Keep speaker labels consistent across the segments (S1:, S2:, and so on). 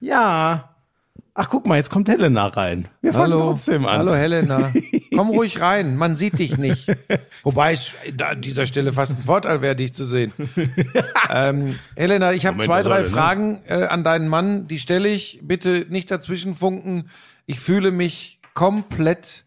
S1: Ja. Ach, guck mal, jetzt kommt Helena rein. Wir fangen
S2: Hallo,
S1: trotzdem an.
S2: hallo Helena. Komm ruhig rein, man sieht dich nicht. Wobei es an dieser Stelle fast ein Vorteil wäre, dich zu sehen. ähm, Helena, ich habe zwei, drei
S1: ne?
S2: Fragen äh, an deinen Mann. Die stelle ich. Bitte nicht dazwischen funken. Ich fühle mich komplett,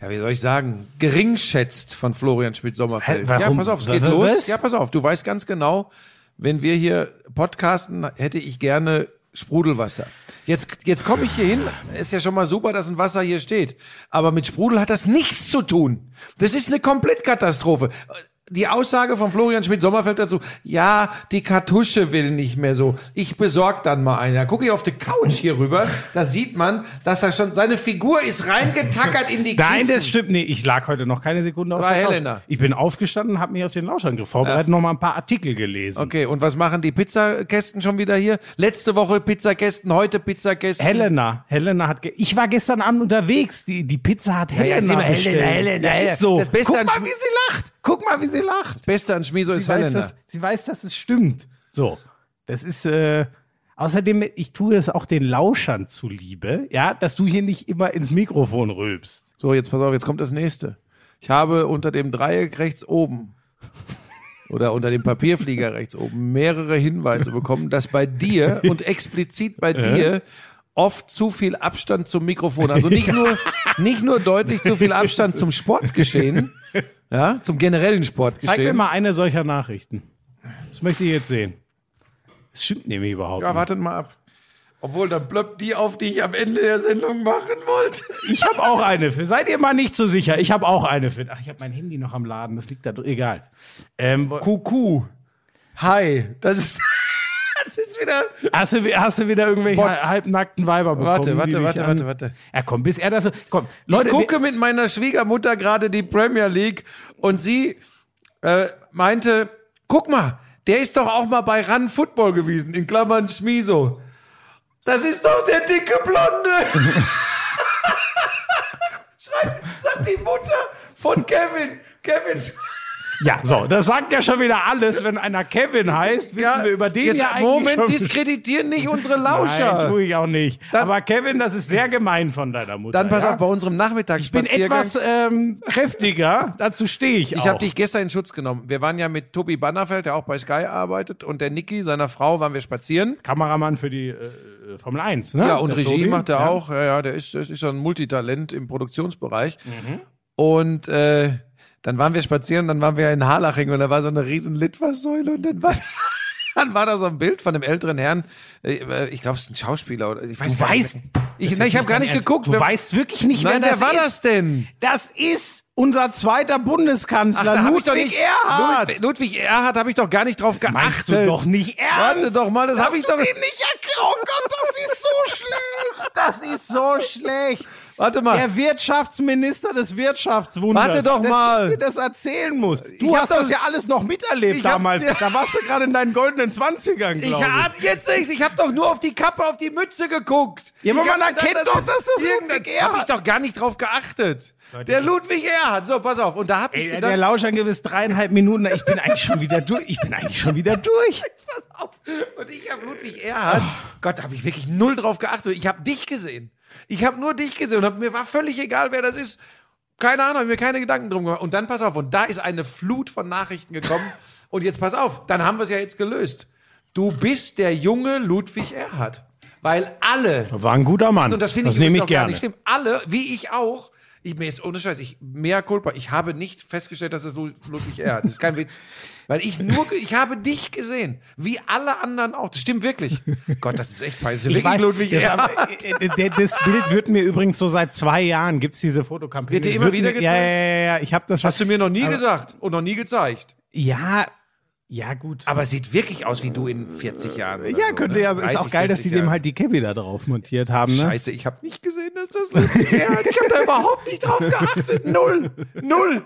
S2: ja, wie soll ich sagen, geringschätzt von Florian Schmidt-Sommerfeld. Ja, pass auf, es geht
S1: Was?
S2: los. Ja, pass auf, du weißt ganz genau, wenn wir hier podcasten, hätte ich gerne Sprudelwasser. Jetzt, jetzt komme ich hier hin. Ist ja schon mal super, dass ein Wasser hier steht. Aber mit Sprudel hat das nichts zu tun. Das ist eine Komplettkatastrophe. Die Aussage von Florian Schmidt-Sommerfeld dazu, ja, die Kartusche will nicht mehr so. Ich besorg dann mal eine. Da gucke ich auf die Couch hier rüber. Da sieht man, dass er schon, seine Figur ist reingetackert in die
S1: Nein,
S2: Kissen.
S1: das stimmt nicht. Ich lag heute noch keine Sekunde auf
S2: War
S1: der Couch.
S2: Helena.
S1: Ich bin aufgestanden, habe mich auf den Lauschangriff vorbereitet, noch mal ein paar Artikel gelesen.
S2: Okay, und was machen die Pizzakästen schon wieder hier? Letzte Woche Pizzakästen, heute Pizzakästen.
S1: Helena, Helena hat, ge ich war gestern Abend unterwegs. Die, die Pizza hat Helena
S2: ja, sieh mal, Helena,
S1: bestellt.
S2: Helena,
S1: ja,
S2: Helena.
S1: ist so.
S2: Das Beste
S1: Guck mal, wie sie lacht. Guck mal, wie sie lacht.
S2: Das Beste an Schmieso
S1: Sie
S2: ist
S1: weiß,
S2: Helena.
S1: dass, sie weiß, dass es stimmt. So, das ist, äh, außerdem, ich tue es auch den Lauschern zuliebe, ja, dass du hier nicht immer ins Mikrofon rülpst.
S2: So, jetzt pass auf, jetzt kommt das nächste. Ich habe unter dem Dreieck rechts oben oder unter dem Papierflieger rechts oben mehrere Hinweise bekommen, dass bei dir und explizit bei dir oft zu viel Abstand zum Mikrofon, also nicht nur nicht nur deutlich zu viel Abstand zum Sportgeschehen, ja, zum generellen
S1: Zeig mir
S2: Sportgeschehen.
S1: mal eine solcher Nachrichten. Das möchte ich jetzt sehen. Das stimmt nämlich überhaupt
S2: Ja,
S1: nicht.
S2: wartet mal ab. Obwohl, dann ploppt die auf, die ich am Ende der Sendung machen wollte.
S1: Ich habe auch eine für. Seid ihr mal nicht so sicher? Ich habe auch eine für. Ach, ich habe mein Handy noch am Laden. Das liegt da drin. Egal. Ähm,
S2: Kuku. Hi. Das ist, das ist wieder.
S1: hast, du, hast du wieder irgendwelche
S2: Bots.
S1: halbnackten Weiber bekommen?
S2: Warte, warte, warte,
S1: an-
S2: warte, warte.
S1: Ja, komm, bis er das so. Komm, Leute,
S2: ich gucke mit meiner Schwiegermutter gerade die Premier League und sie äh, meinte, guck mal, der ist doch auch mal bei Run Football gewesen, in Klammern Schmiso. Das ist doch der dicke Blonde. Schreibt, sagt die Mutter von Kevin. Kevin.
S1: Ja, so, das sagt ja schon wieder alles. Wenn einer Kevin heißt, wissen wir über den
S2: jetzt,
S1: ja eigentlich
S2: Moment,
S1: schon.
S2: diskreditieren nicht unsere
S1: Nein,
S2: Lauscher.
S1: tue ich auch nicht.
S2: Dann-
S1: Aber Kevin, das ist sehr gemein von deiner Mutter.
S2: Dann pass
S1: ja?
S2: auf, bei unserem
S1: Ich bin etwas ähm, kräftiger, dazu stehe ich auch.
S2: Ich habe dich gestern in Schutz genommen. Wir waren ja mit Tobi Bannerfeld, der auch bei Sky arbeitet, und der Niki, seiner Frau, waren wir spazieren.
S1: Kameramann für die äh, äh, Formel 1, ne?
S2: Ja, und
S1: Der
S2: Regie
S1: Tobi.
S2: macht er
S1: Ja.
S2: auch. Ja, ja, der ist, der ist so ein Multitalent im Produktionsbereich.
S1: Mhm.
S2: Und äh, dann waren wir spazieren, dann waren wir in Harlaching und da war so eine riesen Litfaßsäule und dann war, dann war da so ein Bild von einem älteren Herrn. äh, Ich glaube, es ist ein Schauspieler oder ich weiß
S1: Du weißt,
S2: Ich, ich habe gar nicht
S1: Ernst.
S2: geguckt.
S1: Du
S2: Wer-
S1: weißt wirklich nicht,
S2: Nein,
S1: wer
S2: wer
S1: das
S2: war
S1: ist.
S2: das denn?
S1: Das ist unser zweiter Bundeskanzler,
S2: doch
S1: Ludwig
S2: nicht-
S1: Erhard.
S2: Ludwig, Ludwig Erhard habe ich doch gar nicht drauf
S1: Das
S2: geachtet.
S1: meinst du doch nicht ernst.
S2: Warte doch mal, das habe ich doch.
S1: den nicht erkannt. Oh Gott, das ist so schlecht. Das ist so schlecht.
S2: Warte mal.
S1: Der Wirtschaftsminister des Wirtschaftswunders.
S2: Warte doch
S1: dass
S2: mal.
S1: ich dir das erzählen muss.
S2: Ich
S1: Du
S2: hab
S1: hast das ja alles noch miterlebt
S2: Ich hab-
S1: damals. Da warst du gerade in deinen goldenen Zwanzigern,
S2: Ich
S1: glaube ich.
S2: hab jetzt nichts. Ich habe doch nur auf die Kappe, auf die Mütze geguckt.
S1: Ja, aber
S2: Ich
S1: man
S2: hab
S1: erkennt doch, dass das Ludwig
S2: Hab ich
S1: Erhard-
S2: doch gar nicht drauf geachtet. Der Ludwig Erhard. So, pass auf. Und da habe ich gedacht,
S1: der Lauschangriff ist dreieinhalb Minuten. Ich bin eigentlich schon wieder durch. Ich bin eigentlich schon wieder durch.
S2: pass auf. Und ich habe Ludwig Erhard. Gott, da habe ich wirklich null drauf geachtet. Ich habe dich gesehen. Ich habe nur dich gesehen und hab, mir war völlig egal, wer das ist. Keine Ahnung, hab mir keine Gedanken drum gemacht. Und dann pass auf, und da ist eine Flut von Nachrichten gekommen. und jetzt pass auf, dann haben wir es ja jetzt gelöst. Du bist der junge Ludwig Erhard. Weil alle
S1: War ein guter Mann.
S2: Und das finde ich,
S1: nehme
S2: übrigens
S1: ich
S2: auch gar
S1: gerne.
S2: nicht stimmt. Alle, wie ich auch, ich mir ist ohne Scheiß, ich mehr Culpa, ich habe nicht festgestellt, dass es Lud- Ludwig Erhard. Das ist kein Witz. Weil ich nur, ich habe dich gesehen. Wie alle anderen auch. Das stimmt wirklich. Gott, das ist echt peinlich.
S1: Ich weiß,
S2: Ludwig
S1: das, aber, äh, äh, das Bild wird mir übrigens so seit zwei Jahren gibt's diese Fotokampagne.
S2: Wird dir immer wieder
S1: mir, Ja,
S2: gezeigt?
S1: ja, ja, ja, ich habe das schon.
S2: Hast du mir noch nie
S1: aber,
S2: gesagt und noch nie gezeigt.
S1: Ja, ja gut.
S2: Aber es sieht wirklich aus wie du in 40 Jahren. oder
S1: ja,
S2: so,
S1: könnte
S2: ne?
S1: ja. Ist
S2: 30,
S1: auch geil, dass die
S2: 40
S1: dem halt die Cappy da drauf montiert haben. Ne?
S2: Scheiße, ich habe nicht gesehen, dass das Erhard. Ich habe da überhaupt nicht drauf geachtet. Null. Null.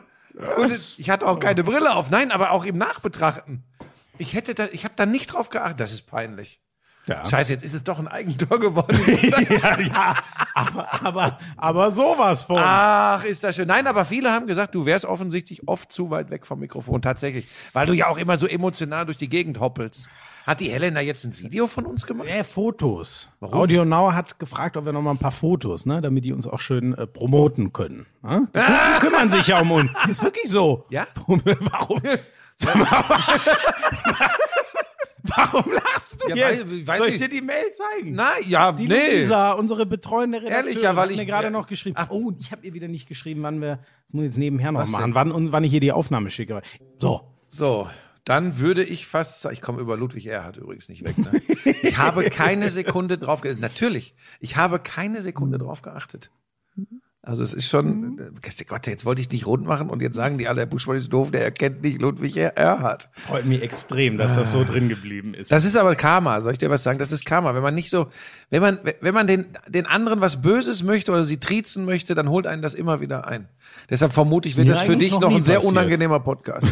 S2: Und ich hatte auch keine Brille auf. Nein, aber auch im Nachbetrachten. Ich hätte da, ich habe da nicht drauf geachtet. Das ist peinlich.
S1: Ja.
S2: Scheiße, jetzt ist es doch ein Eigentor geworden.
S1: ja, ja, aber, aber, aber sowas von.
S2: Ach, ist das schön. Nein, aber viele haben gesagt, du wärst offensichtlich oft zu weit weg vom Mikrofon, tatsächlich. Weil du ja auch immer so emotional durch die Gegend hoppelst. Hat die Helena jetzt ein Video von uns gemacht?
S1: Ja, Fotos. Audio Now hat gefragt, ob wir noch mal ein paar Fotos, ne, damit die uns auch schön äh, promoten können. Ne? Die, die kümmern sich ja um uns. Ist wirklich so.
S2: Ja?
S1: Warum? Sag mal, Warum lachst du
S2: Ja,
S1: jetzt?
S2: weiß- weiß
S1: Soll ich
S2: ich.
S1: dir die Mail zeigen?
S2: Nein, ja,
S1: Die
S2: nee.
S1: Lisa, unsere betreuende Redakteurin,
S2: Ehrlich, ja, weil
S1: hat
S2: ich-
S1: mir gerade
S2: ja.
S1: noch geschrieben. oh, und ich habe ihr wieder nicht geschrieben, wann wir, das muss ich jetzt nebenher noch
S2: Was
S1: machen,
S2: denn?
S1: wann, und wann ich ihr die Aufnahme schicke. So.
S2: So, dann würde ich fast ich komme über Ludwig Erhard übrigens nicht weg. Ne? Ich habe keine Sekunde drauf geachtet. Natürlich, ich habe keine Sekunde drauf geachtet. Also es ist schon, Gott, jetzt wollte ich dich rund machen und jetzt sagen die alle, Herr Buschmann ist doof, der erkennt nicht Ludwig Erhard.
S1: Freut mich extrem, dass das so drin geblieben ist.
S2: Das ist aber Karma, soll ich dir was sagen? Das ist Karma. Wenn man nicht so, wenn man, wenn man den, den anderen was Böses möchte oder sie triezen möchte, dann holt einen das immer wieder ein. Deshalb vermute ich, wird
S1: Mir
S2: das für dich
S1: noch
S2: noch ein sehr
S1: passiert.
S2: unangenehmer Podcast.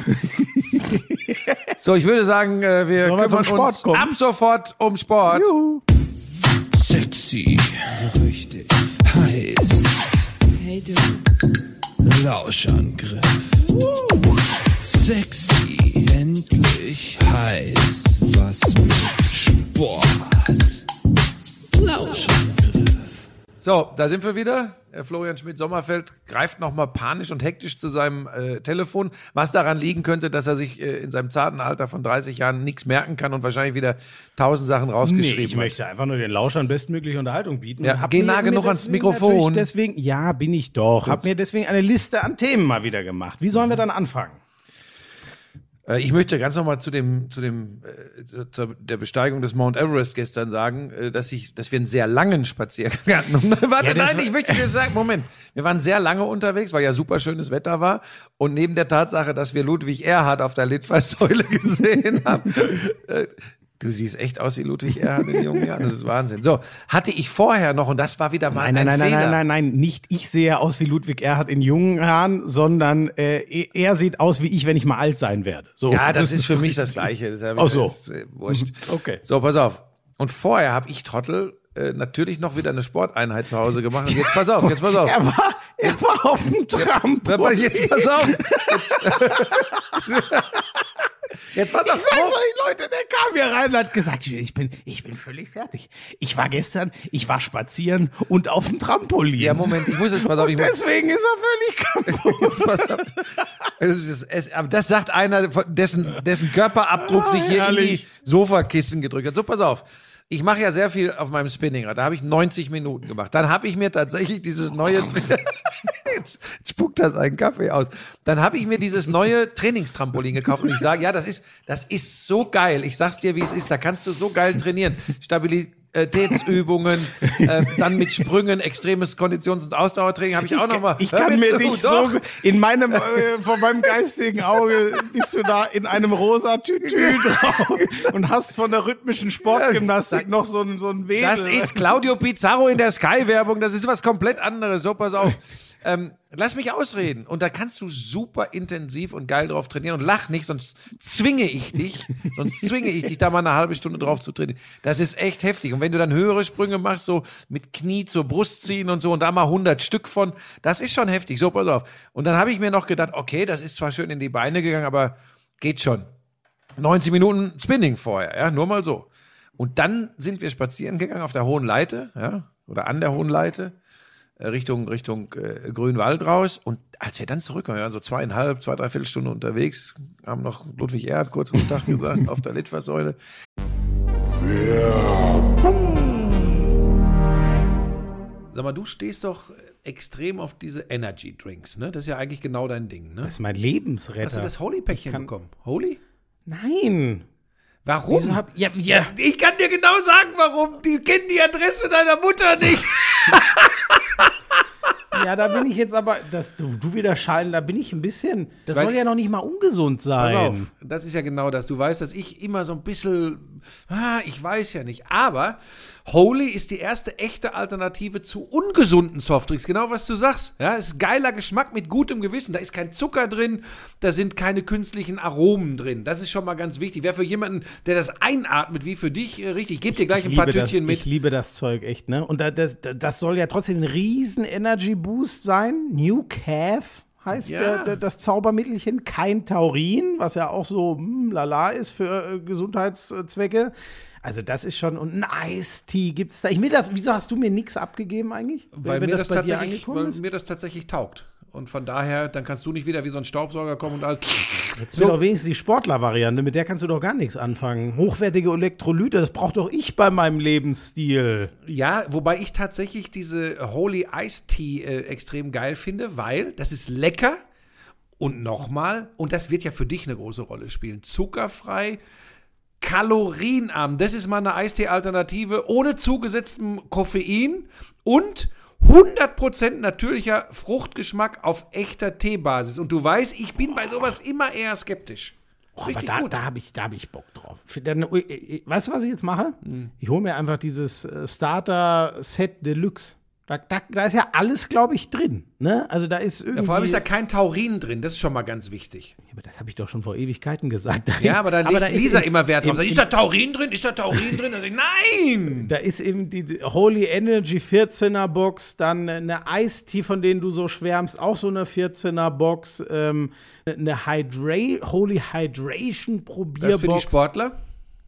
S2: so, ich würde sagen, äh, wir
S1: wir
S2: kümmern uns
S1: kommen?
S2: ab sofort um Sport.
S1: Juhu.
S3: Sexy, so richtig. Lauschangriff. Sexy, endlich heiß. Was mit Sport. Lauschangriff.
S2: So, da sind wir wieder. Äh, Florian Schmidt-Sommerfeld greift nochmal panisch und hektisch zu seinem äh, Telefon, was daran liegen könnte, dass er sich äh, in seinem zarten Alter von 30 Jahren nichts merken kann und wahrscheinlich wieder tausend Sachen
S1: Nee,
S2: rausgeschrieben
S1: ich
S2: hat.
S1: möchte einfach nur den Lauschern bestmögliche Unterhaltung bieten.
S2: Ja, geh nah genug ans Mikrofon.
S1: Deswegen, ja, bin ich doch. Hab mir deswegen eine Liste an Themen mal wieder gemacht. Wie sollen wir dann anfangen?
S2: Äh, Ich möchte ganz nochmal zu dem, zu dem, äh, zu der Besteigung des Mount Everest gestern sagen, äh, dass ich, dass wir einen sehr langen Spaziergang hatten. Und, warte,
S1: Ja,
S2: nein, ich möchte dir sagen, Moment. Wir waren sehr lange unterwegs, weil ja super schönes Wetter war. Und neben der Tatsache, dass wir Ludwig Erhard auf der Litfaßsäule gesehen haben, äh, Du siehst echt aus wie Ludwig Erhard in jungen Jahren. Das ist Wahnsinn. So, hatte ich vorher noch, und das war wieder mal
S1: Nein, nein,
S2: ein
S1: nein, nein,
S2: Fehler.
S1: nein, nein, nein, nicht ich sehe aus wie Ludwig Erhard in jungen Jahren, sondern äh, er sieht aus wie ich, wenn ich mal alt sein werde. So.
S2: Ja, das ist für mich das Gleiche. Das
S1: Ach so.
S2: das ist, äh, wurscht.
S1: Okay.
S2: So, pass auf. Und vorher habe ich Trottel äh, natürlich noch wieder eine Sporteinheit zu Hause gemacht. Und jetzt pass auf, jetzt pass auf.
S1: Er war, er war auf dem Tramp.
S2: Aber jetzt pass auf. Jetzt, jetzt pass
S1: Ich
S2: auf.
S1: sag's euch, Leute, der kam hier rein und hat gesagt, ich bin, ich bin völlig fertig. Ich war gestern, ich war spazieren und auf dem Trampolin.
S2: Ja, Moment, ich muss jetzt pass auf. Ich muss,
S1: Deswegen ist er völlig kaputt.
S2: Es ist, es, das sagt einer, dessen, dessen Körperabdruck
S1: Ah,
S2: sich hier in die
S1: herrlich.
S2: Sofakissen gedrückt hat. So, pass auf. Ich mache ja sehr viel auf meinem Spinningrad. Da habe ich 90 Minuten gemacht. Dann habe ich mir tatsächlich dieses neue Jetzt spuckt das einen Kaffee aus. Dann habe ich mir dieses neue Trainingstrampolin gekauft und ich sage, ja, das ist, das ist so geil. Ich sag's dir, wie es ist. Da kannst du so geil trainieren. Stabilitätsübungen, äh, dann mit Sprüngen, extremes Konditions- und Ausdauertraining habe ich auch noch mal.
S1: Ich kann mir
S2: zu,
S1: nicht
S2: doch.
S1: so, in meinem, äh, vor meinem geistigen Auge bist du da in einem rosa Tütü drauf und hast von der rhythmischen Sportgymnastik noch so ein, so ein Wedel.
S2: Das ist Claudio Pizarro in der Sky-Werbung. Das ist was komplett anderes. So, pass auf. Ähm, lass mich ausreden. Und da kannst du super intensiv und geil drauf trainieren. Und lach nicht, sonst zwinge ich dich, sonst zwinge ich dich, da mal eine halbe Stunde drauf zu trainieren. Das ist echt heftig. Und wenn du dann höhere Sprünge machst, so mit Knie zur Brust ziehen und so, und da mal 100 Stück von, das ist schon heftig. So, pass auf. Und dann habe ich mir noch gedacht, okay, das ist zwar schön in die Beine gegangen, aber geht schon. 90 Minuten Spinning vorher, ja, nur mal so. Und dann sind wir spazieren gegangen auf der Hohen Leite, ja, oder an der Hohen Leite, Richtung, Richtung äh, Grünwald raus. Und als wir dann zurückkamen, wir waren so zweieinhalb, zwei, dreiviertel Stunden unterwegs, haben noch Ludwig Erhard kurz guten Tag gesagt auf der Litfaßsäule. Sag mal, du stehst doch extrem auf diese Energy Drinks, ne? Das ist ja eigentlich genau dein Ding, ne?
S1: Das ist mein Lebensretter.
S2: Hast du das Holy-Päckchen
S1: kann-
S2: bekommen? Holy?
S1: Nein.
S2: Warum?
S1: Hab, ja, ja.
S2: Ich kann dir genau sagen, warum. Die kennen die Adresse deiner Mutter nicht.
S1: Ja, da bin ich jetzt aber, dass du, du wieder schallen, da bin ich ein bisschen, das
S2: Weil-
S1: soll ja noch nicht mal ungesund sein.
S2: Pass auf, das ist ja genau das. Du weißt, dass ich immer so ein bisschen ah, ich weiß ja nicht. Aber Holy ist die erste echte Alternative zu ungesunden Softdrinks. Genau was du sagst. Ja, es ist geiler Geschmack mit gutem Gewissen. Da ist kein Zucker drin, da sind keine künstlichen Aromen drin. Das ist schon mal ganz wichtig. Wäre für jemanden, der das einatmet, wie für dich, äh, richtig. Ich gebe dir gleich ein paar Tütchen
S1: das,
S2: mit.
S1: Ich liebe das Zeug echt, ne? Und da- das, das soll ja trotzdem ein riesen Energy Boost sein. New Calf heißt
S2: Ja.
S1: der, der, das Zaubermittelchen. Kein Taurin, was ja auch so hm, lala ist für äh, Gesundheitszwecke. Also das ist schon, und ein Ice-Tea gibt es da. Ich will das, wieso hast du mir nichts abgegeben eigentlich?
S2: weil,
S1: Wenn
S2: mir das,
S1: dir
S2: tatsächlich, weil mir das tatsächlich taugt. Und von daher, dann kannst du nicht wieder wie so ein Staubsauger kommen und alles.
S1: Jetzt will doch wenigstens die Sportler-Variante, mit der kannst du doch gar nichts anfangen. Hochwertige Elektrolyte, das braucht doch ich bei meinem Lebensstil.
S2: Ja, wobei ich tatsächlich diese Holy Ice Tea äh, extrem geil finde, weil das ist lecker und nochmal, und das wird ja für dich eine große Rolle spielen, zuckerfrei, kalorienarm. Das ist mal eine Eistee-Alternative ohne zugesetztem Koffein und 100% natürlicher Fruchtgeschmack auf echter Teebasis. Und du weißt, ich bin bei sowas immer eher skeptisch. Ist
S1: Oh, aber
S2: richtig
S1: da,
S2: gut.
S1: da habe ich, da hab ich Bock drauf. Dann, äh, äh, weißt du, was ich jetzt mache?
S2: Hm.
S1: Ich hole mir einfach dieses äh, Starter-Set Deluxe. Da, da, da ist ja alles, glaube ich, drin. Ne? Also da ist irgendwie.
S2: Ja, vor allem ist da kein Taurin drin, das ist schon mal ganz wichtig.
S1: Ja, aber das habe ich doch schon vor Ewigkeiten gesagt. Da
S2: Ja,
S1: ist-
S2: aber da legt
S1: ist
S2: Lisa
S1: im-
S2: immer Wert drauf.
S1: im-
S2: Ist da Taurin drin? Ist da Taurin drin? Da ich, Nein!
S1: Da ist eben die Holy Energy 14er Box, dann eine Tea, von denen du so schwärmst, auch so eine 14er Box, ähm, eine Hydra Holy Hydration Probierbox.
S2: Das für die Sportler?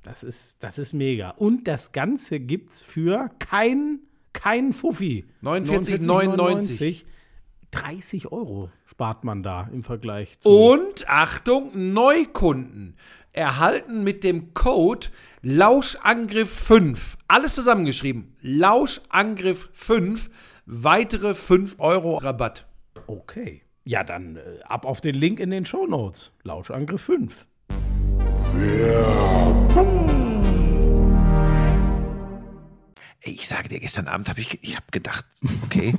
S1: Das ist, das ist mega. Und das Ganze gibt's für kein, kein Fuffi.
S2: 49,99.
S1: 30 Euro spart man da im Vergleich zu.
S2: Und Achtung, Neukunden erhalten mit dem Code Lauschangriff 5, alles zusammengeschrieben, Lauschangriff 5, weitere 5 Euro Rabatt.
S1: Okay. Ja, dann äh, ab auf den Link in den Shownotes. Lauschangriff 5.
S2: Ey, ich sage dir, gestern Abend habe ich, ich habe gedacht, okay,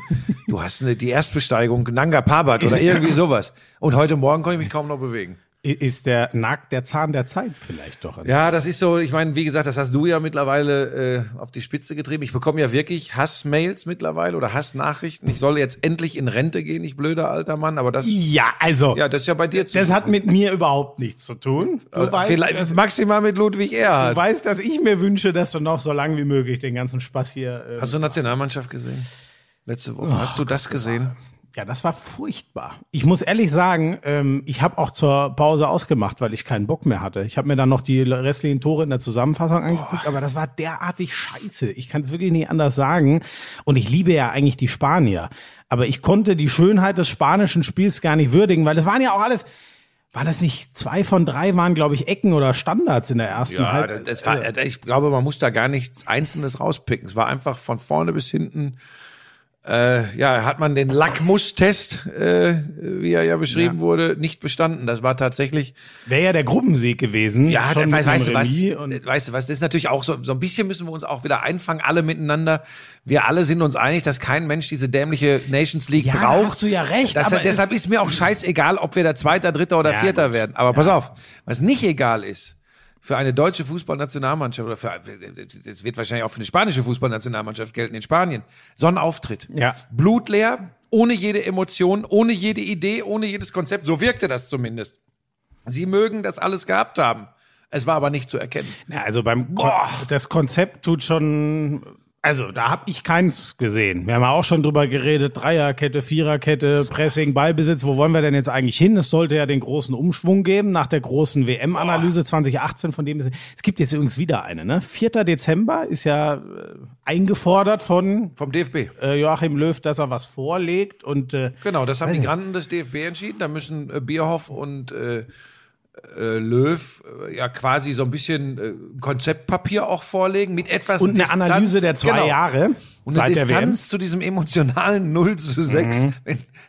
S2: du hast eine, die Erstbesteigung Nanga Parbat oder irgendwie sowas. Und heute Morgen konnte ich mich kaum noch bewegen.
S1: Ist der nackt der Zahn der Zeit vielleicht doch?
S2: Ja, das ist so, ich meine, wie gesagt, das hast du ja mittlerweile äh, auf die Spitze getrieben. Ich bekomme ja wirklich Hassmails mittlerweile oder Hassnachrichten. Ich soll jetzt endlich in Rente gehen, ich blöder alter Mann, aber das,
S1: Ja, also,
S2: ja, das ist ja bei dir zu
S1: das hat mit mir überhaupt nichts zu tun. Du
S2: Oder
S1: weißt,
S2: Vielleicht
S1: dass,
S2: maximal mit Ludwig
S1: du
S2: Erhard.
S1: weißt, dass ich mir wünsche, dass du noch so lange wie möglich den ganzen Spaß hier. Äh,
S2: Hast du Nationalmannschaft gesehen? Letzte Woche. Hast du das gesehen?
S1: Ja, das war furchtbar. Ich muss ehrlich sagen, ähm, ich habe auch zur Pause ausgemacht, weil ich keinen Bock mehr hatte. Ich habe mir dann noch die restlichen Tore in der Zusammenfassung angeguckt, aber das war derartig scheiße. Ich kann es wirklich nicht anders sagen. Und ich liebe ja eigentlich die Spanier. Aber ich konnte die Schönheit des spanischen Spiels gar nicht würdigen, weil es waren ja auch alles. War das nicht zwei von drei waren, glaube ich, Ecken oder Standards in der ersten
S2: Ja,
S1: Halbzeit?
S2: das war, ich glaube, man muss da gar nichts Einzelnes rauspicken. Es war einfach von vorne bis hinten. Äh, ja, hat man den Lackmustest, äh, wie er ja beschrieben wurde, nicht bestanden. Das war tatsächlich
S1: Wäre ja der Gruppensieg gewesen.
S2: Ja,
S1: schon
S2: weißt, weißt du was? Weißt du was? Das ist natürlich auch so, so ein bisschen müssen wir uns auch wieder einfangen, alle miteinander. Wir alle sind uns einig, dass kein Mensch diese dämliche Nations League
S1: Ja, da
S2: braucht.
S1: hast du ja recht,
S2: Das,
S1: aber
S2: deshalb ist mir auch scheißegal, ob wir der Zweiter, Dritter oder
S1: Ja,
S2: Vierter
S1: gut.
S2: werden. Aber pass auf, was nicht egal ist, für eine deutsche Fußballnationalmannschaft oder für, das wird wahrscheinlich auch für eine spanische Fußballnationalmannschaft gelten in Spanien, so ein Auftritt.
S1: Ja.
S2: Blutleer, ohne jede Emotion, ohne jede Idee, ohne jedes Konzept. So wirkte das zumindest. Sie mögen das alles gehabt haben. Es war aber nicht zu erkennen.
S1: Ja, also beim Kon das Konzept tut schon. Also da habe ich keins gesehen. Wir haben ja auch schon drüber geredet. Dreierkette, Viererkette, Pressing, Ballbesitz. Wo wollen wir denn jetzt eigentlich hin? Es sollte ja den großen Umschwung geben nach der großen WM-Analyse 2018, von dem es, es gibt jetzt übrigens wieder eine. Ne? 4. Dezember ist ja äh, eingefordert von
S2: Vom DFB.
S1: äh, Joachim Löw, dass er was vorlegt und äh,
S2: Genau, das haben die. Granden des DFB entschieden. Da müssen äh, Bierhoff und äh, Löw äh, ja quasi so ein bisschen äh, Konzeptpapier auch vorlegen mit etwas
S1: und eine
S2: Distanz.
S1: Analyse der zwei
S2: Genau.
S1: Jahre
S2: Und
S1: seit
S2: eine. Distanz zu diesem emotionalen 0 zu 6.
S1: Mhm.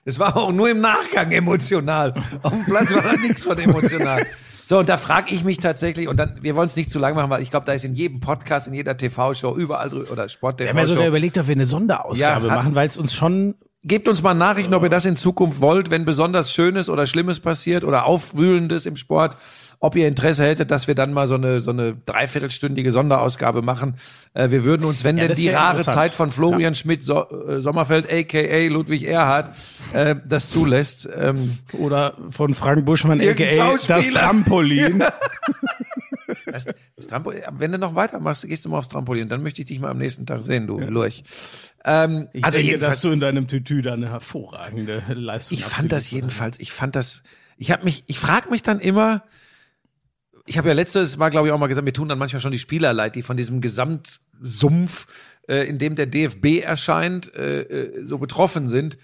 S2: Das war auch nur im Nachgang emotional. Auf dem Platz war da nichts von emotional. So, und da frage ich mich tatsächlich, und dann, wir wollen es nicht zu lang machen, weil ich glaube, da ist in jedem Podcast, in jeder TV-Show, überall drüber, oder
S1: Wir haben ja
S2: Sport-TV-Show.
S1: sogar überlegt, ob wir eine Sonderausgabe
S2: Ja, hat-
S1: machen, weil es uns schon
S2: Gebt uns mal Nachrichten, ob ihr das in Zukunft wollt, wenn besonders Schönes oder Schlimmes passiert oder Aufwühlendes im Sport. ob ihr Interesse hättet, dass wir dann mal so eine, so eine dreiviertelstündige Sonderausgabe machen. Äh, wir würden uns, wenn
S1: Ja,
S2: denn die rare. Zeit von Florian Schmidt so äh, Sommerfeld, aka Ludwig Erhard, äh, das zulässt. Ähm,
S1: Oder von Frank Buschmann, a.k.a. das. Trampolin.
S2: das, das Trampolin, wenn du noch weitermachst, gehst du mal aufs Trampolin. Dann möchte ich dich mal am nächsten Tag sehen, du Lurch. Ähm,
S1: Ich
S2: also
S1: denke, dass du in deinem Tütü da eine hervorragende Leistung
S2: ich fand das jedenfalls, ich fand das, ich habe mich, ich frage mich dann immer, ich habe ja letztes Mal, glaube ich, auch mal gesagt, mir tun dann manchmal schon die Spieler leid, die von diesem Gesamtsumpf, äh, in dem der DFB erscheint, äh, äh, so betroffen sind.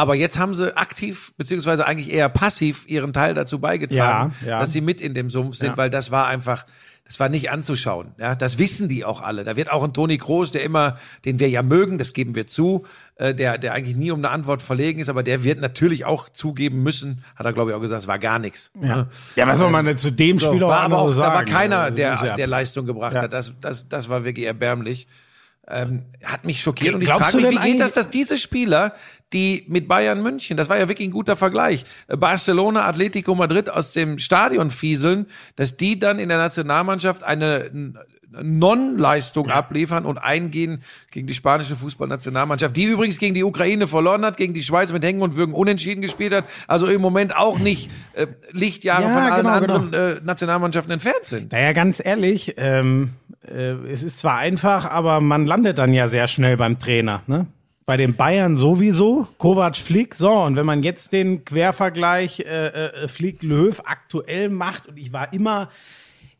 S2: Aber jetzt haben sie aktiv, beziehungsweise eigentlich eher passiv ihren Teil dazu beigetragen,
S1: Ja, ja.
S2: dass sie mit in dem Sumpf sind,
S1: Ja.
S2: weil das war einfach, das war nicht anzuschauen. Ja, das wissen die auch alle. Da wird auch ein Toni Kroos, der immer, den wir ja mögen, das geben wir zu, äh, der, der eigentlich nie um eine Antwort verlegen ist, aber der wird natürlich auch zugeben müssen, hat er glaube ich auch gesagt, es war gar nichts.
S1: Ja. ja, was soll man denn zu dem
S2: So,
S1: Spiel
S2: war aber auch,
S1: sagen?
S2: da war keiner, der, der Leistung gebracht
S1: Ja.
S2: hat. Das, das, das war wirklich erbärmlich. Ähm, hat mich schockiert. Und ich frage mich, wie geht das, dass diese Spieler, die mit Bayern München, das war ja wirklich ein guter Vergleich, äh, Barcelona, Atletico Madrid aus dem Stadion fieseln, dass die dann in der Nationalmannschaft eine Non-Leistung abliefern und eingehen gegen die spanische Fußballnationalmannschaft, die übrigens gegen die Ukraine verloren hat, gegen die Schweiz mit Hängen und Würgen unentschieden gespielt hat, also im Moment auch nicht äh, Lichtjahre
S1: Ja,
S2: von allen
S1: genau,
S2: anderen äh, Nationalmannschaften entfernt sind.
S1: Naja, ganz ehrlich, ähm, äh, es ist zwar einfach, aber man landet dann ja sehr schnell beim Trainer. Ne? Bei den Bayern sowieso, Kovac Flick, so, und wenn man jetzt den Quervergleich äh, äh, Flick-Löw aktuell macht, und ich war immer,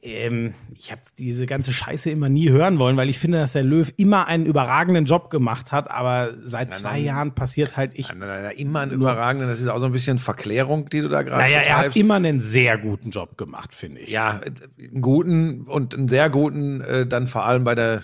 S1: ähm, ich habe diese ganze Scheiße immer nie hören wollen, weil ich finde, dass der Löw immer einen überragenden Job gemacht hat, aber seit zwei
S2: nein.
S1: Jahren passiert halt ich.
S2: Nein, nein, nein, immer ein überragenden, das ist auch so ein bisschen Verklärung, die du da gerade
S1: Naja, er hat immer einen sehr guten Job gemacht, finde ich.
S2: ja, einen guten und einen sehr guten, äh, dann vor allem bei der,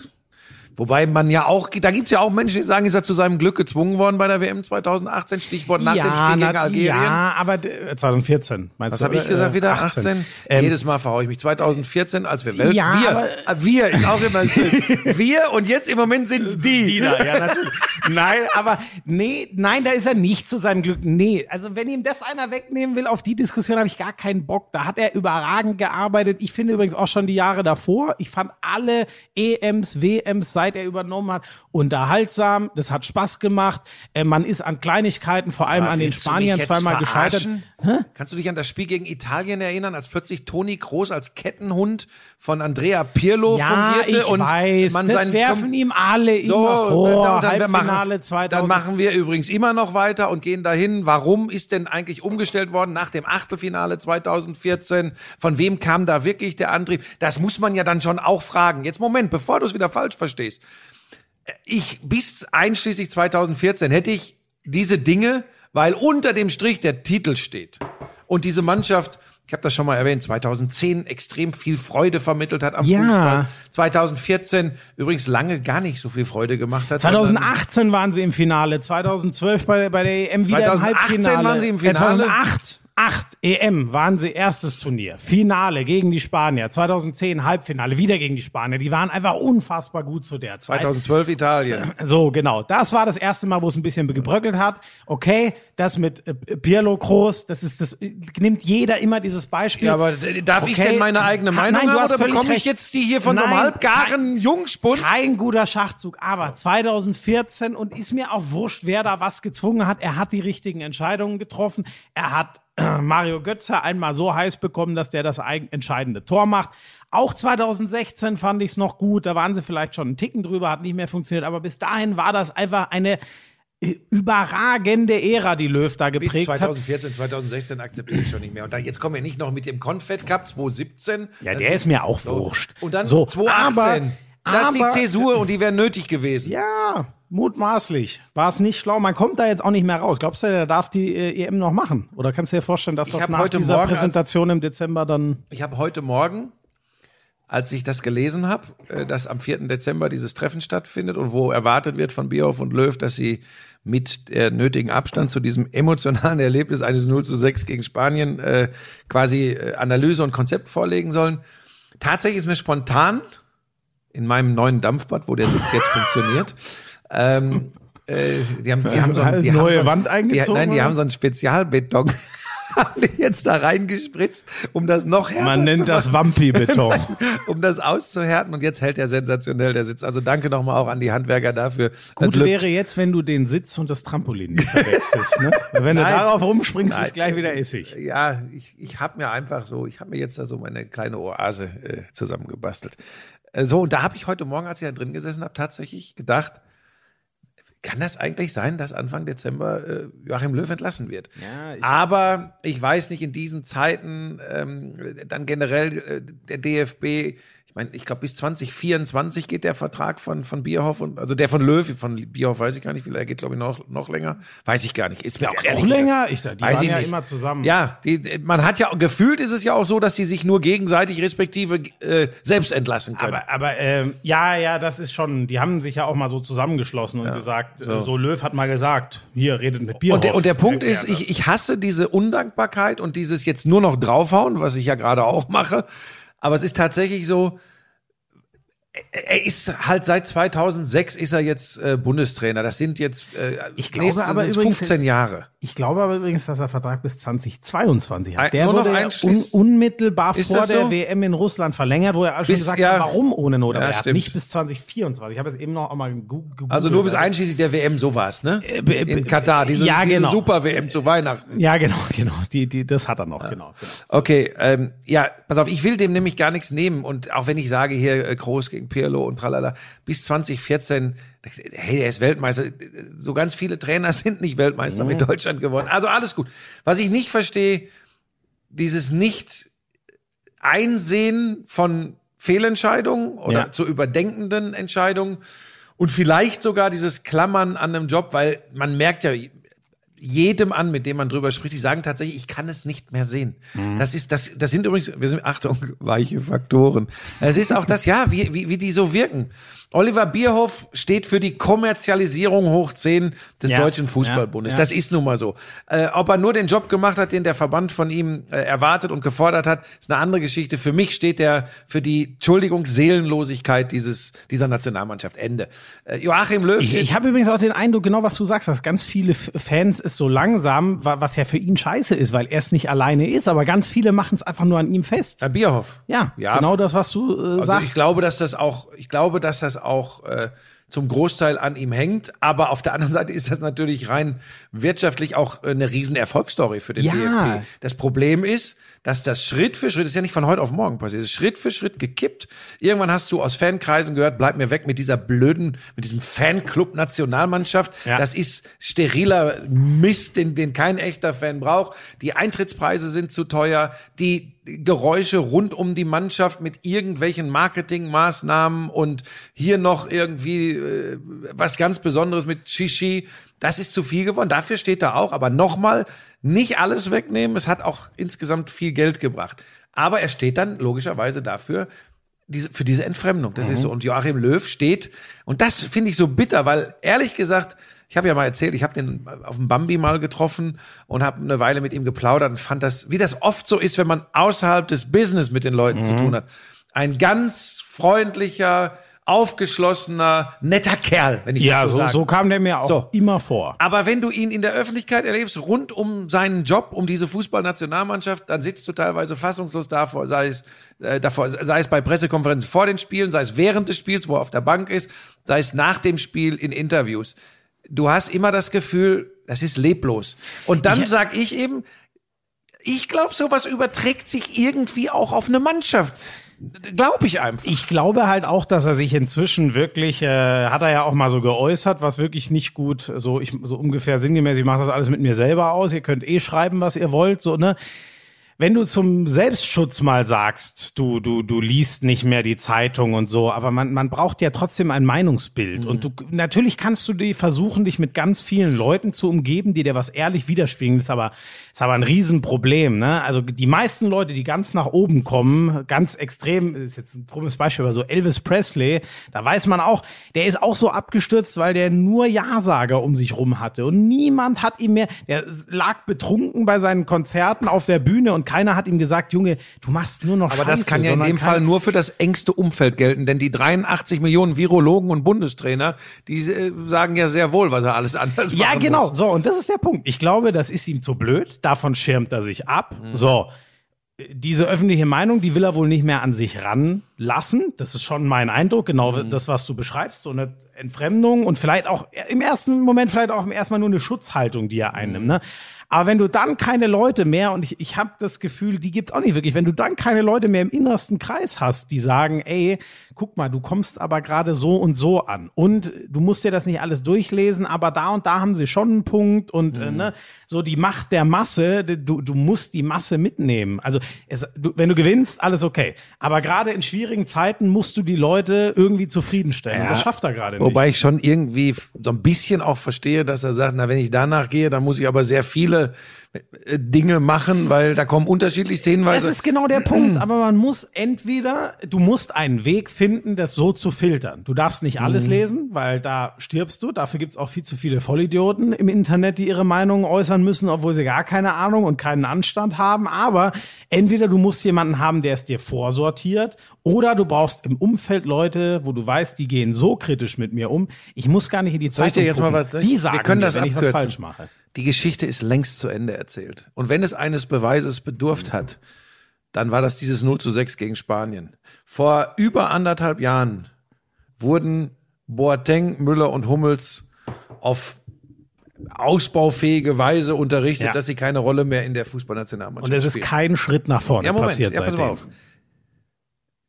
S2: wobei man ja auch, da gibt's ja auch Menschen, die sagen, ist er zu seinem Glück gezwungen worden bei der WM 2018, Stichwort nach dem Spiel gegen Algerien.
S1: Ja, aber äh, 2014, meinst
S2: Was
S1: du?
S2: habe ich
S1: oder?
S2: gesagt
S1: Äh,
S2: wieder? 18?
S1: Ähm,
S2: Jedes Mal verhaue ich mich. 2014, als wir Welt...
S1: Ja,
S2: wir, Ah, wir ist auch immer schön. wir und jetzt im Moment sind's die.
S1: die da, ja, nein, aber nee, nein, da ist er nicht zu seinem Glück. Nee, also wenn ihm das einer wegnehmen will, auf die Diskussion habe ich gar keinen Bock. Da hat er überragend gearbeitet. Ich finde übrigens auch schon die Jahre davor. Ich fand alle EMs, WMs, seit er übernommen hat, unterhaltsam. Das hat Spaß gemacht. Äh, man ist an Kleinigkeiten, vor allem an den Spaniern zweimal gescheitert.
S2: verarschen? Kannst du dich an das Spiel gegen Italien erinnern, als plötzlich Toni Kroos als Kettenhund von Andrea Pirlo
S1: Ja,
S2: fungierte
S1: ich
S2: und
S1: weiß,
S2: man
S1: das werfen ihm alle
S2: so,
S1: immer vor.
S2: dann,
S1: Halbfinale
S2: machen,
S1: 2000.
S2: dann machen wir übrigens immer noch weiter und gehen dahin. Warum ist denn eigentlich umgestellt worden nach dem Achtelfinale 2014? Von wem kam da wirklich der Antrieb? Das muss man ja dann schon auch fragen. Jetzt Moment, bevor du es wieder falsch verstehst. Ich bis einschließlich 2014 hätte ich diese Dinge, weil unter dem Strich der Titel steht und diese Mannschaft, ich habe das schon mal erwähnt, 2010 extrem viel Freude vermittelt hat am
S1: Ja.
S2: Fußball. 2014 übrigens lange gar nicht so viel Freude gemacht hat. sondern-
S1: 2018 waren sie im Finale, 2012 bei, bei der EM wieder
S2: 2018
S1: im Halbfinale.
S2: waren sie im
S1: Äh,
S2: Finale?
S1: 2008, 8 EM waren sie erstes Turnier, Finale gegen die Spanier, 2010 Halbfinale wieder gegen die Spanier. Die waren einfach unfassbar gut zu der Zeit.
S2: 2012 Italien.
S1: So, genau. Das war das erste Mal, wo es ein bisschen gebröckelt hat. Okay, das mit äh, Pirlo Groß, das ist das, nimmt jeder immer dieses Beispiel.
S2: Ja, aber darf ich
S1: Okay.
S2: denn meine eigene Meinung
S1: Nein,
S2: haben oder bekomme ich
S1: recht.
S2: jetzt die hier von so einem
S1: Nein,
S2: halbgaren Jungspund?
S1: Kein guter Schachzug, aber 2014 und ist mir auch wurscht, wer da was gezwungen hat. Er hat die richtigen Entscheidungen getroffen. Er hat Mario Götze einmal so heiß bekommen, dass der das entscheidende Tor macht. Auch 2016 fand ich es noch gut. Da waren sie vielleicht schon einen Ticken drüber, hat nicht mehr funktioniert. Aber bis dahin war das einfach eine äh, überragende Ära, die Löw da
S2: Bis
S1: geprägt hat.
S2: 2014, 2016 akzeptiere ich schon nicht mehr. Und dann, jetzt kommen wir nicht noch mit dem Confed Cup 2017.
S1: Ja, der ist mir auch wurscht.
S2: Und dann
S1: so,
S2: 2018.
S1: Aber,
S2: das ist die Zäsur und die wäre nötig gewesen.
S1: Ja, mutmaßlich. War es nicht schlau. Man kommt da jetzt auch nicht mehr raus. Glaubst du, der darf die äh, EM noch machen? Oder kannst du dir vorstellen, dass das nach dieser
S2: Morgen als-
S1: Präsentation im Dezember dann...
S2: Ich habe heute Morgen, als ich das gelesen habe, äh, dass am 4. Dezember dieses Treffen stattfindet und wo erwartet wird von Bierhoff und Löw, dass sie mit der nötigen Abstand zu diesem emotionalen Erlebnis eines 0 zu 6 gegen Spanien äh, quasi äh, Analyse und Konzept vorlegen sollen. Tatsächlich ist mir spontan in meinem neuen Dampfbad, wo der Sitz jetzt funktioniert, ähm, äh, die haben, die haben so ein, die
S1: Neue
S2: so ein,
S1: Wand eingezogen,
S2: Die, nein, die haben so einen Spezialbeton haben die jetzt da reingespritzt, um das noch härter
S1: Man
S2: zu
S1: nennt das
S2: machen.
S1: Wampi-Beton.
S2: um das auszuhärten und jetzt hält er sensationell der Sitz. Also danke nochmal auch an die Handwerker dafür.
S1: Gut
S2: Das
S1: wäre jetzt, wenn du den Sitz und das Trampolin nicht verwechselst. Ne? Wenn du
S2: Nein.
S1: darauf rumspringst,
S2: Nein.
S1: ist gleich wieder Essig.
S2: Ja, ich, ich habe mir einfach so, ich habe mir jetzt da so meine kleine Oase äh, zusammengebastelt. Äh, so, und da habe ich heute Morgen, als ich da drin gesessen habe, tatsächlich gedacht, kann das eigentlich sein, dass Anfang Dezember äh, Joachim Löw entlassen wird?
S1: Ja, ich-
S2: Aber ich weiß nicht, in diesen Zeiten ähm, dann generell äh, der DFB, ich meine, ich glaube bis 2024 geht der Vertrag von von Bierhoff und also der von Löw, von Bierhoff weiß ich gar nicht, er geht, glaube ich noch noch länger, weiß ich gar nicht. Ist mir auch gesagt-
S1: länger? Ich, die
S2: Weiß
S1: waren ja
S2: nicht.
S1: immer zusammen.
S2: Ja, die, man hat ja gefühlt ist es ja auch so, dass sie sich nur gegenseitig respektive äh, selbst entlassen können.
S1: Aber, aber ähm, ja, ja, das ist schon, die haben sich ja auch mal so zusammengeschlossen und gesagt, so. so Löw hat mal gesagt, hier redet mit Bierhoff.
S2: und, der, und der Punkt ist, ich, ich hasse diese Undankbarkeit und dieses jetzt nur noch draufhauen, was ich ja gerade auch mache. Aber es ist tatsächlich so, er- ist halt seit 2006 ist er jetzt äh, Bundestrainer. Das sind jetzt äh,
S1: Ich glaube aber übrigens-
S2: 15 Jahre.
S1: Ich glaube aber übrigens, dass er Vertrag bis 2022
S2: Ein-
S1: hat. Der
S2: nur
S1: wurde ja un unmittelbar vor
S2: das
S1: der
S2: so?
S1: WM in Russland verlängert, wo er auch schon
S2: Bis-
S1: gesagt
S2: ja.
S1: hat, warum ohne Not. Aber
S2: Ja,
S1: er hat
S2: stimmt.
S1: nicht bis 2024. Ich habe es eben noch auch mal gu- gegoogelt.
S2: Also nur bis einschließlich der WM, so war's, ne?
S1: Äh,
S2: In Katar, diese,
S1: ja,
S2: diese
S1: genau.
S2: Super-WM zu Weihnachten.
S1: Ja, genau, genau. Die, die, das hat er noch, genau. genau.
S2: Okay, ähm, ja, pass auf, ich will dem nämlich gar nichts nehmen. Und auch wenn ich sage hier äh, Groß gegen Pirlo und tralala, bis 2014, hey, er ist Weltmeister. So ganz viele Trainer sind nicht Weltmeister mit Deutschland geworden. Also alles gut. Was ich nicht verstehe, dieses nicht Einsehen von Fehlentscheidungen oder
S1: Ja.
S2: zu überdenkenden Entscheidungen und vielleicht sogar dieses Klammern an einem Job, weil man merkt ja, jedem an, mit dem man drüber spricht, die sagen tatsächlich, ich kann es nicht mehr sehen. Das ist, das, das sind übrigens, wir sind, Achtung, weiche Faktoren. Es ist auch das, ja, wie, wie, wie die so wirken. Oliver Bierhoff steht für die Kommerzialisierung hoch 10 des
S1: Ja,
S2: Deutschen Fußballbundes.
S1: ja, ja.
S2: Das ist nun mal so. Äh, ob er nur den Job gemacht hat, den der Verband von ihm äh, erwartet und gefordert hat, ist eine andere Geschichte. Für mich steht er für die, Entschuldigung, Seelenlosigkeit dieses, dieser Nationalmannschaft. Ende. Äh, Joachim Löw
S1: Ich, ich habe übrigens auch den Eindruck, genau was du sagst, dass ganz viele Fans es so langsam, wa- was ja für ihn scheiße ist, weil er es nicht alleine ist, aber ganz viele machen es einfach nur an ihm fest.
S2: Herr Bierhoff.
S1: Ja,
S2: Ja.
S1: genau das, was du äh,
S2: Also
S1: sagst.
S2: ich glaube, dass das auch, ich glaube, dass das auch äh, zum Großteil an ihm hängt. Aber auf der anderen Seite ist das natürlich rein wirtschaftlich auch äh, eine riesen Erfolgsstory für den
S1: Ja.
S2: DFB. Das Problem ist, dass das Schritt für Schritt, das ist ja nicht von heute auf morgen passiert, es ist Schritt für Schritt gekippt. Irgendwann hast du aus Fankreisen gehört, bleib mir weg mit dieser blöden, mit diesem Fanclub Nationalmannschaft.
S1: Ja.
S2: Das ist steriler Mist, den, den kein echter Fan braucht. Die Eintrittspreise sind zu teuer. Die Geräusche rund um die Mannschaft mit irgendwelchen Marketingmaßnahmen und hier noch irgendwie äh, was ganz Besonderes mit Shishi. Das ist zu viel geworden. Dafür steht er auch. Aber nochmal, nicht alles wegnehmen. Es hat auch insgesamt viel Geld gebracht. Aber er steht dann logischerweise dafür, diese, für diese Entfremdung. Das ist so. Und Joachim Löw steht, und das finde ich so bitter, weil ehrlich gesagt, ich habe ja mal erzählt, ich habe den auf dem Bambi mal getroffen und habe eine Weile mit ihm geplaudert und fand das, wie das oft so ist, wenn man außerhalb des Business mit den Leuten zu tun hat. Ein ganz freundlicher, aufgeschlossener, netter Kerl, wenn ich
S1: ja,
S2: das so,
S1: so,
S2: sage.
S1: so kam der mir auch
S2: So.
S1: immer vor.
S2: Aber wenn du ihn in der Öffentlichkeit erlebst, rund um seinen Job, um diese Fußballnationalmannschaft, dann sitzt du teilweise fassungslos davor, sei es, äh, davor, sei es bei Pressekonferenzen vor den Spielen, sei es während des Spiels, wo er auf der Bank ist, sei es nach dem Spiel in Interviews. Du hast immer das Gefühl, das ist leblos. Und dann
S1: Ich-
S2: sag ich eben, ich glaube, sowas überträgt sich irgendwie auch auf eine Mannschaft. Glaube ich einfach.
S1: Ich glaube halt auch, dass er sich inzwischen wirklich, äh, hat er ja auch mal so geäußert, was wirklich nicht gut, so ich so ungefähr sinngemäß, ich mache das alles mit mir selber aus, ihr könnt eh schreiben, was ihr wollt, so, ne? Wenn du zum Selbstschutz mal sagst, du, du, du liest nicht mehr die Zeitung und so, aber man, man braucht ja trotzdem ein Meinungsbild. Und du, natürlich kannst du die versuchen, dich mit ganz vielen Leuten zu umgeben, die dir was ehrlich widerspiegeln. Das ist aber, ist aber ein Riesenproblem, ne? Also die meisten Leute, die ganz nach oben kommen, ganz extrem, ist jetzt ein dummes Beispiel, aber so Elvis Presley, da weiß man auch, der ist auch so abgestürzt, weil der nur Ja-Sager um sich rum hatte. Und niemand hat ihm mehr, der lag betrunken bei seinen Konzerten auf der Bühne und keiner hat ihm gesagt, Junge, du machst nur noch
S2: Aber
S1: Scheiße.
S2: das kann ja in dem Fall nur für das engste Umfeld gelten, denn die 83 Millionen Virologen und Bundestrainer, die äh, sagen ja sehr wohl, was er alles anders
S1: Ja,
S2: machen
S1: genau.
S2: muss.
S1: So, und das ist der Punkt. Ich glaube, das ist ihm zu blöd. Davon schirmt er sich ab.
S2: Mhm.
S1: So. Diese öffentliche Meinung, die will er wohl nicht mehr an sich ranlassen. Das ist schon mein Eindruck. Genau
S2: Mhm.
S1: das, was du beschreibst. So eine Entfremdung und vielleicht auch im ersten Moment vielleicht auch erstmal nur eine Schutzhaltung, die er einnimmt.
S2: Mhm.
S1: Ne? Aber wenn du dann keine Leute mehr, und ich, ich habe das Gefühl, die gibt's auch nicht wirklich, wenn du dann keine Leute mehr im innersten Kreis hast, die sagen, ey, guck mal, du kommst aber gerade so und so an. Und du musst dir das nicht alles durchlesen, aber da und da haben sie schon einen Punkt und äh, ne, so die Macht der Masse, du, du musst die Masse mitnehmen. Also es, du, wenn du gewinnst, alles okay. Aber gerade in schwierigen Zeiten musst du die Leute irgendwie zufriedenstellen. Und das schafft er gerade nicht.
S2: Wobei ich schon irgendwie so ein bisschen auch verstehe, dass er sagt, na, wenn ich danach gehe, dann muss ich aber sehr viele äh, Dinge machen, weil da kommen unterschiedlichste
S1: Das
S2: Hinweise.
S1: ist genau der Punkt. Aber man muss entweder, du musst einen Weg finden, das so zu filtern. Du darfst nicht alles
S2: Mhm.
S1: lesen, weil da stirbst du. Dafür gibt's auch viel zu viele Vollidioten im Internet, die ihre Meinung äußern müssen, obwohl sie gar keine Ahnung und keinen Anstand haben. Aber entweder du musst jemanden haben, der es dir vorsortiert, oder du brauchst im Umfeld Leute, wo du weißt, die gehen so kritisch mit mir um. Ich muss gar nicht in die
S2: Soll ich dir jetzt mal
S1: gucken.
S2: was- soll ich-
S1: Die sagen
S2: wir können
S1: mir,
S2: das
S1: wenn ich was
S2: abkürzen.
S1: falsch mache.
S2: Die Geschichte ist längst zu Ende erzählt. Und wenn es eines Beweises bedurft hat, dann war das dieses 0 zu 6 gegen Spanien. Vor über anderthalb Jahren wurden Boateng, Müller und Hummels auf ausbaufähige Weise unterrichtet,
S1: Ja.
S2: dass sie keine Rolle mehr in der Fußballnationalmannschaft
S1: Und es ist
S2: spielen.
S1: kein Schritt nach vorne
S2: Ja, Moment,
S1: passiert
S2: ja, pass
S1: seitdem.
S2: auf.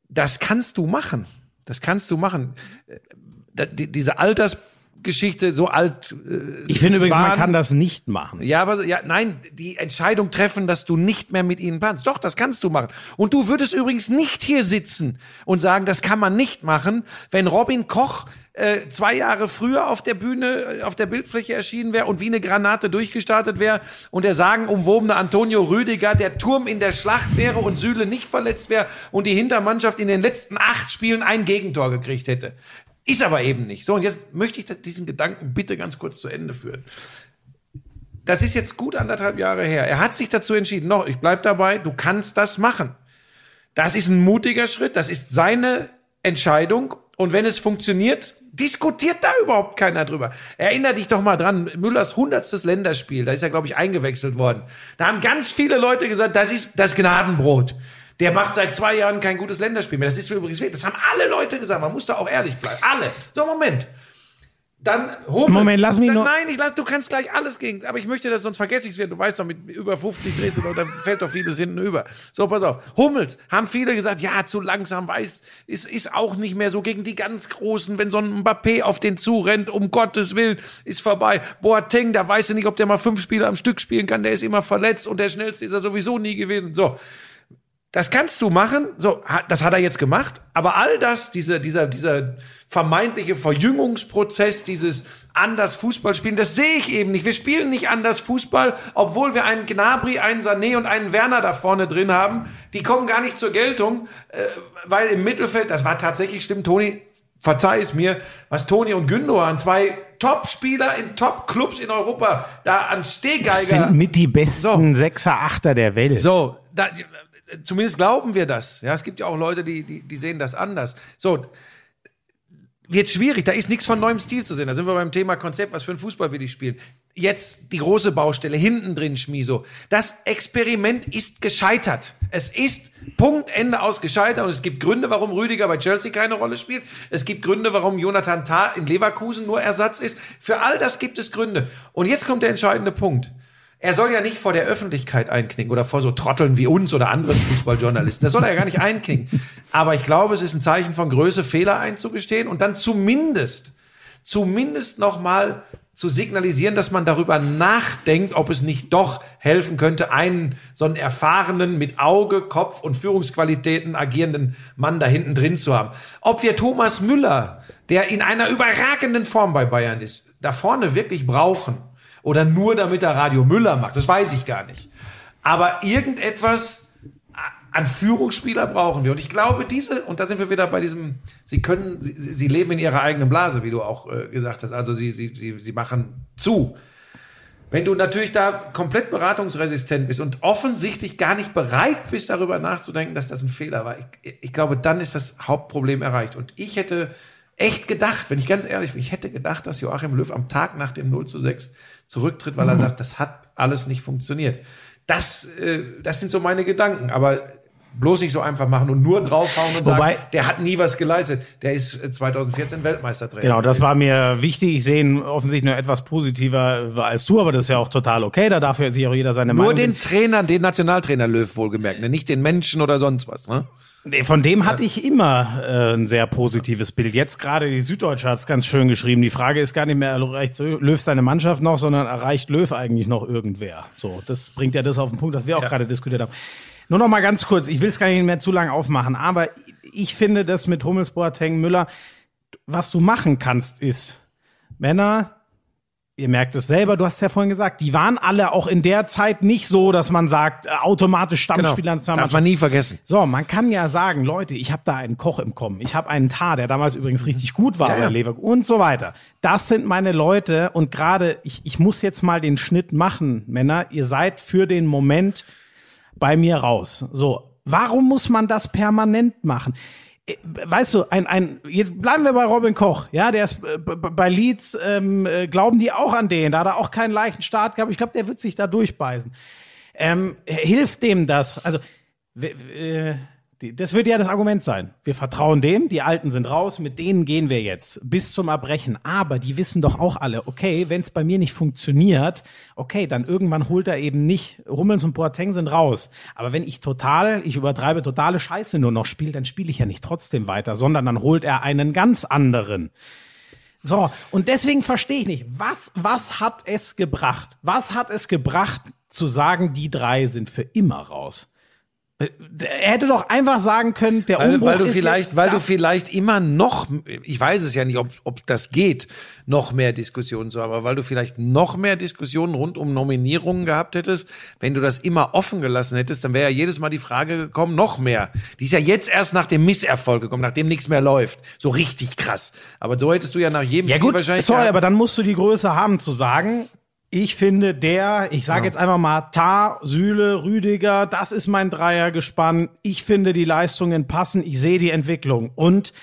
S2: Das kannst du machen. Das kannst du machen. Da- die- Altersgeschichte, so alt. äh,
S1: Ich finde übrigens, man
S2: waren-
S1: kann das nicht machen.
S2: Ja, aber ja, nein, die Entscheidung treffen, dass du nicht mehr mit ihnen planst. Doch, das kannst du machen. Und du würdest übrigens nicht hier sitzen und sagen, das kann man nicht machen, wenn Robin Koch äh, zwei Jahre früher auf der Bühne, äh, auf der Bildfläche erschienen wäre und wie eine Granate durchgestartet wäre und der sagenumwobene Antonio Rüdiger der Turm in der Schlacht wäre und Süle nicht verletzt wäre und die Hintermannschaft in den letzten acht Spielen ein Gegentor gekriegt hätte. Ist aber eben nicht. So, und jetzt möchte ich diesen Gedanken bitte ganz kurz zu Ende führen. Das ist jetzt gut anderthalb Jahre her. Er hat sich dazu entschieden, noch, ich bleib dabei, du kannst das machen. Das ist ein mutiger Schritt, das ist seine Entscheidung. Und wenn es funktioniert, diskutiert da überhaupt keiner drüber. Erinner dich doch mal dran, Müllers hundertstes Länderspiel, da ist er, glaube ich, eingewechselt worden. Da haben ganz viele Leute gesagt, das ist das Gnadenbrot. Der macht seit zwei Jahren kein gutes Länderspiel mehr. Das ist übrigens weg. Das haben alle Leute gesagt. Man muss da auch ehrlich bleiben. Alle. So, Moment. Dann Hummels.
S1: Moment, lass mich
S2: dann,
S1: nur-
S2: Nein, ich lass, du kannst gleich alles gegen. Aber ich möchte das, sonst vergesse ich es wieder. Du weißt doch, mit über 50 drehst du da fällt doch vieles hinten über. So, pass auf. Hummels haben viele gesagt, ja, zu langsam, weiß, ist, ist auch nicht mehr so gegen die ganz Großen. Wenn so ein Mbappé auf den zurennt, um Gottes Willen, ist vorbei. Boateng, da weißt du nicht, ob der mal fünf Spiele am Stück spielen kann. Der ist immer verletzt und der schnellste ist er sowieso nie gewesen. So. Das kannst du machen. So, das hat er jetzt gemacht. Aber all das, diese, dieser, dieser vermeintliche Verjüngungsprozess, dieses anders Fußball spielen, das sehe ich eben nicht. Wir spielen nicht anders Fußball, obwohl wir einen Gnabry, einen Sané und einen Werner da vorne drin haben. Die kommen gar nicht zur Geltung, äh, weil im Mittelfeld, das war tatsächlich, stimmt, Toni, verzeih es mir, was Toni und Gündogan, zwei Top-Spieler in Top-Clubs in Europa, da an Stehgeiger.
S1: Das sind mit die besten Sechser, Achter der Welt.
S2: So, da, zumindest glauben wir das. Ja, es gibt ja auch Leute, die, die, die sehen das anders. So, wird schwierig. Da ist nichts von neuem Stil zu sehen. Da sind wir beim Thema Konzept, was für ein Fußball will ich spielen. Jetzt die große Baustelle, hinten drin Schmiso. Das Experiment ist gescheitert. Es ist Punkt, Ende aus gescheitert. Und es gibt Gründe, warum Rüdiger bei Chelsea keine Rolle spielt. Es gibt Gründe, warum Jonathan Tah in Leverkusen nur Ersatz ist. Für all das gibt es Gründe. Und jetzt kommt der entscheidende Punkt. Er soll ja nicht vor der Öffentlichkeit einknicken oder vor so Trotteln wie uns oder anderen Fußballjournalisten. Das soll er ja gar nicht einknicken. Aber ich glaube, es ist ein Zeichen von Größe, Fehler einzugestehen und dann zumindest, zumindest nochmal zu signalisieren, dass man darüber nachdenkt, ob es nicht doch helfen könnte, einen so einen erfahrenen, mit Auge, Kopf und Führungsqualitäten agierenden Mann da hinten drin zu haben. Ob wir Thomas Müller, der in einer überragenden Form bei Bayern ist, da vorne wirklich brauchen, oder nur damit er Radio Müller macht, das weiß ich gar nicht. Aber irgendetwas an Führungsspieler brauchen wir. Und ich glaube, diese, und da sind wir wieder bei diesem, sie können, sie, sie leben in ihrer eigenen Blase, wie du auch äh, gesagt hast. Also sie, sie, sie, sie machen zu. Wenn du natürlich da komplett beratungsresistent bist und offensichtlich gar nicht bereit bist, darüber nachzudenken, dass das ein Fehler war, ich, ich glaube, dann ist das Hauptproblem erreicht. Und ich hätte echt gedacht, wenn ich ganz ehrlich bin, ich hätte gedacht, dass Joachim Löw am Tag nach dem 0 zu 6 zurücktritt, weil er
S1: Mhm.
S2: sagt, das hat alles nicht funktioniert. Das, äh, das sind so meine Gedanken. Aber bloß nicht so einfach machen und nur draufhauen und
S1: Wobei-
S2: sagen, der hat nie was geleistet. Der ist äh, 2014 Weltmeistertrainer.
S1: Genau, das war mir wichtig. Ich sehe ihn offensichtlich nur etwas positiver als du, aber das ist ja auch total okay. Da darf ja sich auch jeder seine
S2: Nur
S1: Meinung
S2: den Trainer, den Nationaltrainer Löw wohlgemerkt, ne? nicht den Menschen oder sonst was. Ne?
S1: Nee, Von dem hatte ich immer äh, ein sehr positives Bild. Jetzt gerade die Süddeutsche hat es ganz schön geschrieben. Die Frage ist gar nicht mehr, erreicht Löw seine Mannschaft noch, sondern erreicht Löw eigentlich noch irgendwer? So, das bringt ja das auf den Punkt, was wir auch gerade diskutiert haben. Nur noch mal ganz kurz, ich will es gar nicht mehr zu lange aufmachen, aber ich finde, dass mit Hummels, Boateng, Müller, was du machen kannst, ist, Männer, ihr merkt es selber, du hast ja vorhin gesagt, die waren alle auch in der Zeit nicht so, dass man sagt, äh, automatisch Stammspieler
S2: Genau. Darf man nie vergessen.
S1: so, man kann ja sagen, Leute, ich habe da einen Koch im Kommen. Ich habe einen Tar, der damals übrigens richtig gut war
S2: Ja.
S1: Leverkusen und so weiter. Das sind meine Leute und gerade, ich, ich muss jetzt mal den Schnitt machen, Männer. Ihr seid für den Moment bei mir raus. So, warum muss man das permanent machen? Äh, Weißt du, ein, ein, jetzt bleiben wir bei Robin Koch, ja, der ist äh, bei Leeds, ähm, äh, glauben die auch an den, da hat er auch keinen leichten Start gehabt, ich glaube, der wird sich da durchbeißen. Ähm, hilft dem das? Also, äh, die, das wird ja das Argument sein. Wir vertrauen dem, die Alten sind raus, mit denen gehen wir jetzt bis zum Erbrechen. Aber die wissen doch auch alle, okay, wenn es bei mir nicht funktioniert, okay, dann irgendwann holt er eben nicht, Hummels und Boateng sind raus. Aber wenn ich total, ich übertreibe, totale Scheiße nur noch spiele, dann spiele ich ja nicht trotzdem weiter, sondern dann holt er einen ganz anderen. So, und deswegen verstehe ich nicht, was, was hat es gebracht? Was hat es gebracht, zu sagen, die drei sind für immer raus? Er hätte doch einfach sagen können, der
S2: Weil,
S1: Umbruch
S2: weil du
S1: ist
S2: vielleicht, weil du
S1: das.
S2: vielleicht immer noch, ich weiß es ja nicht, ob, ob das geht, noch mehr Diskussionen zu haben, aber weil du vielleicht noch mehr Diskussionen rund um Nominierungen gehabt hättest, wenn du das immer offen gelassen hättest, dann wäre ja jedes Mal die Frage gekommen, noch mehr. Die ist ja jetzt erst nach dem Misserfolg gekommen, nachdem nichts mehr läuft. So richtig krass. Aber so hättest du ja nach jedem
S1: Ja
S2: Spiel
S1: gut,
S2: wahrscheinlich
S1: sorry, aber dann musst du die Größe haben zu sagen, ich finde der, ich sage jetzt einfach mal Tar, Süle, Rüdiger, das ist mein Dreiergespann. Ich finde die Leistungen passen, ich sehe die Entwicklung und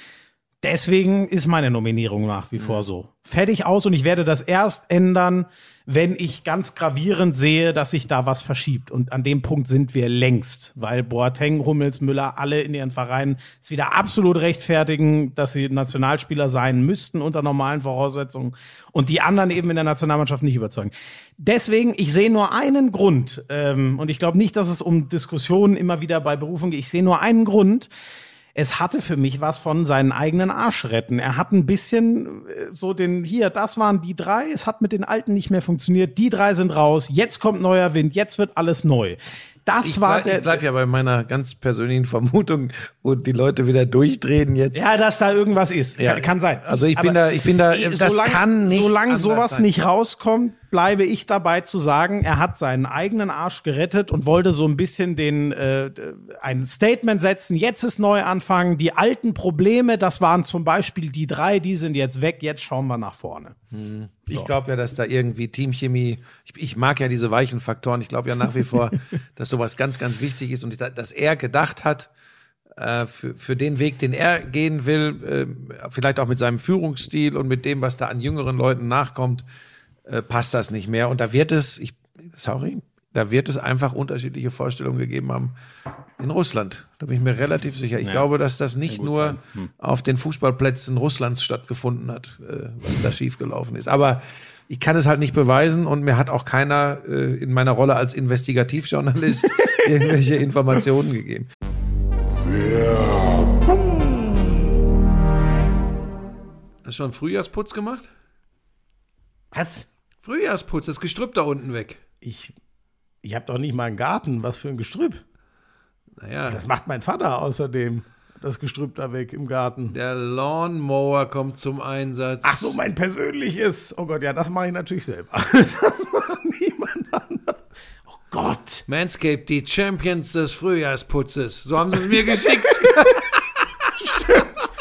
S1: deswegen ist meine Nominierung nach wie vor so. Fertig aus und ich werde das erst ändern, wenn ich ganz gravierend sehe, dass sich da was verschiebt. Und an dem Punkt sind wir längst, weil Boateng, Hummels, Müller alle in ihren Vereinen es wieder absolut rechtfertigen, dass sie Nationalspieler sein müssten unter normalen Voraussetzungen und die anderen eben in der Nationalmannschaft nicht überzeugen. Deswegen, ich sehe nur einen Grund ähm, und ich glaube nicht, dass es um Diskussionen immer wieder bei Berufung geht. Ich sehe nur einen Grund, es hatte für mich was von seinen eigenen Arsch retten. Er hat ein bisschen äh, so den, hier, das waren die drei, es hat mit den Alten nicht mehr funktioniert, die drei sind raus, jetzt kommt neuer Wind, jetzt wird alles neu. Das
S2: ich,
S1: war
S2: bleib,
S1: der,
S2: ich bleib ja bei meiner ganz persönlichen Vermutung, wo die Leute wieder durchdrehen jetzt.
S1: ja, dass da irgendwas ist.
S2: Ja.
S1: Kann, kann sein.
S2: Also ich bin da, ich bin da, das
S1: solange-
S2: kann nicht
S1: Solange sowas
S2: sein.
S1: nicht rauskommt, bleibe ich dabei zu sagen, er hat seinen eigenen Arsch gerettet und wollte so ein bisschen den äh, ein Statement setzen. Jetzt ist neu anfangen. Die alten Probleme, das waren zum Beispiel die drei, die sind jetzt weg. Jetzt schauen wir nach vorne.
S2: Ich glaube ja, dass da irgendwie Teamchemie, ich, ich mag ja diese weichen Faktoren, ich glaube ja nach wie vor, dass sowas ganz, ganz wichtig ist und dass er gedacht hat, äh, für, für den Weg, den er gehen will, äh, vielleicht auch mit seinem Führungsstil und mit dem, was da an jüngeren Leuten nachkommt, äh, passt das nicht mehr. Und da wird es, ich, sorry, da wird es einfach unterschiedliche Vorstellungen gegeben haben in Russland. Da bin ich mir relativ sicher. Ich glaube, dass das nicht nur auf den Fußballplätzen Russlands stattgefunden hat, äh, was da schiefgelaufen ist. Aber ich kann es halt nicht beweisen und mir hat auch keiner äh, in meiner Rolle als Investigativjournalist irgendwelche Informationen gegeben. Hast du schon Frühjahrsputz gemacht?
S1: Was?
S2: Frühjahrsputz, das Gestrüpp da unten weg.
S1: Ich, ich habe doch nicht mal einen Garten. Was für ein Gestrüpp.
S2: Naja,
S1: Das macht mein Vater außerdem. Das Gestrüpp da weg im Garten.
S2: der Lawnmower kommt zum Einsatz.
S1: Ach so, mein persönliches. Oh Gott, ja, das mache ich natürlich selber. Das macht niemand anders. Oh Gott.
S2: Manscaped, die Champions des Frühjahrsputzes. So haben sie es mir geschickt.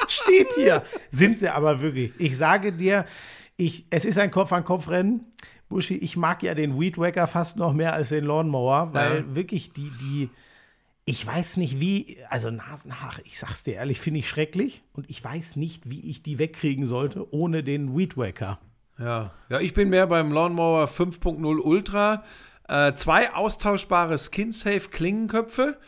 S1: Steht hier. Sind sie aber wirklich. Ich sage dir, ich, es ist ein Kopf-an-Kopf-Rennen. Buschi, ich mag ja den Weed Wacker fast noch mehr als den Lawnmower, weil
S2: Ja.
S1: wirklich die, die, ich weiß nicht wie, also Nasenhaare, ich sag's dir ehrlich, finde ich schrecklich und ich weiß nicht, wie ich die wegkriegen sollte ohne den Weed Wacker.
S2: Ja. ja, ich bin mehr beim Lawnmower 5.0 Ultra. Äh, zwei austauschbare Skin-Safe Klingenköpfe,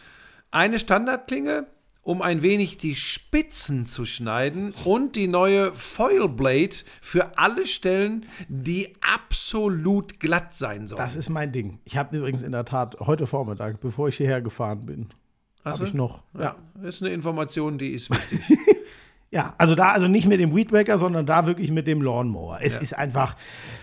S2: eine Standardklinge, um ein wenig die Spitzen zu schneiden und die neue Foil Blade für alle Stellen, die absolut glatt sein sollen.
S1: Das ist mein Ding. Ich habe übrigens in der Tat heute Vormittag, bevor ich hierher gefahren bin, habe ich noch.
S2: ja, das ist eine Information, die ist wichtig.
S1: Ja, also da, also nicht mit dem Weed Wacker, sondern da wirklich mit dem Lawnmower. Es ist einfach,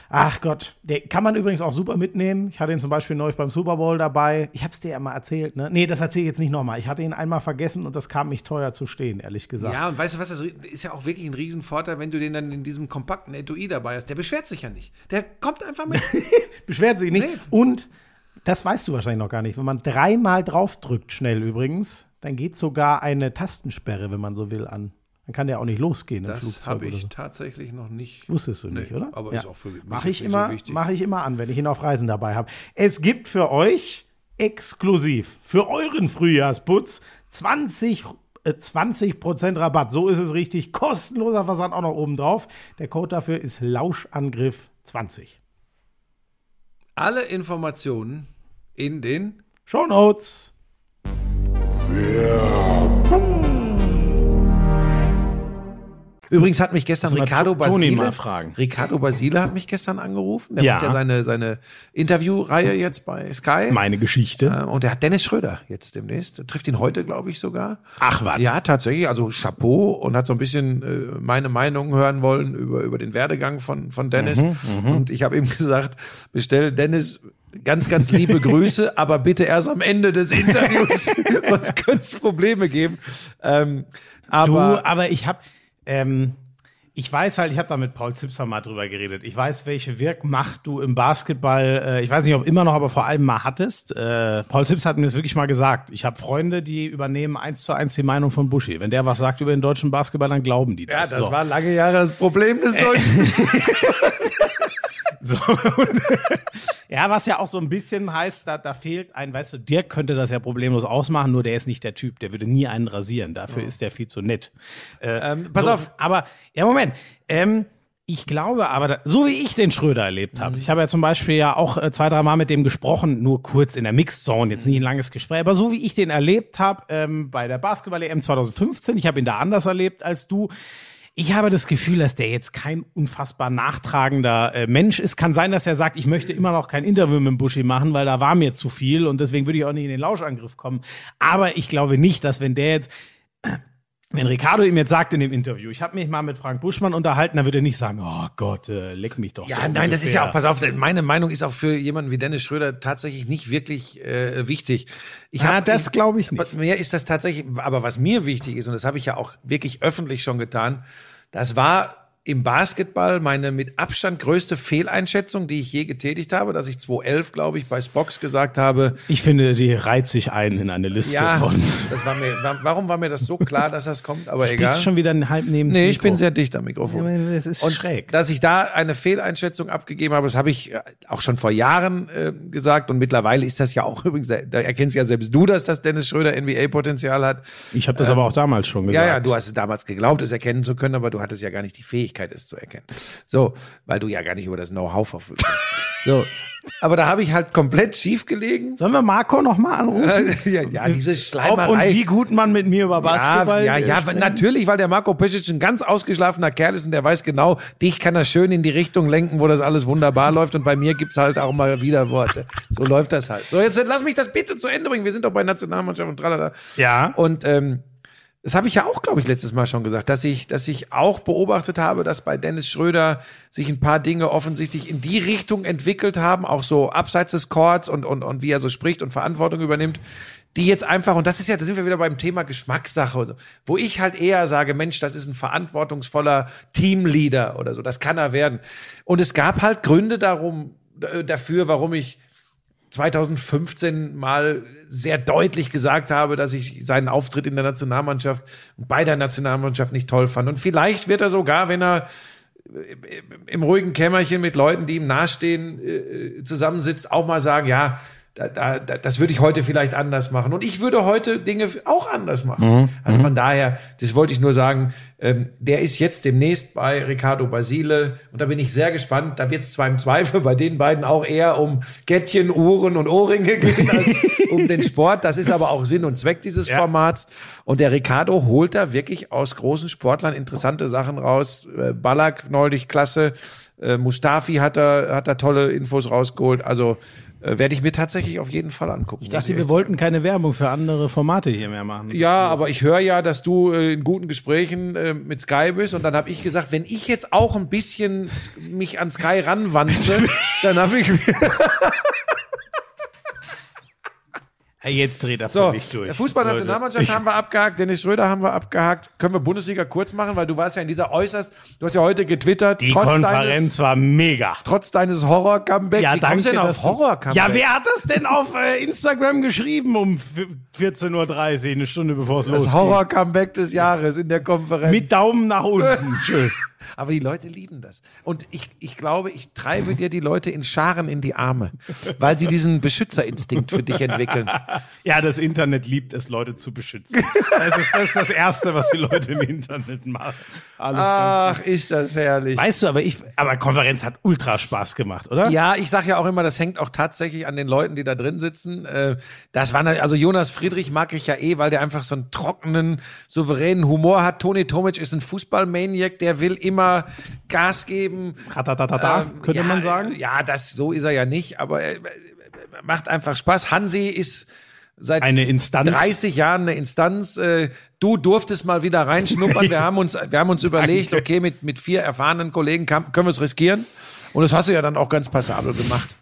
S1: ach Gott, der kann man übrigens auch super mitnehmen. Ich hatte ihn zum Beispiel neulich beim Super Bowl dabei. Ich habe es dir ja mal erzählt, ne? Nee, das erzähle ich jetzt nicht nochmal. Ich hatte ihn einmal vergessen und das kam mich teuer zu stehen, ehrlich gesagt.
S2: Ja, und weißt du was, das ist ja auch wirklich ein Riesenvorteil, wenn du den dann in diesem kompakten Etui dabei hast. Der beschwert sich ja nicht. Der kommt einfach mit.
S1: Beschwert sich nicht.
S2: Nee.
S1: Und das weißt du wahrscheinlich noch gar nicht. Wenn man dreimal draufdrückt, schnell übrigens, dann geht sogar eine Tastensperre, wenn man so will, an. Dann kann der auch nicht losgehen im
S2: Das
S1: Flugzeug
S2: habe
S1: oder
S2: ich
S1: so.
S2: tatsächlich noch nicht.
S1: Wusstest du
S2: Nee,
S1: nicht, oder?
S2: aber ist auch für mich
S1: Mache ich
S2: nicht so
S1: immer,
S2: wichtig.
S1: mache ich immer an, wenn ich ihn auf Reisen dabei habe. Es gibt für euch exklusiv für euren Frühjahrsputz 20 äh, 20% Rabatt. So ist es richtig. Kostenloser Versand auch noch oben drauf. Der Code dafür ist Lauschangriff 20.
S2: Alle Informationen in den.
S1: Show Notes.
S2: Übrigens hat mich gestern Ricardo Basile.
S1: mal fragen.
S2: Ricardo Basile hat mich gestern angerufen. Der
S1: Ja.
S2: macht ja seine, seine Interviewreihe jetzt bei Sky.
S1: Meine Geschichte.
S2: Äh, Und der hat Dennis Schröder jetzt demnächst. Er trifft ihn heute, glaube ich, sogar.
S1: Ach, was?
S2: Ja, tatsächlich. Also Chapeau und hat so ein bisschen äh, meine Meinung hören wollen über, über den Werdegang von, von Dennis.
S1: Mhm,
S2: und ich habe ihm gesagt, bestell Dennis ganz, ganz liebe Grüße, aber bitte erst am Ende des Interviews, sonst könnte es Probleme geben. Ähm, aber
S1: du, aber ich habe, ähm, ich weiß halt, ich habe da mit Paul Zipser mal drüber geredet. Ich weiß, welche Wirkmacht du im Basketball, äh, ich weiß nicht, ob immer noch, aber vor allem mal hattest. Äh, Paul Zipser hat mir das wirklich mal gesagt. Ich habe Freunde, die übernehmen eins zu eins die Meinung von Buschi. Wenn der was sagt über den deutschen Basketball, dann glauben die
S2: ja,
S1: das.
S2: das
S1: so.
S2: war lange Jahre das Problem des Deutschen.
S1: So. ja, was ja auch so ein bisschen heißt, da, da fehlt ein, weißt du, der könnte das ja problemlos ausmachen, nur der ist nicht der Typ, der würde nie einen rasieren, dafür ist der viel zu nett. Äh,
S2: Ähm, pass
S1: so,
S2: auf.
S1: Aber, ja, Moment, ähm, ich glaube aber, da, so wie ich den Schröder erlebt habe, ich habe ja zum Beispiel ja auch äh, zwei, drei Mal mit dem gesprochen, nur kurz in der Mixed Zone, jetzt nicht ein langes Gespräch, aber so wie ich den erlebt habe ähm, bei der Basketball-EM 2015, ich habe ihn da anders erlebt als du, ich habe das Gefühl, dass der jetzt kein unfassbar nachtragender äh, Mensch ist. Kann sein, dass er sagt, ich möchte immer noch kein Interview mit Buschi machen, weil da war mir zu viel und deswegen würde ich auch nicht in den Lauschangriff kommen. Aber ich glaube nicht, dass wenn der jetzt wenn Ricardo ihm jetzt sagt in dem Interview, ich habe mich mal mit Frank Buschmann unterhalten, dann würde er nicht sagen, oh Gott, äh, leck mich doch so.
S2: Ja, nein, das ist ja
S1: ungefähr.
S2: auch, pass auf, meine Meinung ist auch für jemanden wie Dennis Schröder tatsächlich nicht wirklich äh, wichtig. Ich
S1: Ah,
S2: hab-
S1: das glaube ich nicht.
S2: Mir ist das tatsächlich, aber was mir wichtig ist, und das habe ich ja auch wirklich öffentlich schon getan, das war im Basketball meine mit Abstand größte Fehleinschätzung, die ich je getätigt habe, dass ich 2011, glaube ich, bei Spox gesagt habe,
S1: Ich finde, die reiht sich ein in eine Liste
S2: ja,
S1: von.
S2: das war mir, wa- warum war mir das so klar, dass das kommt, aber
S1: Du
S2: egal.
S1: spielst schon wieder einen halb neben
S2: Nee, ich
S1: Mikro.
S2: bin sehr dicht am Mikrofon.
S1: Ja, das ist
S2: und
S1: schräg.
S2: Dass ich da eine Fehleinschätzung abgegeben habe, das habe ich äh, auch schon vor Jahren äh, gesagt. Und mittlerweile ist das ja auch übrigens, da erkennst ja selbst du, dass das Dennis Schröder NBA-Potenzial hat.
S1: Ich habe das aber auch damals schon gesagt.
S2: Ja, ja, du hast es damals geglaubt, es erkennen zu können, aber du hattest ja gar nicht die Fähigkeit, es zu erkennen. So, weil du ja gar nicht über das Know-how verfügst. so, aber da habe ich halt komplett schief gelegen.
S1: Sollen wir Marco noch mal anrufen?
S2: ja, ja, diese
S1: Ob
S2: Schleimerei.
S1: und wie gut man mit mir über Basketball
S2: Ja, ja, ja, natürlich, weil der Marco Pesic ein ganz ausgeschlafener Kerl ist und der weiß genau, dich kann er schön in die Richtung lenken, wo das alles wunderbar läuft und bei mir gibt's halt auch mal Widerworte. So läuft das halt. So, jetzt lass mich das bitte zu Ende bringen. Wir sind doch bei Nationalmannschaft und tralala.
S1: Ja.
S2: Und ähm, das habe ich ja auch, glaube ich, letztes Mal schon gesagt, dass ich, dass ich auch beobachtet habe, dass bei Dennis Schröder sich ein paar Dinge offensichtlich in die Richtung entwickelt haben, auch so abseits des Courts und, und, und wie er so spricht und Verantwortung übernimmt, die jetzt einfach, und das ist ja, da sind wir wieder beim Thema Geschmackssache, so, wo ich halt eher sage, Mensch, das ist ein verantwortungsvoller Teamleader oder so, das kann er werden. Und es gab halt Gründe darum, äh, dafür, warum ich 2015 mal sehr deutlich gesagt habe, dass ich seinen Auftritt in der Nationalmannschaft und bei der Nationalmannschaft nicht toll fand. Und vielleicht wird er sogar, wenn er im ruhigen Kämmerchen mit Leuten, die ihm nahestehen, äh, zusammensitzt, auch mal sagen, ja, da, da, da, das würde ich heute vielleicht anders machen. Und ich würde heute Dinge auch anders machen. Also von daher, das wollte ich nur sagen, ähm, der ist jetzt demnächst bei Ricardo Basile und da bin ich sehr gespannt. Da wird es zwar im Zweifel bei den beiden auch eher um Kettchen, Uhren und Ohrringe gehen als um den Sport. Das ist aber auch Sinn und Zweck dieses
S1: Ja.
S2: Formats. Und der Ricardo holt da wirklich aus großen Sportlern interessante Sachen raus. Äh, Ballack neulich klasse. Äh, Mustafi hat da, hat da tolle Infos rausgeholt. Also äh, werde ich mir tatsächlich auf jeden Fall angucken.
S1: Ich dachte, wir wollten keine Werbung für andere Formate hier mehr machen.
S2: Ja, aber ich höre ja, dass du äh, in guten Gesprächen äh, mit Sky bist und dann habe ich gesagt, wenn ich jetzt auch ein bisschen mich an Sky ranwanze, dann habe ich mir
S1: Hey, jetzt dreht er
S2: so,
S1: völlig durch.
S2: Fußballnationalmannschaft haben wir abgehakt, Dennis Schröder haben wir abgehakt. Können wir Bundesliga kurz machen, weil du warst ja in dieser äußerst, du hast ja heute getwittert,
S1: Die
S2: trotz
S1: Konferenz
S2: deines,
S1: war mega.
S2: trotz deines Horror-Comebacks.
S1: Ja,
S2: Wie du denn auf Horror-Comeback?
S1: Ja, wer hat das denn auf äh, Instagram geschrieben um f- 14.30 Uhr, eine Stunde bevor es
S2: Das
S1: losgeht?
S2: Horror-Comeback des Jahres in der Konferenz.
S1: Mit Daumen nach unten. Schön.
S2: Aber die Leute lieben das. Und ich, ich glaube, ich treibe dir die Leute in Scharen in die Arme, weil sie diesen Beschützerinstinkt für dich entwickeln.
S1: Ja, das Internet liebt es, Leute zu beschützen. Das ist das, ist das Erste, was die Leute im Internet machen. Alles
S2: Ach, ist das herrlich.
S1: Weißt du, aber ich, aber Konferenz hat ultra Spaß gemacht, oder?
S2: Ja, ich sag ja auch immer, das hängt auch tatsächlich an den Leuten, die da drin sitzen. Äh, Das waren also Jonas Friedrich mag ich ja eh, weil der einfach so einen trockenen, souveränen Humor hat. Toni Tomic ist ein Fußballmaniac, der will immer Gas geben.
S1: Ratatatata,
S2: Ähm,
S1: könnte
S2: ja,
S1: man sagen.
S2: Ja, das so ist er ja nicht, aber er, er macht einfach Spaß. Hansi ist seit
S1: Eine Instanz.
S2: 30 Jahren eine Instanz. Äh, Du durftest mal wieder reinschnuppern. Wir haben uns, wir haben uns überlegt, okay, mit, mit vier erfahrenen Kollegen kann, können wir es riskieren. Und das hast du ja dann auch ganz passabel gemacht.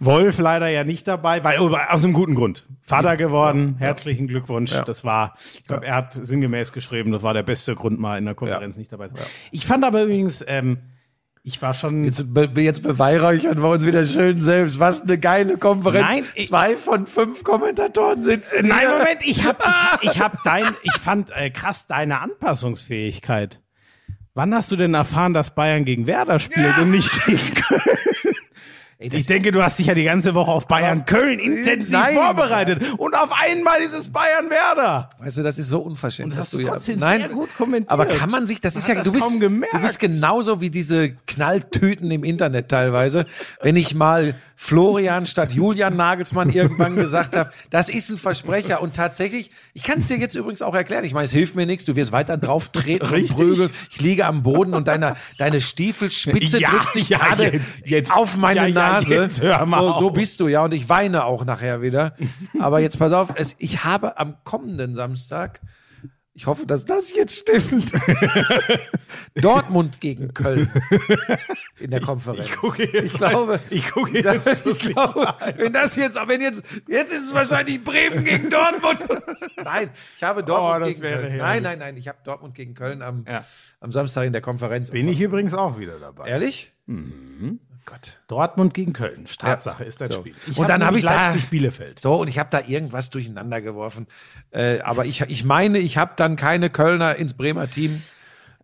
S1: Wolf leider ja nicht dabei, weil oh, aus einem guten Grund. Vater geworden, herzlichen Glückwunsch. Das war, ich glaube, er hat sinngemäß geschrieben, das war der beste Grund, mal in der Konferenz
S2: Ja.
S1: nicht dabei zu sein. Ich fand aber übrigens, ähm, ich war schon.
S2: Jetzt, be, jetzt beweihräuchern wir uns wieder schön selbst. Was eine geile Konferenz.
S1: Nein, ich-
S2: Zwei von fünf Kommentatoren sitzen.
S1: Nein,
S2: hier.
S1: Moment, ich hab, ich, ich hab dein, ich fand äh, krass deine Anpassungsfähigkeit. Wann hast du denn erfahren, dass Bayern gegen Werder spielt und nicht gegen Köln?
S2: Ey,
S1: Ich denke, du hast dich ja die ganze Woche auf Bayern Köln intensiv
S2: Nein.
S1: vorbereitet und auf einmal dieses Bayern Werder.
S2: Weißt du, das ist so unverschämt.
S1: Und das hast du
S2: ja-
S1: trotzdem
S2: Nein,
S1: sehr gut kommentiert.
S2: Aber kann man sich, das
S1: Man
S2: ist ja,
S1: das
S2: du bist, du bist genauso wie diese Knalltüten im Internet teilweise. Wenn ich mal Florian statt Julian Nagelsmann irgendwann gesagt habe, das ist ein Versprecher und tatsächlich, ich kann es dir jetzt übrigens auch erklären. Ich meine, es hilft mir nichts. Du wirst weiter drauf treten und prügeln. Ich liege am Boden und deine, deine Stiefelspitze
S1: Ja,
S2: drückt sich
S1: ja,
S2: gerade
S1: jetzt- jetzt-
S2: auf meine
S1: ja, ja,
S2: Nase.
S1: jetzt hör mal
S2: so, so bist du, ja. Und ich weine auch nachher wieder. Aber jetzt pass auf, es, ich habe am kommenden Samstag, ich hoffe, dass das jetzt stimmt, Dortmund gegen Köln in der Konferenz. Ich,
S1: gucke jetzt
S2: glaube,
S1: Ich gucke jetzt.
S2: ich glaube, wenn das jetzt, wenn jetzt, jetzt ist es wahrscheinlich Bremen gegen Dortmund. Nein, ich habe Dortmund
S1: Oh,
S2: gegen Köln.
S1: herrlich.
S2: Nein, nein, nein, ich habe Dortmund gegen Köln am,
S1: Ja.
S2: am Samstag in der Konferenz.
S1: Bin ich übrigens auch wieder dabei.
S2: Ehrlich? Gott.
S1: Dortmund gegen Köln. Tatsache ist das
S2: So.
S1: Spiel.
S2: Und dann habe ich da-
S1: Leipzig Bielefeld.
S2: So, und ich habe da irgendwas durcheinander geworfen. Äh, aber ich, ich meine, ich habe dann keine Kölner ins Bremer Team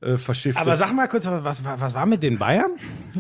S2: äh, verschifft.
S1: Aber sag mal kurz, was, was, was war mit den Bayern?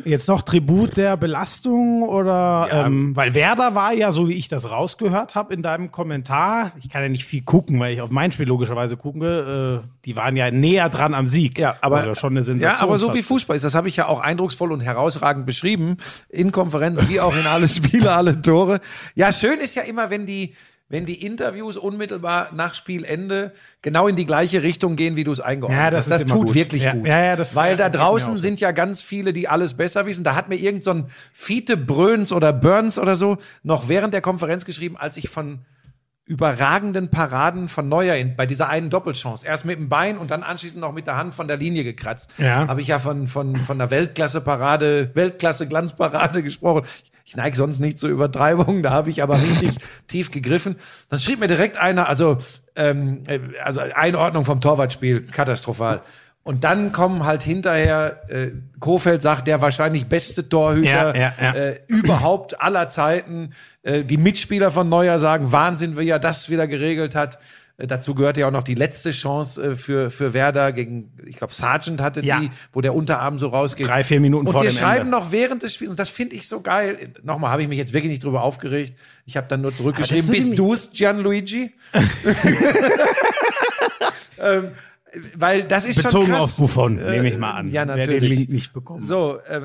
S1: Jetzt noch Tribut der Belastung oder
S2: Ja.
S1: ähm, weil Werder war ja, so wie ich das rausgehört habe in deinem Kommentar, ich kann ja nicht viel gucken, weil ich auf mein Spiel logischerweise gucke, äh, die waren ja näher dran am Sieg.
S2: Ja, aber,
S1: also schon eine Sensation.
S2: ja, aber so wie. Fußball ist, das habe ich ja auch eindrucksvoll und herausragend beschrieben, in Konferenz wie auch in alle Spiele, alle Tore. Ja, schön ist ja immer, wenn die, wenn die Interviews unmittelbar nach Spielende genau in die gleiche Richtung gehen, wie du es eingeordnet
S1: Ja, das
S2: hast. Das tut
S1: gut.
S2: wirklich
S1: Ja,
S2: gut.
S1: ja, ja, das-
S2: Weil da draußen sind ja ganz viele, die alles besser wissen. Da hat mir irgend so ein Fiete Bröns oder Burns oder so noch während der Konferenz geschrieben, als ich von überragenden Paraden von Neuer in, bei dieser einen Doppelchance. Erst mit dem Bein und dann anschließend noch mit der Hand von der Linie gekratzt.
S1: Ja.
S2: Habe ich ja von, von, von der Weltklasse-Parade, Weltklasse-Glanzparade gesprochen. Ich neige sonst nicht zu Übertreibungen, da habe ich aber richtig tief gegriffen. Dann schrieb mir direkt einer, also, ähm, äh, also Einordnung vom Torwartspiel, katastrophal. Und dann kommen halt hinterher, äh, Kofeld sagt, der wahrscheinlich beste Torhüter
S1: Ja, ja, ja.
S2: Äh, überhaupt aller Zeiten. Äh, die Mitspieler von Neuer sagen, Wahnsinn, wie er das wieder geregelt hat. Äh, Dazu gehört ja auch noch die letzte Chance äh, für, für Werder gegen, ich glaube, Sargent hatte
S1: Ja.
S2: die, wo der Unterarm so rausgeht.
S1: Drei, vier Minuten
S2: und
S1: vor
S2: wir
S1: dem
S2: schreiben
S1: Ende.
S2: noch während des Spiels, und das finde ich so geil. Nochmal habe ich mich jetzt wirklich nicht drüber aufgeregt. Ich habe dann nur zurückgeschrieben, bist du's, Gianluigi? ähm, weil das ist
S1: Bezogen
S2: schon krass.
S1: auf Buffon, nehme ich mal an.
S2: ja,
S1: Wer den
S2: natürlich.
S1: Link nicht bekommen.
S2: So, äh,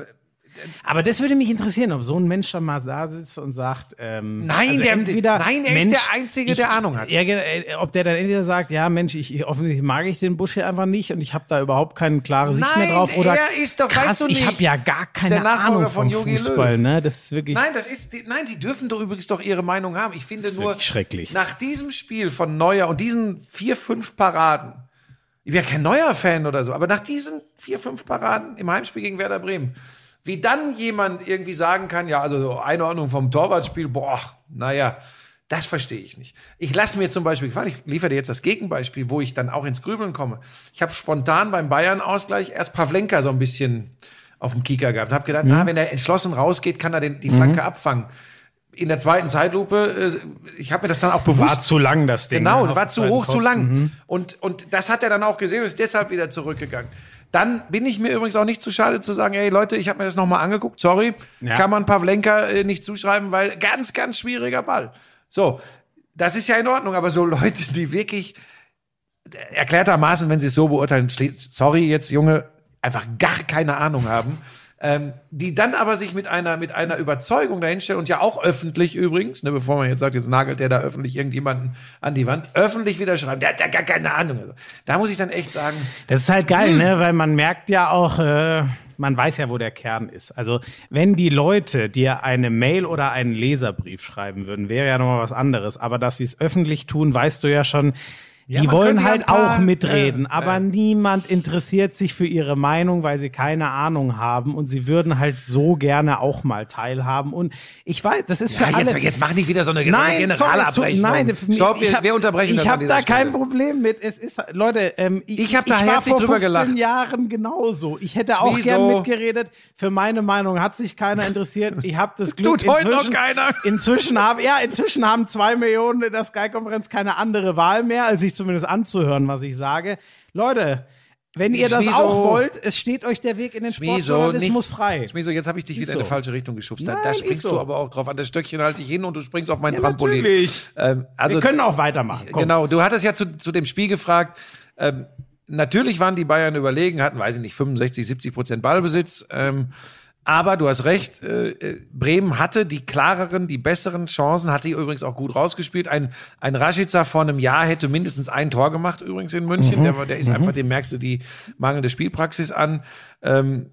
S1: Aber das würde mich interessieren, ob so ein Mensch dann mal da sitzt und sagt, ähm,
S2: Nein, der- nein, er ist der Einzige, der Ahnung hat.
S1: Ja, genau, äh, ob der dann entweder sagt, ja Mensch, ich, ich offensichtlich mag ich den Busch hier einfach nicht und ich habe da überhaupt keine klare Sicht
S2: Nein,
S1: mehr drauf. Oder
S2: er ist doch-
S1: krass,
S2: weißt du
S1: ich
S2: nicht,
S1: habe ja gar keine Ahnung
S2: von
S1: Fußball.
S2: Löw.
S1: Ne? Das ist wirklich.
S2: Nein, das ist die, nein, die dürfen doch übrigens doch ihre Meinung haben. Ich finde nur
S1: schrecklich.
S2: nach diesem Spiel von Neuer und diesen vier, fünf Paraden, ich bin ja kein neuer Fan oder so, aber nach diesen vier, fünf Paraden im Heimspiel gegen Werder Bremen, wie dann jemand irgendwie sagen kann, ja, also so Einordnung vom Torwartspiel, boah, naja, das verstehe ich nicht. Ich lasse mir zum Beispiel gefallen, ich liefere dir jetzt das Gegenbeispiel, wo ich dann auch ins Grübeln komme. Ich habe spontan beim Bayern-Ausgleich erst Pavlenka so ein bisschen auf dem Kicker gehabt. Habe gedacht, na, wenn er entschlossen rausgeht, kann er den, die Flanke abfangen. In der zweiten Zeitlupe, äh, ich habe mir das dann auch bewusst
S1: war zu lang, das Ding.
S2: Genau,
S1: ne,
S2: war zu hoch, zu
S1: Pfosten.
S2: lang.
S1: Mhm.
S2: Und, und das hat er dann auch gesehen und ist deshalb wieder zurückgegangen. Dann bin ich mir übrigens auch nicht zu schade zu sagen, hey Leute, ich habe mir das nochmal angeguckt, sorry,
S1: Ja.
S2: kann man Pavlenka äh, nicht zuschreiben, weil ganz, ganz schwieriger Ball. So, das ist ja in Ordnung, aber so Leute, die wirklich erklärtermaßen, wenn sie es so beurteilen, sorry jetzt Junge, einfach gar keine Ahnung haben, ähm, die dann aber sich mit einer mit einer Überzeugung dahinstellen und ja auch öffentlich übrigens, ne, bevor man jetzt sagt, jetzt nagelt der da öffentlich irgendjemanden an die Wand, öffentlich wieder schreiben, der hat ja gar keine Ahnung. Also, da muss ich dann echt sagen,
S1: Das ist halt geil, ne? Weil man merkt ja auch, äh, man weiß ja, wo der Kern ist. Also wenn die Leute dir eine Mail oder einen Leserbrief schreiben würden, wäre ja nochmal was anderes. Aber dass sie es öffentlich tun, weißt du ja schon.
S2: Ja,
S1: Die
S2: man
S1: wollen
S2: ja
S1: halt
S2: paar-
S1: auch mitreden,
S2: ja,
S1: aber
S2: ja.
S1: niemand interessiert sich für ihre Meinung, weil sie keine Ahnung haben und sie würden halt so gerne auch mal teilhaben. Und ich weiß, das ist für
S2: ja,
S1: alle.
S2: jetzt, jetzt mach nicht wieder so eine
S1: Nein, sorry, es tut-
S2: Generalabrechnung.
S1: nein,
S2: Stopp, wir,
S1: ich hab-
S2: wir unterbrechen
S1: Ich
S2: das an
S1: habe da kein
S2: Stelle.
S1: Problem mit. Es ist, Leute, ähm, ich,
S2: Ich hab da
S1: war
S2: herzlich
S1: vor
S2: drüber
S1: 15
S2: gelacht.
S1: Jahren genauso. Ich hätte auch
S2: Wieso?
S1: gern mitgeredet. Für meine Meinung hat sich keiner interessiert. Ich habe das Glück.
S2: Tut heute noch keiner.
S1: Inzwischen haben, ja, inzwischen haben zwei Millionen in der Sky-Konferenz keine andere Wahl mehr, als sich zumindest anzuhören, was ich sage. Leute, wenn ihr das auch wollt, es steht euch der Weg in den Sportjournalismus frei.
S2: Schmieso, jetzt habe ich dich wieder in
S1: so.
S2: eine falsche Richtung geschubst. Da,
S1: Nein,
S2: da springst
S1: so.
S2: du aber auch drauf an. Das Stöckchen halte ich hin und du springst auf mein
S1: Ja,
S2: Trampolin.
S1: natürlich.
S2: Ähm, also,
S1: Wir können auch weitermachen. Komm.
S2: genau, du hattest ja zu, zu dem Spiel gefragt. Ähm, natürlich waren die Bayern überlegen, hatten, weiß ich nicht, 65, 70 Prozent Ballbesitz. Ähm, aber du hast recht, äh, äh, Bremen hatte die klareren, die besseren Chancen, hat die übrigens auch gut rausgespielt. Ein, ein Rashica vor einem Jahr hätte mindestens ein Tor gemacht, übrigens in München. Der, war- der ist einfach, dem merkst du die mangelnde Spielpraxis an. Ähm,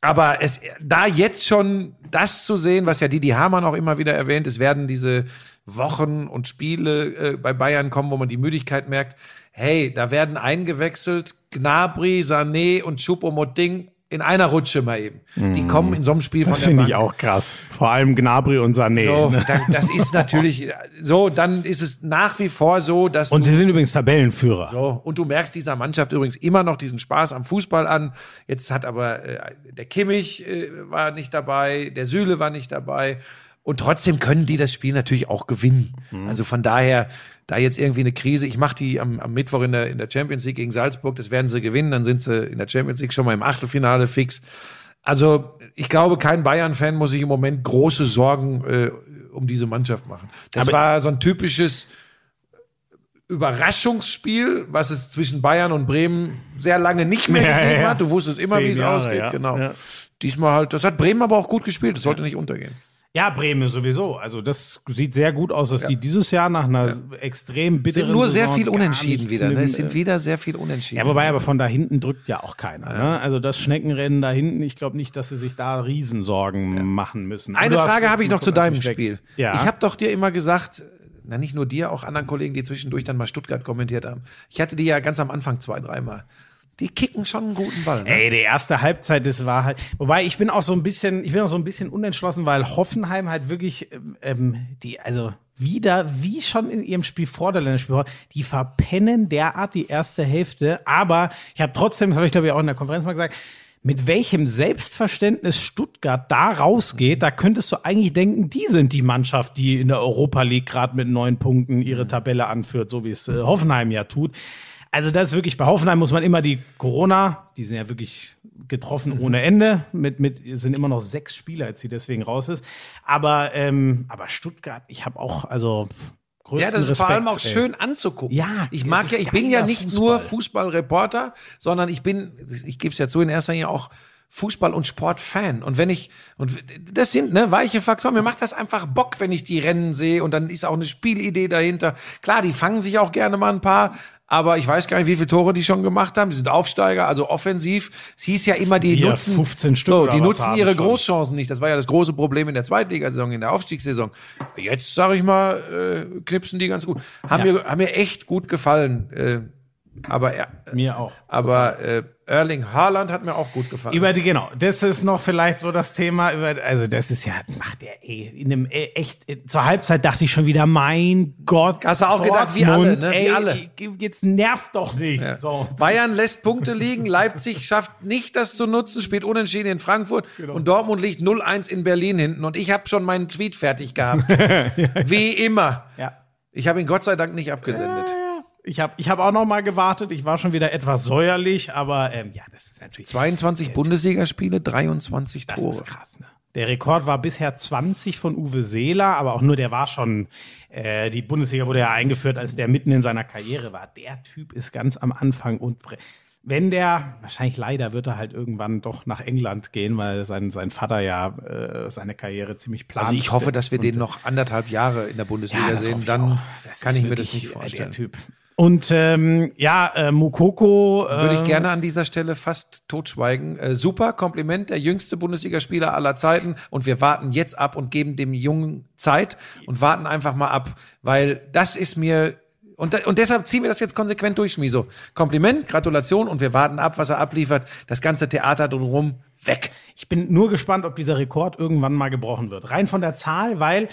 S2: aber es, da jetzt schon das zu sehen, was ja Didi Hamann auch immer wieder erwähnt, es werden diese Wochen und Spiele äh, bei Bayern kommen, wo man die Müdigkeit merkt. Hey, da werden eingewechselt Gnabry, Sané und Choupo-Moting in einer Rutsche mal eben. Die kommen in so einem Spiel
S1: Mhm. Das
S2: von der
S1: finde ich
S2: Bank.
S1: auch krass. Vor allem Gnabry und Sané.
S2: So,
S1: ne?
S2: dann, das ist natürlich so, dann ist es nach wie vor so, dass
S1: Und
S2: du
S1: sie sind übrigens Tabellenführer.
S2: so, und du merkst dieser Mannschaft übrigens immer noch diesen Spaß am Fußball an. Jetzt hat aber äh, der Kimmich äh, war nicht dabei, der Süle war nicht dabei. Und trotzdem können die das Spiel natürlich auch gewinnen. Also von daher, da jetzt irgendwie eine Krise, ich mache die am, am Mittwoch in der, in der Champions League gegen Salzburg, das werden sie gewinnen, dann sind sie in der Champions League schon mal im Achtelfinale fix. Also ich glaube, kein Bayern-Fan muss sich im Moment große Sorgen äh, um diese Mannschaft machen. Das
S1: Aber-
S2: war so ein typisches Überraschungsspiel, was es zwischen Bayern und Bremen sehr lange nicht mehr
S1: Ja,
S2: gegeben
S1: ja.
S2: hat. Du wusstest immer, wie es ausgeht.
S1: ja.
S2: Genau. Diesmal halt, das hat Bremen aber auch gut gespielt. Das sollte nicht untergehen.
S1: Ja, Bremen sowieso. Also das sieht sehr gut aus, dass die dieses Jahr nach einer extrem bitteren
S2: Sind nur sehr
S1: Saison
S2: viel
S1: gar
S2: unentschieden wieder. Ne? Es sind
S1: äh,
S2: wieder sehr viel unentschieden.
S1: Ja, wobei aber von da hinten drückt ja auch keiner. Ne? Also das Schneckenrennen da hinten, ich glaube nicht, dass sie sich da Riesensorgen machen müssen.
S2: Eine Frage habe ich noch zu deinem. Spiel.
S1: Ja.
S2: Ich habe doch dir immer gesagt, na nicht nur dir, auch anderen Kollegen, die zwischendurch dann mal Stuttgart kommentiert haben. Ich hatte die ja ganz am Anfang zwei, dreimal. Die kicken schon einen guten Ball. Ne?
S1: Ey, die erste Halbzeit, das war halt. Wobei ich bin auch so ein bisschen, ich bin auch so ein bisschen unentschlossen, weil Hoffenheim halt wirklich, ähm, ähm, die, also wieder, wie schon in ihrem Spiel vor der Länderspielpause, die verpennen derart die erste Hälfte. Aber ich habe trotzdem, das habe ich glaube ich auch in der Konferenz mal gesagt, mit welchem Selbstverständnis Stuttgart da rausgeht, da könntest du eigentlich denken, die sind die Mannschaft, die in der Europa League gerade mit neun Punkten ihre Tabelle anführt, so wie es äh, Hoffenheim ja tut. Also das ist wirklich, bei Hoffenheim muss man immer die Corona, die sind ja wirklich getroffen ohne Ende, mit, mit sind immer noch sechs Spieler, als sie deswegen raus ist. Aber, ähm, aber Stuttgart, ich habe auch, also
S2: Ja, das ist
S1: Respekt,
S2: vor allem auch
S1: ey.
S2: schön anzugucken.
S1: Ja,
S2: ich mag ja, ich bin ja nicht
S1: Fußball.
S2: nur Fußballreporter, sondern ich bin, ich gebe es ja zu, in erster Linie auch Fußball- und Sportfan. Und wenn ich, und das sind ne, weiche Faktoren, mir macht das einfach Bock, wenn ich die Rennen sehe und dann ist auch eine Spielidee dahinter. Klar, die fangen sich auch gerne mal ein paar, aber ich weiß gar nicht, wie viele Tore die schon gemacht haben. Die sind Aufsteiger, also offensiv. Es hieß ja immer, die
S1: Ja,
S2: nutzen
S1: 15 Stück
S2: so, die nutzen ihre
S1: schon.
S2: Großchancen nicht. Das war ja das große Problem in der Zweitligasaison, in der Aufstiegssaison. Jetzt sage ich mal, äh, knipsen die ganz gut. Haben
S1: Ja.
S2: mir haben mir echt gut gefallen. Äh, aber er,
S1: Mir auch.
S2: aber äh, Erling Haaland hat mir auch gut gefallen.
S1: Über die, genau, das ist noch vielleicht so das Thema, über, also das ist ja, macht der ey, in einem äh, echt, äh, zur Halbzeit dachte ich schon wieder, mein Gott.
S2: Hast du auch gedacht, wie alle, ne? Wie
S1: ey,
S2: alle.
S1: Jetzt nervt doch nicht. So.
S2: Bayern lässt Punkte liegen, Leipzig schafft nicht das zu nutzen, spielt unentschieden in Frankfurt
S1: Genau.
S2: und Dortmund liegt 0-1 in Berlin hinten und ich habe schon meinen Tweet fertig gehabt. Wie immer.
S1: Ja.
S2: Ich habe ihn Gott sei Dank nicht abgesendet.
S1: Ich habe ich hab auch noch mal gewartet. Ich war schon wieder etwas säuerlich, aber ähm, ja, das ist natürlich
S2: 22 Bundesligaspiele, 23
S1: Das
S2: Tore.
S1: ist krass, ne? Der Rekord war bisher 20 von Uwe Seeler, aber auch nur der war schon, äh, die Bundesliga wurde ja eingeführt, als der mitten in seiner Karriere war. Der Typ ist ganz am Anfang und wenn der, wahrscheinlich leider wird er halt irgendwann doch nach England gehen, weil sein, sein Vater ja äh, seine Karriere ziemlich plant.
S2: Also ich hoffe, dass wir den noch anderthalb Jahre in der Bundesliga
S1: das hoffe
S2: sehen. Dann.
S1: Das
S2: kann ich mir das nicht
S1: äh,
S2: vorstellen.
S1: Der Typ. Und ähm, ja, äh, Mukoko. Äh,
S2: Würde ich gerne an dieser Stelle fast totschweigen. Äh, super, Kompliment, der jüngste Bundesligaspieler aller Zeiten. Und wir warten jetzt ab und geben dem Jungen Zeit und warten einfach mal ab, weil das ist mir. Und, und deshalb ziehen wir das jetzt konsequent durch, Schmiso. Kompliment, Gratulation und wir warten ab, was er abliefert. Das ganze Theater drumherum weg.
S1: Ich bin nur gespannt, ob dieser Rekord irgendwann mal gebrochen wird. Rein von der Zahl, weil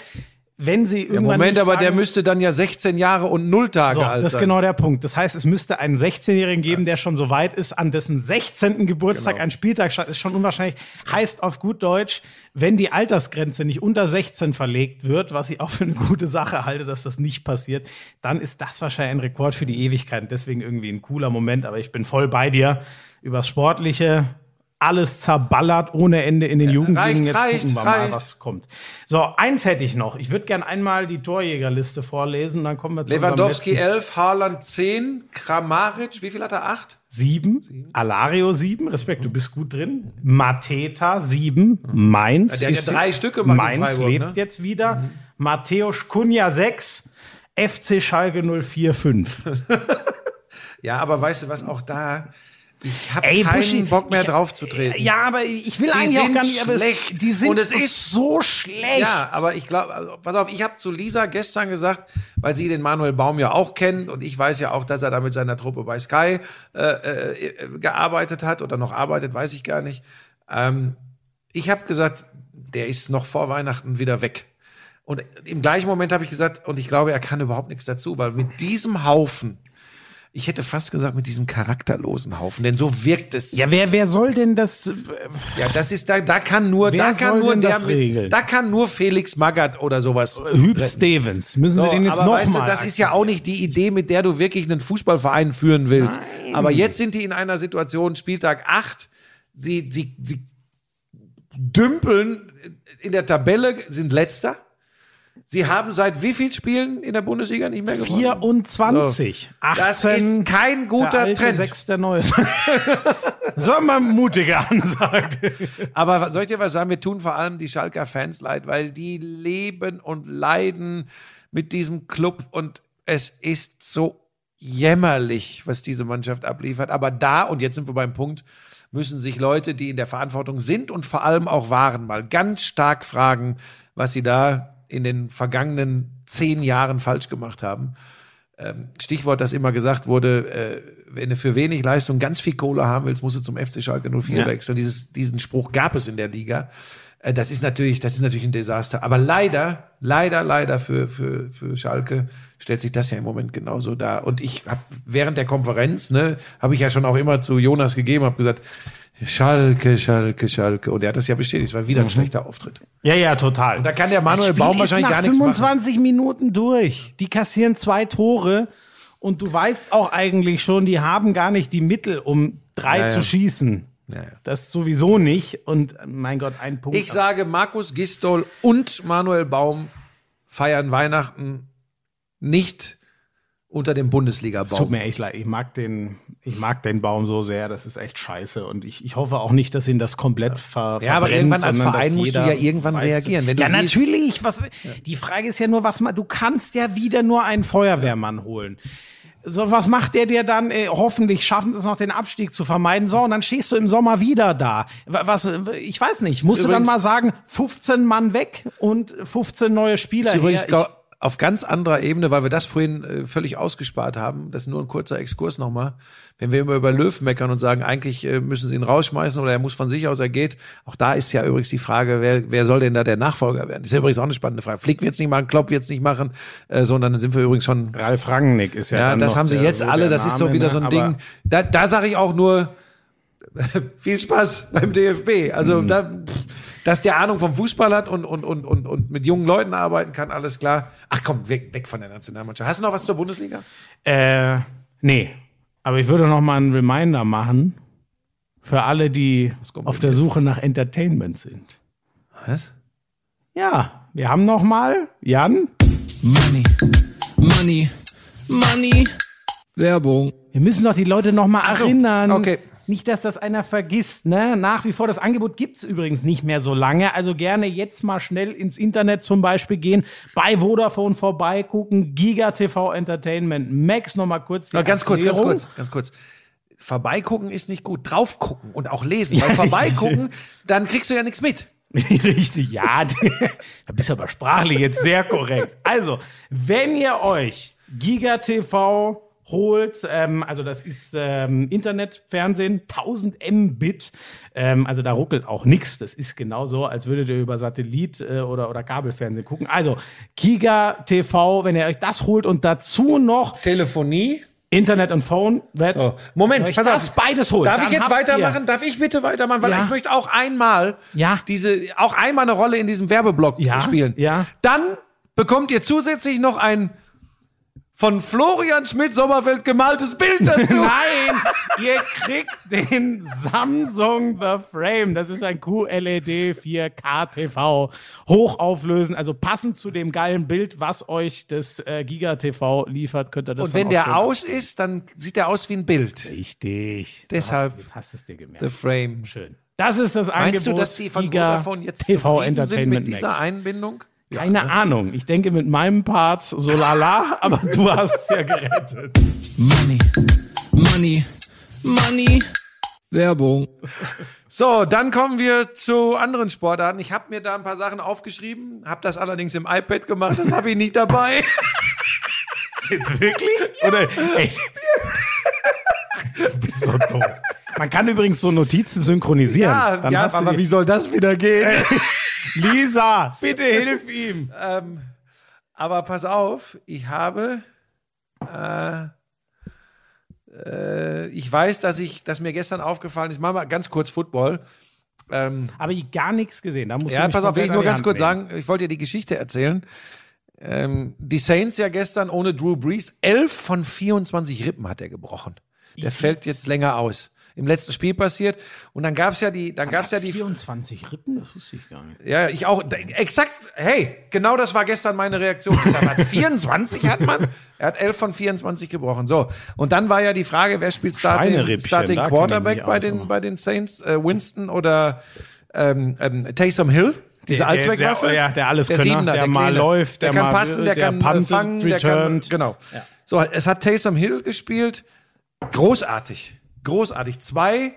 S1: wenn sie
S2: Ja,
S1: irgendwann
S2: Moment,
S1: nicht
S2: aber der
S1: sagen,
S2: müsste dann ja 16 Jahre und null Tage
S1: so,
S2: alt
S1: das ist
S2: sein.
S1: genau der Punkt. Das heißt, es müsste einen 16-Jährigen geben, der schon so weit ist, an dessen 16. Geburtstag
S2: Genau.
S1: ein Spieltag statt, ist schon unwahrscheinlich. Heißt auf gut Deutsch, wenn die Altersgrenze nicht unter 16 verlegt wird, was ich auch für eine gute Sache halte, dass das nicht passiert, dann ist das wahrscheinlich ein Rekord für die Ewigkeit. Deswegen irgendwie ein cooler Moment, aber ich bin voll bei dir. Übers Sportliche, alles zerballert ohne Ende in den Jugendlichen. Jetzt
S2: reicht,
S1: gucken wir
S2: reicht.
S1: mal, was kommt. So, eins hätte ich noch. Ich würde gern einmal die Torjägerliste vorlesen, dann kommen wir zu
S2: Lewandowski
S1: unserem letzten
S2: 11, Haaland 10, Kramaric, wie viel hat er? 8?
S1: sieben, Alario sieben, Respekt, du bist gut drin. Mateta sieben, Mainz.
S2: Ja, der hat ja
S1: ist-
S2: drei Stück gemacht in
S1: Mainz
S2: Freiburg,
S1: lebt
S2: ne?
S1: jetzt wieder. Matthäus Kunja sechs, FC Schalke 04 5.
S2: Ja, aber weißt du was, auch da, ich habe keinen
S1: Buschi,
S2: Bock mehr
S1: ich-
S2: drauf zu treten.
S1: Ja, aber ich will
S2: Die
S1: eigentlich auch gar nicht, aber es,
S2: schlecht.
S1: die sind
S2: Und es ist-
S1: so schlecht.
S2: Ja, aber ich glaube, also, pass auf, ich habe zu Lisa gestern gesagt, weil sie den Manuel Baum ja auch kennt und ich weiß ja auch, dass er da mit seiner Truppe bei Sky äh, äh, gearbeitet hat oder noch arbeitet, weiß ich gar nicht. Ähm, ich habe gesagt, der ist noch vor Weihnachten wieder weg. Und im gleichen Moment habe ich gesagt, und ich glaube, er kann überhaupt nichts dazu, weil mit diesem Haufen, ich hätte fast gesagt, mit diesem charakterlosen Haufen, denn so wirkt es.
S1: ja, wer, wer soll denn das? äh,
S2: Ja, das ist da, da kann nur,
S1: Wer
S2: da kann nur der,
S1: das regeln?
S2: da kann nur Felix Magath oder sowas.
S1: Hüb Stevens. Müssen Sie
S2: So,
S1: den jetzt
S2: aber
S1: noch
S2: weißt du,
S1: mal
S2: das ist ja auch nicht die Idee, mit der du wirklich einen Fußballverein führen willst. Aber jetzt sind die in einer Situation, Spieltag 8, sie, sie, sie dümpeln in der Tabelle, sind letzter. Sie haben seit wie vielen Spielen in der Bundesliga nicht mehr gewonnen?
S1: 24. 18,
S2: Das ist kein
S1: der
S2: guter
S1: alte,
S2: Trend.
S1: Sechs, der neue. so mal mutige Ansage.
S2: Aber soll ich dir was sagen? Wir tun vor allem die Schalker Fans leid, weil die leben und leiden mit diesem Club und es ist so jämmerlich, was diese Mannschaft abliefert. Aber da, und jetzt sind wir beim Punkt, müssen sich Leute, die in der Verantwortung sind und vor allem auch waren, mal ganz stark fragen, was sie da in den vergangenen zehn Jahren falsch gemacht haben. Ähm, Stichwort, das immer gesagt wurde, äh, wenn du für wenig Leistung ganz viel Kohle haben willst, musst du zum FC Schalke 04
S1: Ja.
S2: wechseln. Dieses, diesen Spruch gab es in der Liga. Äh, das ist natürlich, das ist natürlich ein Desaster. Aber leider, leider, leider für, für, für Schalke stellt sich das ja im Moment genauso dar. Und ich habe während der Konferenz, ne, habe ich ja schon auch immer zu Jonas gegeben, habe gesagt, Schalke, Schalke, Schalke. Und er hat das ja bestätigt. Es war
S1: Mhm.
S2: wieder ein schlechter Auftritt.
S1: Ja, ja, total.
S2: Da kann der Manuel Baum wahrscheinlich gar nichts machen.
S1: 25 Minuten durch. Die kassieren zwei Tore und du weißt auch eigentlich schon, die haben gar nicht die Mittel, um drei
S2: Ja, ja.
S1: zu schießen.
S2: Ja, ja.
S1: Das sowieso nicht. Und äh, mein Gott, ein Punkt.
S2: Ich sage, Markus Gistol und Manuel Baum feiern Weihnachten nicht unter dem
S1: Es tut
S2: Bundesliga-Baum.
S1: mir echt leid. Ich mag den, ich mag den Baum so sehr. Das ist echt scheiße. Und ich, ich hoffe auch nicht, dass ihn das komplett ver
S2: Ja, aber
S1: verbrennt,
S2: irgendwann als Verein musst du ja irgendwann reagieren.
S1: Ja,
S2: siehst-
S1: natürlich. Was, Die Frage ist ja nur, was man, du kannst ja wieder nur einen Feuerwehrmann holen. So, was macht der dir dann? Äh, hoffentlich schaffen sie es noch, den Abstieg zu vermeiden. So, und dann stehst du im Sommer wieder da. Wa- Was, ich weiß nicht. Musst du dann mal sagen, 15 Mann weg und 15 neue Spieler
S2: übrigens
S1: her.
S2: Auf ganz anderer Ebene, weil wir das vorhin äh, völlig ausgespart haben. Das ist nur ein kurzer Exkurs nochmal. Wenn wir immer über Löw meckern und sagen, eigentlich äh, müssen sie ihn rausschmeißen oder er muss von sich aus, er geht. Auch da ist ja übrigens die Frage, wer, wer soll denn da der Nachfolger werden? Das ist ja übrigens auch eine spannende Frage. Flick wird's nicht machen, Klopp wird's nicht machen, äh, sondern dann sind wir übrigens schon
S1: Ralf Rangnick ist ja,
S2: Ja, das haben sie
S1: der-
S2: jetzt
S1: so
S2: alle. Das ist so wieder
S1: ne?
S2: so ein Ding. Da, da sage ich auch nur viel Spaß beim DFB. Also
S1: Mhm.
S2: da, dass der Ahnung vom Fußball hat und, und, und, und, und mit jungen Leuten arbeiten kann, alles klar. Ach komm, weg, weg von der Nationalmannschaft. Hast du noch was zur Bundesliga?
S1: Äh, nee. Aber ich würde noch mal einen Reminder machen für alle, die auf der Suche nach Entertainment sind.
S2: Was?
S1: Ja, wir haben noch mal, Jan,
S3: Money, Money, Money. Werbung.
S1: wir müssen doch die Leute noch mal
S2: so,
S1: erinnern.
S2: okay.
S1: Nicht, dass das einer vergisst. Ne? Nach wie vor, das Angebot gibt's übrigens nicht mehr so lange. Also gerne jetzt mal schnell ins Internet zum Beispiel gehen, bei Vodafone vorbeigucken, Giga TV Entertainment, Max noch mal kurz. die
S2: Na, ganz kurz, ganz
S1: Erklärung.
S2: kurz, ganz kurz. Vorbeigucken ist nicht gut. Drauf gucken und auch lesen. Weil vorbeigucken, dann kriegst du ja nichts mit.
S1: Richtig, ja. Da bist du aber sprachlich jetzt sehr korrekt. Also, wenn ihr euch Giga TV holt, ähm, also das ist ähm, Internetfernsehen, 1000 Mbit, ähm, also da ruckelt auch nichts. Das ist genauso, als würdet ihr über Satellit äh, oder, oder Kabelfernsehen gucken. Also, Giga TV, wenn ihr euch das holt und dazu noch
S2: Telefonie.
S1: Internet und Phone, Red,
S2: So, Moment,
S1: ihr
S2: pass
S1: das
S2: auf.
S1: beides holt.
S2: Darf ich jetzt weitermachen? Darf ich bitte weitermachen? Weil
S1: Ja.
S2: ich möchte auch einmal
S1: Ja.
S2: diese, auch einmal eine Rolle in diesem Werbeblock
S1: Ja,
S2: spielen.
S1: ja.
S2: Dann bekommt ihr zusätzlich noch ein von Florian Schmidt-Sommerfeld gemaltes Bild dazu.
S1: Nein, ihr kriegt den Samsung The Frame. Das ist ein QLED 4K TV. Hochauflösen, also passend zu dem geilen Bild, was euch das äh, Giga TV liefert, könnt ihr das
S2: Und wenn der aus ist, dann sieht er aus wie ein Bild.
S1: Richtig.
S2: Deshalb-
S1: Du hast, hast du es dir gemerkt.
S2: The Frame.
S1: Schön. Das ist das Angebot.
S2: Meinst du, dass die von
S1: Giga
S2: Vodafone jetzt
S1: TV
S2: zufrieden sind
S1: Entertainment
S2: mit dieser
S1: Max?
S2: Einbindung?
S1: Keine Ahnung. Ich denke mit meinem Part so lala, aber du hast es ja gerettet.
S3: Money, Money, Money. Werbung.
S2: So, dann kommen wir zu anderen Sportarten. Ich habe mir da ein paar Sachen aufgeschrieben, habe das allerdings im iPad gemacht, das habe ich nicht dabei.
S1: Jetzt wirklich? Oder echt? Du bist so doof. Man kann übrigens so Notizen synchronisieren.
S2: Ja,
S1: Dann
S2: ja aber wie soll das wieder gehen?
S1: Lisa, bitte hilf ihm.
S2: ähm, aber pass auf, ich habe, äh, äh, ich weiß, dass ich, dass mir gestern aufgefallen ist, machen wir ganz kurz Football. Ähm,
S1: Aber ich gar nichts gesehen. Da musst
S2: ja, pass auf, will ich nur ganz
S1: Hand
S2: kurz
S1: nehmen.
S2: sagen, ich wollte dir die Geschichte erzählen. Ähm, die Saints ja gestern ohne Drew Brees, 11 von 24 Rippen hat er gebrochen. Der fällt jetzt länger aus. Im letzten Spiel passiert. Und dann gab's ja die, dann gab's ja die,
S1: 24 Rippen, das wusste ich gar nicht.
S2: ja, ich auch, exakt, hey, genau das war gestern meine Reaktion. Dachte, 24 hat man? Er hat 11 von 24 gebrochen. So. Und dann war ja die Frage, wer spielt Starting, Starting Quarterback bei den, bei den Saints? Äh, Winston oder ähm, ähm, Taysom Hill? Diese
S1: Der-
S2: Allzweckwaffe?
S1: der- ja, der Alleskönner,
S2: Siebener,
S1: der mal
S2: Kleine.
S1: läuft,
S2: der,
S1: der
S2: kann
S1: mal-
S2: passen, der,
S1: der
S2: kann
S1: puntet,
S2: fangen, der kann,
S1: returned.
S2: genau. So, es hat Taysom Hill gespielt. Großartig. Großartig. Zwei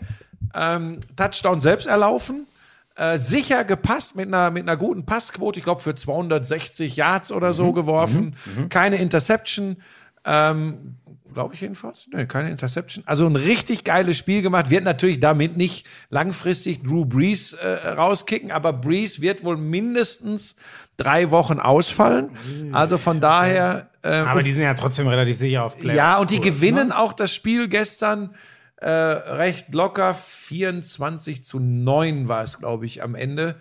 S2: ähm, Touchdowns selbst erlaufen. Äh, sicher gepasst mit einer, mit einer guten Passquote. Ich glaube, für 260 Yards oder so geworfen. Keine Interception. Ähm, glaube ich jedenfalls. Nee, keine Interception. Also ein richtig geiles Spiel gemacht. Wird natürlich damit nicht langfristig Drew Brees äh, rauskicken, aber Brees wird wohl mindestens drei Wochen ausfallen. Also von daher. Äh,
S1: Aber die sind ja trotzdem relativ sicher auf Playoff.
S2: ja, und die gewinnen
S1: ne?
S2: auch das Spiel gestern äh, recht locker. 24 zu 9 war es, glaube ich, am Ende.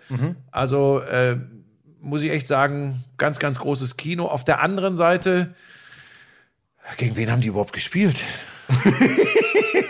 S2: Also äh, muss ich echt sagen, ganz, ganz großes Kino. Auf der anderen Seite, gegen wen haben die überhaupt gespielt?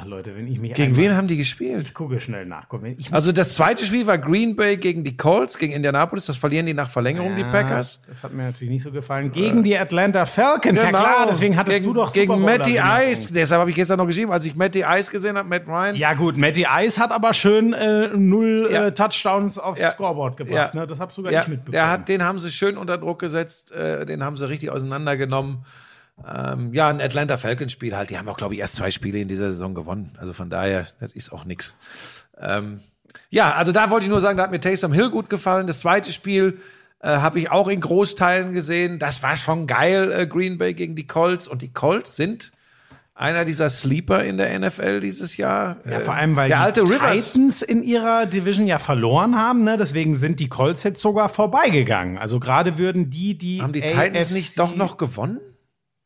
S1: Ach Leute, wenn ich mich
S2: Gegen wen haben die gespielt?
S1: Ich gucke schnell nach. Ich
S2: Also das zweite Spiel war Green Bay gegen die Colts, gegen Indianapolis. Das verlieren die nach Verlängerung, die
S1: Ja,
S2: Packers.
S1: Das hat mir natürlich nicht so gefallen. Gegen die Atlanta Falcons. Ja klar, deswegen hattest
S2: Genau. gegen,
S1: du doch
S2: Gegen Matty. Ice. Deshalb habe ich gestern noch geschrieben, als ich Matty Ice gesehen habe, Matt Ryan.
S1: Ja gut, Matty Ice hat aber schön äh, null
S2: Ja.
S1: äh, Touchdowns aufs
S2: Ja.
S1: Scoreboard gebracht. Ne? Das hab sogar
S2: Ja,
S1: ich mitbekommen.
S2: hat, den haben sie schön unter Druck gesetzt, äh, den haben sie richtig auseinandergenommen. Ähm, ja, ein Atlanta Falcons Spiel halt. Die haben auch, glaube ich, erst zwei Spiele in dieser Saison gewonnen. Also von daher, das ist auch nix. Ähm, ja, also da wollte ich nur sagen, da hat mir Taysom Hill gut gefallen. Das zweite Spiel äh, habe ich auch in Großteilen gesehen. Das war schon geil, äh, Green Bay gegen die Colts. Und die Colts sind einer dieser Sleeper in der NFL dieses Jahr.
S1: ja,
S2: Äh,
S1: vor allem, weil
S2: der
S1: die
S2: Rivers.
S1: Titans in ihrer Division ja verloren haben. Ne? Deswegen sind die Colts jetzt sogar vorbeigegangen. Also gerade würden die, die
S2: Haben die Titans
S1: AFC
S2: nicht doch noch gewonnen?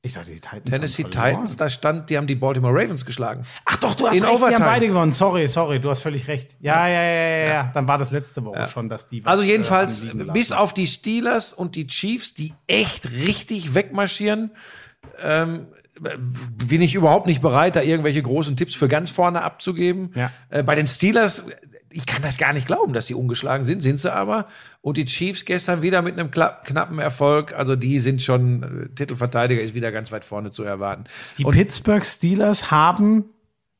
S1: Ich dachte, die Titans
S2: Tennessee. Titans, da stand, die haben die Baltimore Ravens geschlagen.
S1: Ach doch, du hast
S2: In
S1: recht, die
S2: Overtime.
S1: haben beide gewonnen. Sorry, sorry, du hast völlig recht. Ja, ja, ja, ja, ja. Dann war das letzte Woche schon, dass die was,
S2: Also
S1: äh,
S2: jedenfalls,
S1: lassen.
S2: bis auf die Steelers und die Chiefs, die echt richtig wegmarschieren, ähm, bin ich überhaupt nicht bereit, da irgendwelche großen Tipps für ganz vorne abzugeben.
S1: Ja.
S2: Äh, bei den Steelers, ich kann das gar nicht glauben, dass sie ungeschlagen sind, sind sie aber. Und die Chiefs gestern wieder mit einem knappen Erfolg. Also die sind schon, äh, Titelverteidiger ist wieder ganz weit vorne zu erwarten.
S1: Die Pittsburgh Steelers haben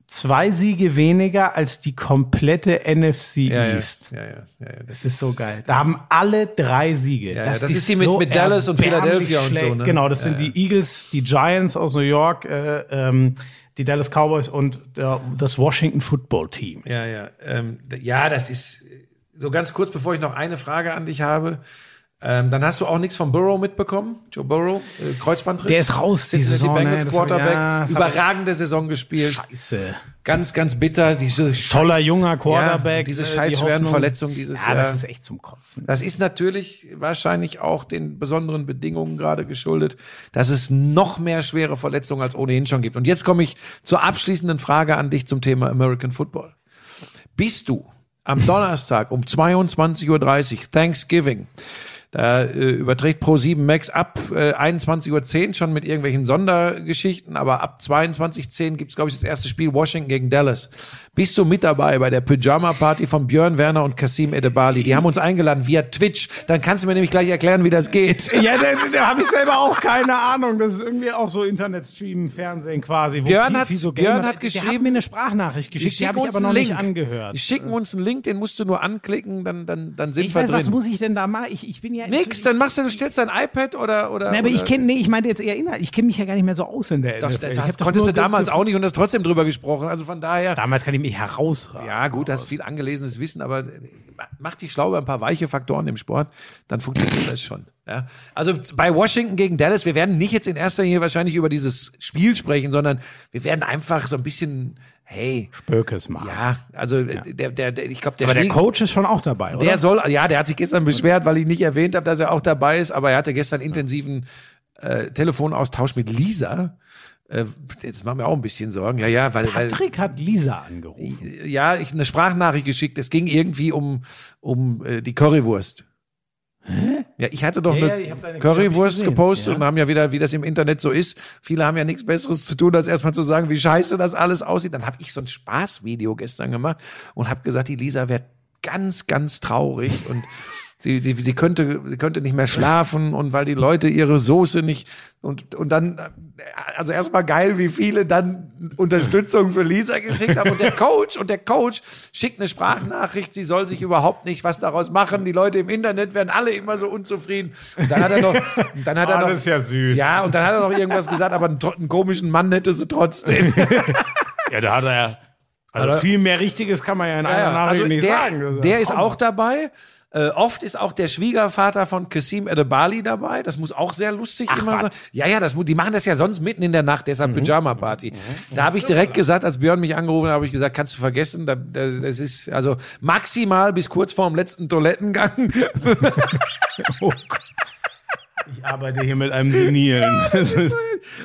S1: zwei Siege weniger als die komplette NFC
S2: Ja,
S1: East.
S2: ja, ja, ja, ja.
S1: Das ist so geil. Da haben alle drei Siege.
S2: ja, das ist die mit- mit Dallas und Philadelphia und so, ne?
S1: Genau, das sind die Eagles, die Giants aus New York, äh, ähm, die Dallas Cowboys und der, das Washington Football Team.
S2: Ja, ja. Ähm, ja, das ist so ganz kurz, bevor ich noch eine Frage an dich habe. Ähm, dann hast du auch nichts von Burrow mitbekommen. Joe Burrow, äh, Kreuzbandriss.
S1: Der ist raus, die
S2: Cincinnati
S1: Saison,
S2: Bengals
S1: ne? Ich-
S2: Quarterback.
S1: ja,
S2: Überragende Saison gespielt.
S1: Scheiße.
S2: Ganz, ganz bitter. Diese
S1: Toller
S2: scheiß-
S1: junger Quarterback.
S2: Ja, diese
S1: äh,
S2: scheiß
S1: die
S2: schweren Verletzungen dieses
S1: Ja,
S2: Jahr.
S1: das ist echt zum Kotzen.
S2: Das ist natürlich wahrscheinlich auch den besonderen Bedingungen gerade geschuldet, dass es noch mehr schwere Verletzungen als ohnehin schon gibt. Und jetzt komme ich zur abschließenden Frage an dich zum Thema American Football. Bist du am Donnerstag um 22.30 Uhr, Thanksgiving, da äh, überträgt Pro7 Max ab äh, 21.10 Uhr schon mit irgendwelchen Sondergeschichten, aber ab 22.10 Uhr gibt's glaube ich, das erste Spiel Washington gegen Dallas. Bist du mit dabei bei der Pyjama-Party von Björn Werner und Kasim Edebali? Die haben uns eingeladen via Twitch. Dann kannst du mir nämlich gleich erklären, wie das geht.
S1: Ja, da, da habe ich selber auch keine Ahnung. Das ist irgendwie auch so Internetstream, Fernsehen quasi. wo
S2: Björn
S1: viel-
S2: hat-
S1: viel so
S2: Björn hat
S1: Der hat
S2: geschrieben-
S1: mir eine Sprachnachricht geschickt, die habe ich aber noch
S2: einen
S1: nicht
S2: Link.
S1: angehört.
S2: Die schicken uns einen Link, den musst du nur anklicken, dann, dann, dann sind
S1: Ich
S2: wir
S1: weiß,
S2: drin.
S1: was muss ich denn da machen? Ich, ich bin ja
S2: Nix, dann machst du, du stellst dein iPad oder, oder.
S1: Nee, aber ich
S2: oder-
S1: kenne, nee, ich meinte jetzt eher inhalt. Ich kenne mich ja gar nicht mehr so aus in der
S2: Das,
S1: NFL.
S2: das,
S1: Ich
S2: das konntest du damals auch nicht und hast trotzdem drüber gesprochen. Also von daher.
S1: Damals kann ich mich herausragen.
S2: Ja, gut, hast viel angelesenes Wissen, aber mach dich schlau über ein paar weiche Faktoren im Sport, dann funktioniert das schon. Ja? Also bei Washington gegen Dallas, wir werden nicht jetzt in erster Linie wahrscheinlich über dieses Spiel sprechen, sondern wir werden einfach so ein bisschen, hey,
S1: Spökes machen.
S2: ja, also der, der, der, ich glaube, der
S1: aber der
S2: Schwieg-
S1: Coach ist schon auch dabei, oder?
S2: der soll, ja, der hat sich gestern beschwert, weil ich nicht erwähnt habe, dass er auch dabei ist, aber er hatte gestern intensiven äh, Telefonaustausch mit Lisa. Äh, jetzt machen wir auch ein bisschen Sorgen. Ja, ja, weil, weil
S1: Patrick hat Lisa angerufen.
S2: ja, ich eine Sprachnachricht geschickt. Es ging irgendwie um um äh, die Currywurst. Ja, ich hatte doch
S1: Ja, ja,
S2: eine
S1: deine-
S2: Currywurst
S1: gesehen,
S2: gepostet
S1: ja.
S2: und haben ja wieder, wie das im Internet so ist, viele haben ja nichts Besseres zu tun, als erstmal zu sagen, wie scheiße das alles aussieht. Dann habe ich so ein Spaßvideo gestern gemacht und habe gesagt, die Lisa wäre ganz, ganz traurig und sie, sie, sie, könnte, sie könnte nicht mehr schlafen und weil die Leute ihre Soße nicht und, und dann, äh, also erstmal geil, wie viele dann Unterstützung für Lisa geschickt haben und der Coach und der Coach schickt eine Sprachnachricht, sie soll sich überhaupt nicht was daraus machen. Die Leute im Internet werden alle immer so unzufrieden. Und dann hat er noch, dann hat er
S1: Ah,
S2: noch,
S1: ist ja süß.
S2: ja, und dann hat er noch irgendwas gesagt, aber einen, einen komischen Mann hätte sie trotzdem.
S1: Ja, da hat er ja. Also viel mehr Richtiges kann man ja in einer
S2: Ja,
S1: Nachricht
S2: also
S1: nicht
S2: der,
S1: sagen. Das
S2: der ist auch dabei. Äh, oft ist auch der Schwiegervater von Kasim Edebali dabei. Das muss auch sehr lustig
S1: Ach,
S2: immer
S1: wat?
S2: sein. Ja, ja, das, die machen das ja sonst mitten in der Nacht, deshalb Pyjama Party. Da habe ich direkt gesagt, als Björn mich angerufen hat, habe ich gesagt, kannst du vergessen, da, da, das ist also maximal bis kurz vorm letzten Toilettengang.
S1: Oh Gott. Ich arbeite hier mit einem Senilen.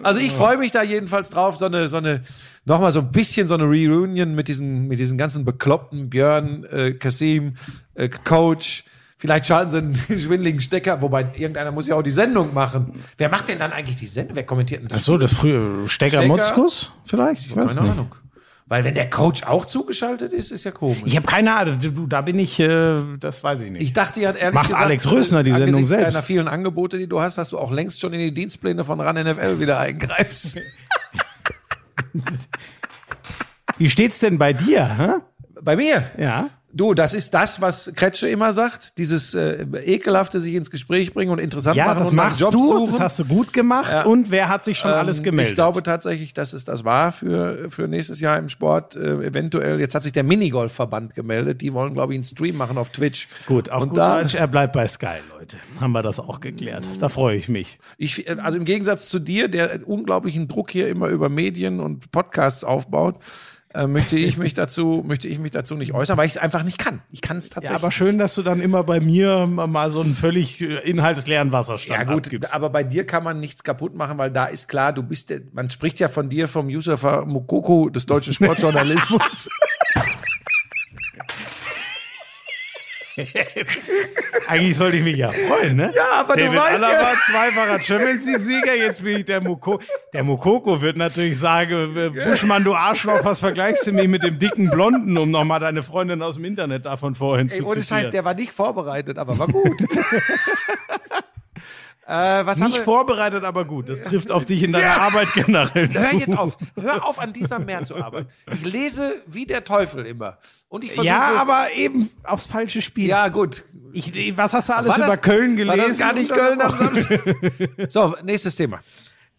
S2: Also ich freue mich da jedenfalls drauf, so eine, so eine, nochmal so ein bisschen so eine Reunion mit diesen, mit diesen ganzen bekloppten Björn, äh, Kasim, äh, Coach. Vielleicht schalten sie einen schwindeligen Stecker, wobei irgendeiner muss ja auch die Sendung machen. Wer macht denn dann eigentlich die Sendung? Wer kommentiert denn das?
S1: Ach so, das frühe Stecker,
S2: Stecker?
S1: Motzkus vielleicht? Ich weiß
S2: Keine
S1: nicht.
S2: Ahnung. Weil wenn der Coach auch zugeschaltet ist, ist ja komisch.
S1: Ich habe keine Ahnung. Du, da bin ich, äh, das weiß ich nicht.
S2: Ich dachte, hat ehrlich
S1: Macht
S2: gesagt,
S1: Alex Rösner die Sendung
S2: angesichts
S1: selbst?
S2: deiner vielen Angebote, die du hast, hast du auch längst schon in die Dienstpläne von RAN NFL wieder eingreifst.
S1: Wie steht's denn bei dir? Hä?
S2: Bei mir?
S1: Ja.
S2: Du, das ist das, was Kretsche immer sagt. Dieses äh, ekelhafte sich ins Gespräch bringen und interessant
S1: Ja,
S2: machen
S1: das
S2: und nach
S1: machst
S2: Jobs
S1: du,
S2: suchen.
S1: das hast du gut gemacht. Und wer hat sich schon alles
S2: Ähm,
S1: gemeldet?
S2: Ich glaube tatsächlich, dass es das war für, für nächstes Jahr im Sport. Äh, eventuell, jetzt hat sich der Minigolf-Verband gemeldet. Die wollen, glaube ich, einen Stream machen auf Twitch.
S1: gut, auf
S2: und
S1: gut
S2: da,
S1: Deutsch, er bleibt bei Sky, Leute. Haben wir das auch geklärt. Da freue ich mich.
S2: ich, äh, also im Gegensatz zu dir, der unglaublichen Druck hier immer über Medien und Podcasts aufbaut, äh, möchte ich mich dazu, möchte ich mich dazu nicht äußern, weil ich es einfach nicht kann. Ich kann es
S1: Ja,
S2: tatsächlich.
S1: aber schön, dass du dann immer bei mir mal so einen völlig äh, inhaltsleeren Wasserstand
S2: Ja gut,
S1: abgibst.
S2: aber bei dir kann man nichts kaputt machen, weil da ist klar, du bist, man spricht ja von dir vom Yusufa Mokoko des deutschen Sportjournalismus.
S1: Eigentlich sollte ich mich ja freuen, ne?
S2: Ja, aber du
S1: David
S2: weißt ja-
S1: Alaba, zweifacher Champions League-Sieger, jetzt bin ich der Mokoko. Der Mokoko wird natürlich sagen, äh, Buschmann, du Arschloch, was vergleichst du mich mit dem dicken Blonden, um nochmal deine Freundin aus dem Internet davon vorhin
S2: Ey,
S1: zu
S2: ohne
S1: zitieren.
S2: Scheiß, der war nicht vorbereitet, aber war gut. äh, was
S1: Nicht vorbereitet, aber gut. Das trifft auf dich in deiner Arbeit generell zu.
S2: Hör jetzt auf. Hör auf, an dieser mehr zu arbeiten. Ich lese wie der Teufel immer. Und ich versuche.
S1: Ja, aber eben aufs falsche Spiel.
S2: Ja, gut.
S1: Ich, was hast du alles
S2: War das-
S1: über Köln gelesen?
S2: War das gar nicht Köln am Samstag? So, nächstes Thema.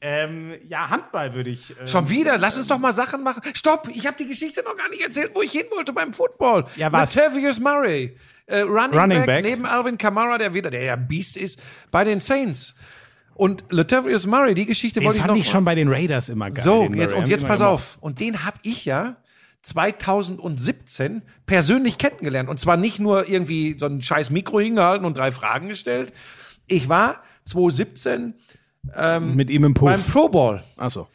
S1: Ähm, ja, Handball würde ich. Äh,
S2: Schon wieder? Lass uns doch mal Sachen machen. Stopp, ich habe die Geschichte noch gar nicht erzählt, wo ich hin wollte beim Football.
S1: Ja, was?
S2: Latavius Murray. Äh, Running,
S1: Running
S2: back,
S1: back.
S2: neben Alvin Kamara, der wieder, der ja Beast ist, bei den Saints. Und Latavius Murray, die Geschichte
S1: den
S2: wollte ich
S1: fand
S2: noch
S1: ich schon bei den Raiders immer geil.
S2: So, jetzt, und jetzt pass auf. Und den habe ich ja 2017 persönlich kennengelernt. Und zwar nicht nur irgendwie so ein scheiß Mikro hingehalten und drei Fragen gestellt. Ich war 2017
S1: gemacht. Mit ihm im
S2: beim
S1: Puff.
S2: Pro Bowl
S1: Achso.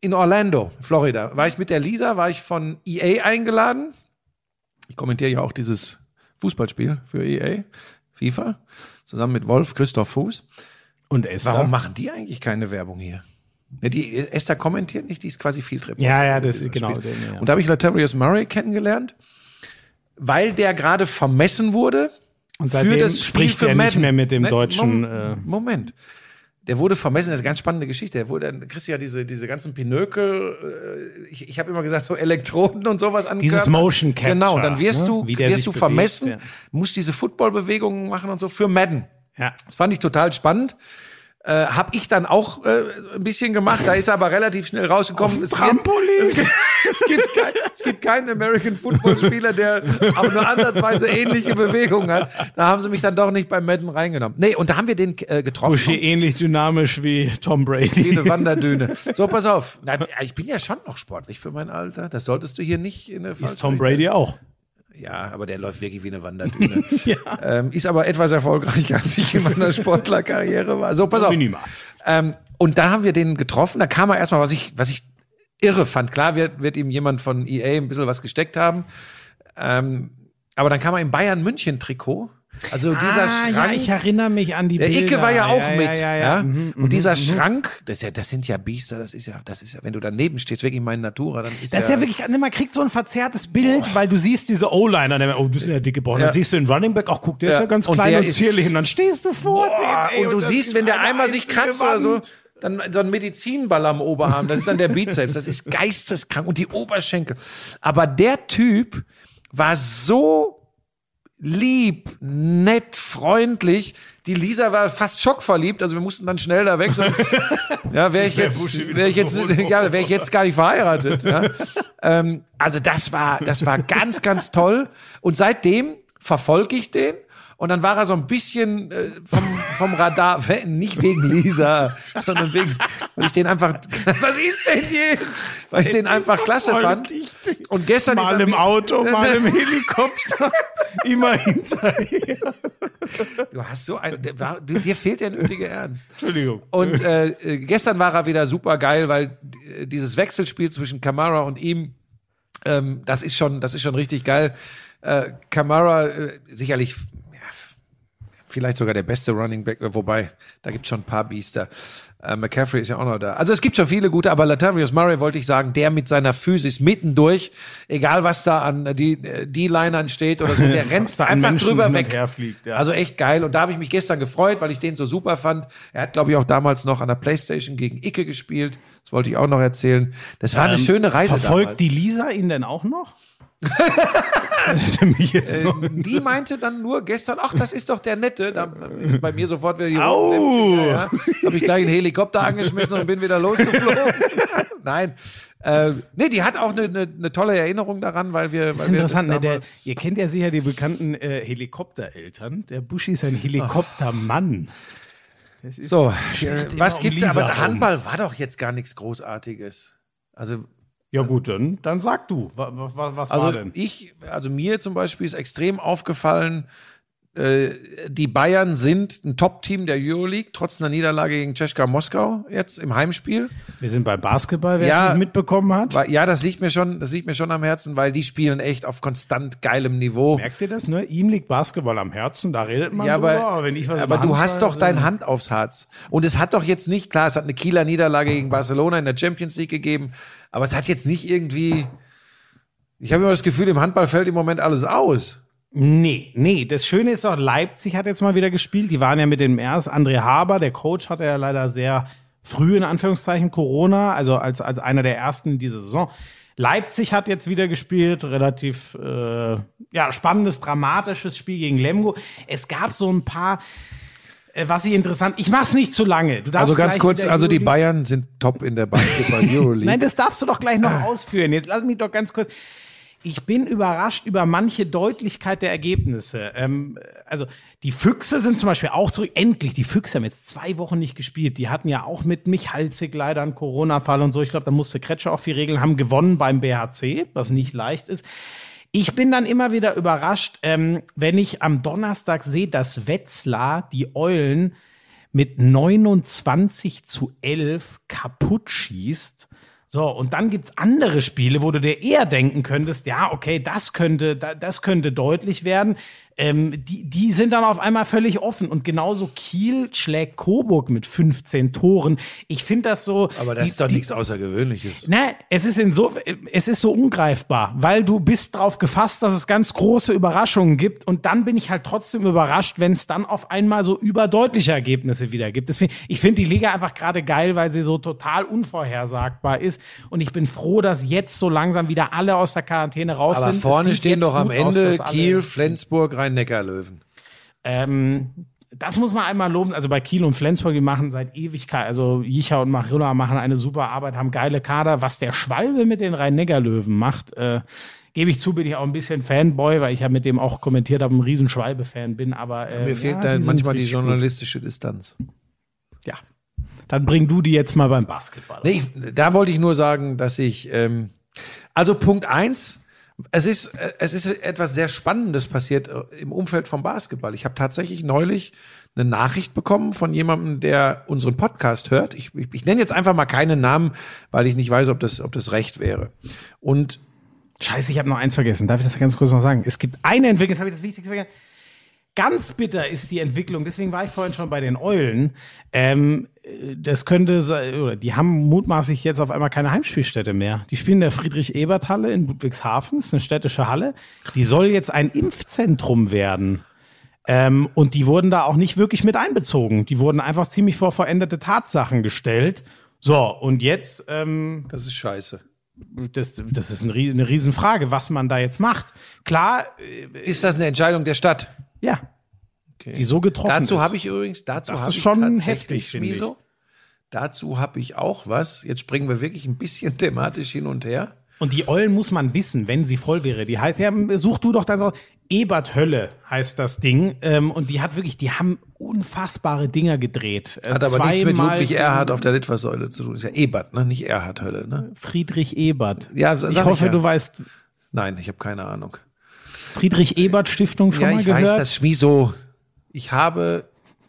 S2: in Orlando, Florida. War ich mit der Lisa, war ich von EA eingeladen. Ich kommentiere ja auch dieses Fußballspiel für EA, FIFA, zusammen mit Wolf Christoph Fuß.
S1: Und Esther.
S2: Warum machen die eigentlich keine Werbung hier? Ja, die Esther kommentiert nicht, die ist quasi Field Reporter.
S1: Ja, ja, das ist genau. Den, ja.
S2: Und da habe ich Latavius Murray kennengelernt, weil der gerade vermessen wurde
S1: Und seitdem spricht er nicht mehr mit dem
S2: Ne,
S1: deutschen,
S2: Mom-
S1: äh,
S2: Moment. Der wurde vermessen, das ist eine ganz spannende Geschichte. Der wurde, dann kriegst du ja diese, diese ganzen Pinökel, äh, ich, ich habe immer gesagt, so Elektroden und sowas an.
S1: Dieses Motion Capture,
S2: Genau, dann wirst
S1: ne?
S2: du, wirst du
S1: bewegt,
S2: vermessen,
S1: ja.
S2: musst diese Footballbewegungen machen und so für Madden.
S1: Ja.
S2: Das fand ich total spannend. Äh, hab ich dann auch äh, ein bisschen gemacht, da ist er aber relativ schnell rausgekommen. Es,
S1: Trampolin.
S2: es, gibt kein, es gibt keinen American Football Spieler, der auch nur ansatzweise ähnliche Bewegungen hat. Da haben sie mich dann doch nicht beim Madden reingenommen. Nee, und da haben wir den äh, getroffen.
S1: Buschi ähnlich dynamisch wie Tom Brady.
S2: eine Wanderdüne. So, pass auf. Na, ich bin ja schon noch sportlich für mein Alter. Das solltest du hier nicht in der
S1: Ist Tom Brady auch.
S2: Ja, aber der läuft wirklich wie eine Wanderdüne. ähm, ist aber etwas erfolgreicher, als ich in meiner Sportlerkarriere war. So, pass auf.
S1: Minimal.
S2: Ähm, und da haben wir den getroffen. Da kam er erstmal, was ich, was ich irre fand. Klar wird, wird ihm jemand von EA ein bisschen was gesteckt haben. Ähm, aber dann kam er im Bayern München Trikot. Also dieser
S1: ah,
S2: Schrank.
S1: ja, ich erinnere mich an die
S2: Der
S1: Bilder.
S2: Icke war ja auch
S1: ja,
S2: mit.
S1: Ja,
S2: Ja,
S1: ja. Mhm,
S2: Und dieser Schrank, das, ist ja, das sind ja Biester, das ist ja, das ist ja, wenn du daneben stehst, wirklich mein Natura, dann ist
S1: Das ist ja wirklich, ne, man kriegt so ein verzerrtes Bild, weil du siehst diese O-Liner, der- oh, das ist ja dicke Bauch. Dann siehst du den Running Back, ach guck, der ist
S2: Ja.
S1: ganz
S2: Und
S1: klein und zierlich. Und dann stehst du vor dem. ey,
S2: und du
S1: das
S2: siehst, wenn der einmal sich kratzt oder so,
S1: Wand.
S2: dann so ein Medizinball am Oberarm, das ist dann der Bizeps, das ist geisteskrank und die Oberschenkel. Aber der Typ war so lieb, nett, freundlich. Die Lisa war fast schockverliebt, also wir mussten dann schnell da weg, sonst ja, wäre ich jetzt, wäre ich jetzt, ja, wäre ich jetzt gar nicht verheiratet. Ja. ähm, also das war, das war ganz, ganz toll. Und seitdem verfolge ich den Und dann war er so ein bisschen äh, vom, vom Radar, nicht wegen Lisa, sondern wegen, weil ich den einfach, was ist denn jetzt? Weil ich den einfach klasse fand. Und gestern
S1: Mal
S2: er
S1: im Auto, mal im Helikopter, immer hinterher.
S2: Du hast so ein, dir fehlt der nötige Ernst.
S1: Entschuldigung.
S2: Und äh, äh, gestern war er wieder super geil, weil äh, dieses Wechselspiel zwischen Kamara und ihm, ähm, das ist schon, das ist schon richtig geil. Äh, Kamara äh, sicherlich vielleicht sogar der beste Running Back, wobei da gibt schon ein paar Biester. Äh, McCaffrey ist ja auch noch da. Also es gibt schon viele gute, aber Latavius Murray wollte ich sagen, der mit seiner Physis mittendurch, egal was da an äh, die äh, D-Linern steht oder so, der rennt
S1: da
S2: einfach
S1: Menschen
S2: drüber weg.
S1: fliegt, ja.
S2: Also echt geil. Und da habe ich mich gestern gefreut, weil ich den so super fand. Er hat, glaube ich, auch damals noch an der Playstation gegen Icke gespielt. Das wollte ich auch noch erzählen. Das war eine schöne Reise
S1: Ähm, Verfolgt
S2: damals.
S1: die Lisa ihn denn auch noch? Jetzt so
S2: die meinte dann nur gestern, ach, das ist doch der Nette. Da, bei mir sofort wieder die
S1: Au!
S2: Ja, ja. Habe ich gleich einen Helikopter angeschmissen und bin wieder losgeflogen. Nein. Äh, nee, die hat auch eine, eine, eine tolle Erinnerung daran, weil wir.
S1: Das
S2: weil
S1: ist
S2: wir
S1: interessant, ne? Der, ihr kennt ja sicher die bekannten äh, Helikoptereltern. Der Buschi ist ein Helikoptermann. Das ist,
S2: so, äh, was
S1: um
S2: gibt's da?
S1: Lisa
S2: Aber. Handball war doch jetzt gar nichts Großartiges. Also
S1: Ja gut, dann, dann sag du. Was, was,
S2: Also
S1: war denn?
S2: ich, also mir zum Beispiel ist extrem aufgefallen, äh, die Bayern sind ein Top-Team der Euroleague, trotz einer Niederlage gegen Tschechka Moskau jetzt im Heimspiel.
S1: Wir sind bei Basketball, wer
S2: Ja,
S1: es nicht mitbekommen hat.
S2: Weil, ja, das liegt mir schon, das liegt mir schon am Herzen, weil die spielen echt auf konstant geilem Niveau.
S1: Merkt ihr das, ne? Ihm liegt Basketball am Herzen, da redet man
S2: Ja, aber,
S1: drüber. wenn ich was
S2: aber du hast doch deine
S1: sehe-
S2: Hand aufs Herz. Und es hat doch jetzt nicht, klar, es hat eine Kieler Niederlage gegen Barcelona in der Champions League gegeben, aber es hat jetzt nicht irgendwie, ich habe immer das Gefühl, im Handball fällt im Moment alles aus.
S1: Nee, nee. Das Schöne ist doch, Leipzig hat jetzt mal wieder gespielt. Die waren ja mit dem erst. André Haber, der Coach, hatte ja leider sehr früh in Anführungszeichen Corona, also als, als einer der ersten in dieser Saison. Leipzig hat jetzt wieder gespielt, relativ äh, ja, spannendes, dramatisches Spiel gegen Lemgo. Es gab so ein paar, äh, was ich interessant, ich mach's nicht zu lange. Du
S2: Also ganz kurz, also die Bayern sind top in der Basketball Euroleague.
S1: Nein, das darfst du doch gleich noch ausführen. Jetzt lass mich doch ganz kurz. Ich bin überrascht über manche Deutlichkeit der Ergebnisse. Ähm, also die Füchse sind zum Beispiel auch zurück. Endlich, die Füchse haben jetzt zwei Wochen nicht gespielt. Die hatten ja auch mit Michalzig leider einen Corona-Fall und so. Ich glaube, da musste Kretscher auch viel regeln, haben gewonnen beim BHC, was nicht leicht ist. Ich bin dann immer wieder überrascht, ähm, wenn ich am Donnerstag sehe, dass Wetzlar die Eulen mit 29 zu 11 kaputt schießt. So, und dann gibt's andere Spiele, wo du dir eher denken könntest, ja, okay, das könnte, da- das könnte deutlich werden. Ähm, die, die sind dann auf einmal völlig offen. Und genauso Kiel schlägt Coburg mit 15 Toren. Ich finde das so.
S2: aber das
S1: die-
S2: ist doch
S1: die-
S2: nichts Außergewöhnliches.
S1: Ne, es ist in so, es ist so ungreifbar, weil du bist drauf gefasst, dass es ganz große Überraschungen gibt und dann bin ich halt trotzdem überrascht, wenn es dann auf einmal so überdeutliche Ergebnisse wieder gibt. Deswegen, ich finde die Liga einfach gerade geil, weil sie so total unvorhersagbar ist und ich bin froh, dass jetzt so langsam wieder alle aus der Quarantäne raus
S2: Aber
S1: sind. Es
S2: vorne stehen doch am
S1: aus,
S2: Ende
S1: alle-
S2: Kiel, Flensburg, Rhein-Neckar-Löwen.
S1: ähm, das muss man einmal loben. Also bei Kiel und Flensburg, die machen seit Ewigkeit, also Jicha und Marilla machen eine super Arbeit, haben geile Kader. Was der Schwalbe mit den Rhein-Neckar-Löwen macht, äh, gebe ich zu, bin ich auch ein bisschen Fanboy, weil ich ja mit dem auch kommentiert habe, ein riesen Schwalbe-Fan bin. Aber äh,
S2: Mir fehlt
S1: ja,
S2: da
S1: die
S2: manchmal die
S1: richtig gut.
S2: journalistische Distanz.
S1: Ja. Dann bring du die jetzt mal beim Basketball.
S2: Nee, ich, da wollte ich nur sagen, dass ich, ähm, also Punkt eins, es ist, äh, es ist etwas sehr Spannendes passiert äh, im Umfeld vom Basketball. Ich habe tatsächlich neulich eine Nachricht bekommen von jemandem, der unseren Podcast hört. Ich, ich, ich nenne jetzt einfach mal keinen Namen, weil ich nicht weiß, ob das, ob das recht wäre. Und
S1: Scheiße, ich habe noch eins vergessen. Darf ich das ganz kurz noch sagen? Es gibt eine Entwicklung, jetzt habe ich das Wichtigste vergessen. Ganz bitter ist die Entwicklung, deswegen war ich vorhin schon bei den Eulen. Ähm, äh, das könnte sein, oder die haben mutmaßlich jetzt auf einmal keine Heimspielstätte mehr. Die spielen in der Friedrich-Ebert-Halle in Ludwigshafen, das ist eine städtische Halle. Die soll jetzt ein Impfzentrum werden. Ähm, und die wurden da auch nicht wirklich mit einbezogen. Die wurden einfach ziemlich vor veränderte Tatsachen gestellt. So, und jetzt ähm,
S2: das ist scheiße.
S1: das, das ist eine Riesenfrage, was man da jetzt macht. Klar, äh,
S2: Ist das eine Entscheidung der Stadt?
S1: Ja, die so getroffen
S2: Dazu
S1: ist.
S2: habe ich übrigens, dazu
S1: Das
S2: habe
S1: ist
S2: ich
S1: schon heftig, ich.
S2: Schmieso, Dazu habe ich auch was. Jetzt springen wir wirklich ein bisschen thematisch hin und her.
S1: Und die Eulen muss man wissen, wenn sie voll wäre. Die heißt, ja, such du doch das aus. Ebert Hölle heißt das Ding. Ähm, und die hat wirklich, die haben unfassbare Dinger gedreht. Äh,
S2: Hat aber nichts mit Ludwig Erhard auf der Litfaßsäule zu tun. Ist ja Ebert, ne? Nicht Erhard Hölle, ne?
S1: Friedrich Ebert.
S2: Ja, sag
S1: ich
S2: ich
S1: hoffe,
S2: ja.
S1: du weißt,
S2: Nein, ich habe keine Ahnung.
S1: Friedrich Ebert Stiftung schon
S2: ja,
S1: mal
S2: ich
S1: gehört?
S2: weiß, das Schmi so. Ich habe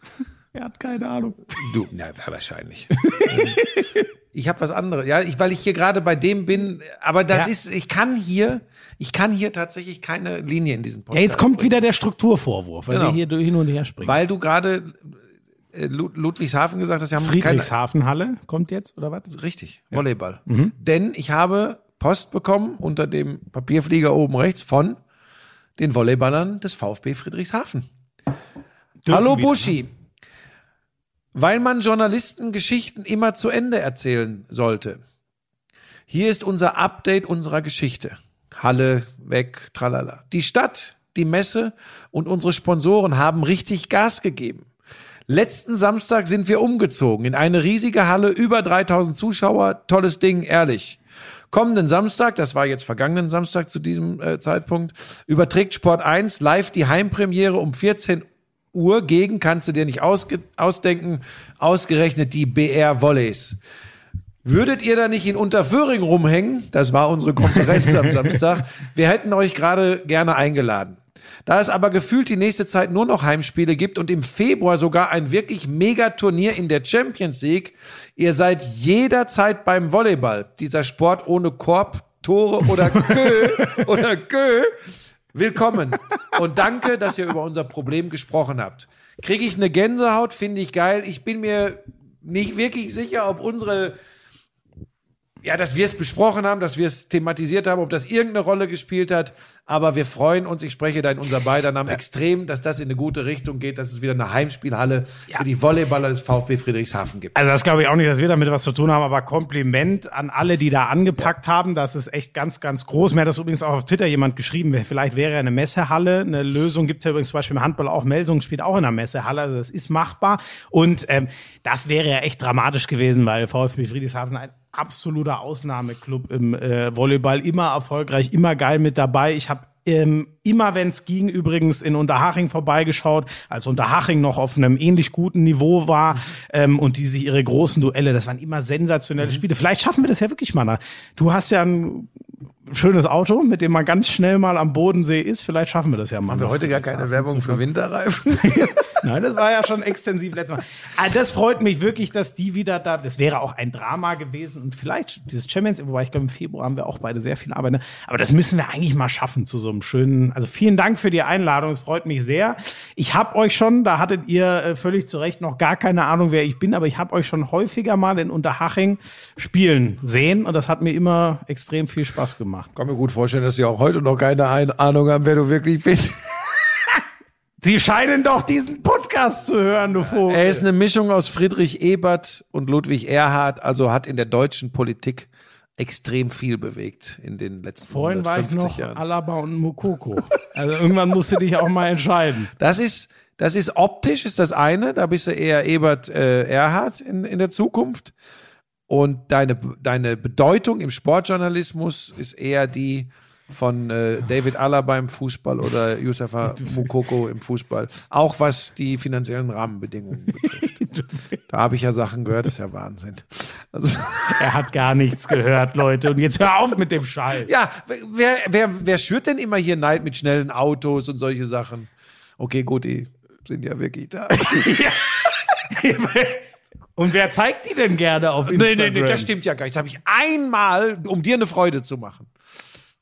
S1: er hat keine Ahnung.
S2: Du, na, wahrscheinlich. ich habe was anderes. Ja, ich, weil ich hier gerade bei dem bin, aber das
S1: Ja.
S2: ist, ich kann hier, ich kann hier tatsächlich keine Linie in diesem
S1: Ja,
S2: Podcast.
S1: jetzt kommt wieder der Strukturvorwurf, weil
S2: Genau.
S1: wir hier hin und her springen.
S2: Weil du gerade äh, Lu- Ludwigshafen gesagt hast, sie haben keine,
S1: Friedrichshafenhalle kommt jetzt, oder was?
S2: richtig, Volleyball. Denn ich habe Post bekommen unter dem Papierflieger oben rechts von den Volleyballern des VfB Friedrichshafen. Hallo
S1: wieder,
S2: Buschi. Weil man Journalisten Geschichten immer zu Ende erzählen sollte. Hier ist unser Update unserer Geschichte. Halle weg, tralala. Die Stadt, die Messe und unsere Sponsoren haben richtig Gas gegeben. Letzten Samstag sind wir umgezogen in eine riesige Halle, über 3000 Zuschauer, tolles Ding, ehrlich. Kommenden Samstag, das war jetzt vergangenen Samstag zu diesem äh, Zeitpunkt, überträgt Sport 1 live die Heimpremiere um 14 Uhr gegen, kannst du dir nicht ausdenken, ausgerechnet die BR Volleys. Würdet ihr da nicht in Unterföhring rumhängen? Das war unsere Konferenz am Samstag. Wir hätten euch gerade gerne eingeladen. Da es aber gefühlt die nächste Zeit nur noch Heimspiele gibt und im Februar sogar ein wirklich Megaturnier in der Champions League, ihr seid jederzeit beim Volleyball. Dieser Sport ohne Korb, Tore oder Kö oder Kö. Willkommen und danke, dass ihr über unser Problem gesprochen habt. Kriege ich eine Gänsehaut, finde ich geil. Ich bin mir nicht wirklich sicher, ob unsere ja, dass wir es besprochen haben, dass wir es thematisiert haben, ob das irgendeine Rolle gespielt hat. Aber wir freuen uns, ich spreche da in unser beider Namen extrem, dass das in eine gute Richtung geht, dass es wieder eine Heimspielhalle für die Volleyballer des VfB Friedrichshafen gibt.
S1: Also das glaube ich auch nicht, dass wir damit was zu tun haben, aber Kompliment an alle, die da angepackt haben. Das ist echt ganz, ganz groß. Mir hat das übrigens auch auf Twitter jemand geschrieben. Vielleicht wäre eine Messehalle eine Lösung. Gibt ja übrigens zum Beispiel im Handball auch. Melsung spielt auch in einer Messehalle. Also das ist machbar. Und ähm, das wäre ja echt dramatisch gewesen, weil VfB Friedrichshafen ein absoluter Ausnahmeclub im äh, Volleyball. Immer erfolgreich, immer geil mit dabei. Ich habe ähm, immer wenn es ging, übrigens in Unterhaching vorbeigeschaut, als Unterhaching noch auf einem ähnlich guten Niveau war ähm, und die sich ihre großen Duelle, das waren immer sensationelle Spiele. Vielleicht schaffen wir das ja wirklich mal. Du hast ja ein schönes Auto, mit dem man ganz schnell mal am Bodensee ist. Vielleicht schaffen wir das ja mal.
S2: Haben wir heute gar keine Werbung für Winterreifen?
S1: Nein, das war ja schon extensiv letztes Mal. Ah, das freut mich wirklich, dass die wieder da, das wäre auch ein Drama gewesen und vielleicht dieses Champions, wobei ich glaube im Februar haben wir auch beide sehr viel Arbeit, ne? aber das müssen wir eigentlich mal schaffen zu so einem schönen, also vielen Dank für die Einladung, es freut mich sehr. Ich habe euch schon, da hattet ihr äh, völlig zu Recht noch gar keine Ahnung, wer ich bin, aber ich habe euch schon häufiger mal in Unterhaching spielen sehen und das hat mir immer extrem viel Spaß gemacht.
S2: Kann mir gut vorstellen, dass Sie auch heute noch keine Ein- Ahnung haben, wer du wirklich bist.
S1: Sie scheinen doch diesen Podcast zu hören, du Vogel.
S2: Er ist eine Mischung aus Friedrich Ebert und Ludwig Erhard, also hat in der deutschen Politik extrem viel bewegt in den letzten
S1: Vorhin war ich
S2: 150
S1: noch
S2: Jahren.
S1: Alaba und Mokoko. Also irgendwann musst du dich auch mal entscheiden.
S2: Das ist, das ist optisch ist das eine, da bist du eher Ebert äh, Erhard in, in der Zukunft. Und deine, deine Bedeutung im Sportjournalismus ist eher die von äh, David Alaba im Fußball oder Yusufa Mukoko im Fußball. Auch was die finanziellen Rahmenbedingungen betrifft. Da habe ich ja Sachen gehört, das ist ja Wahnsinn. Also,
S1: Er hat gar nichts gehört, Leute. Und jetzt hör auf mit dem Scheiß.
S2: ja, wer, wer, wer schürt denn immer hier Neid mit schnellen Autos und solche Sachen? Okay, gut, die sind ja wirklich da.
S1: Und wer zeigt die denn gerne auf
S2: Nee,
S1: Instagram?
S2: nee, nee, das stimmt ja gar nicht. Das habe ich einmal, um dir eine Freude zu machen.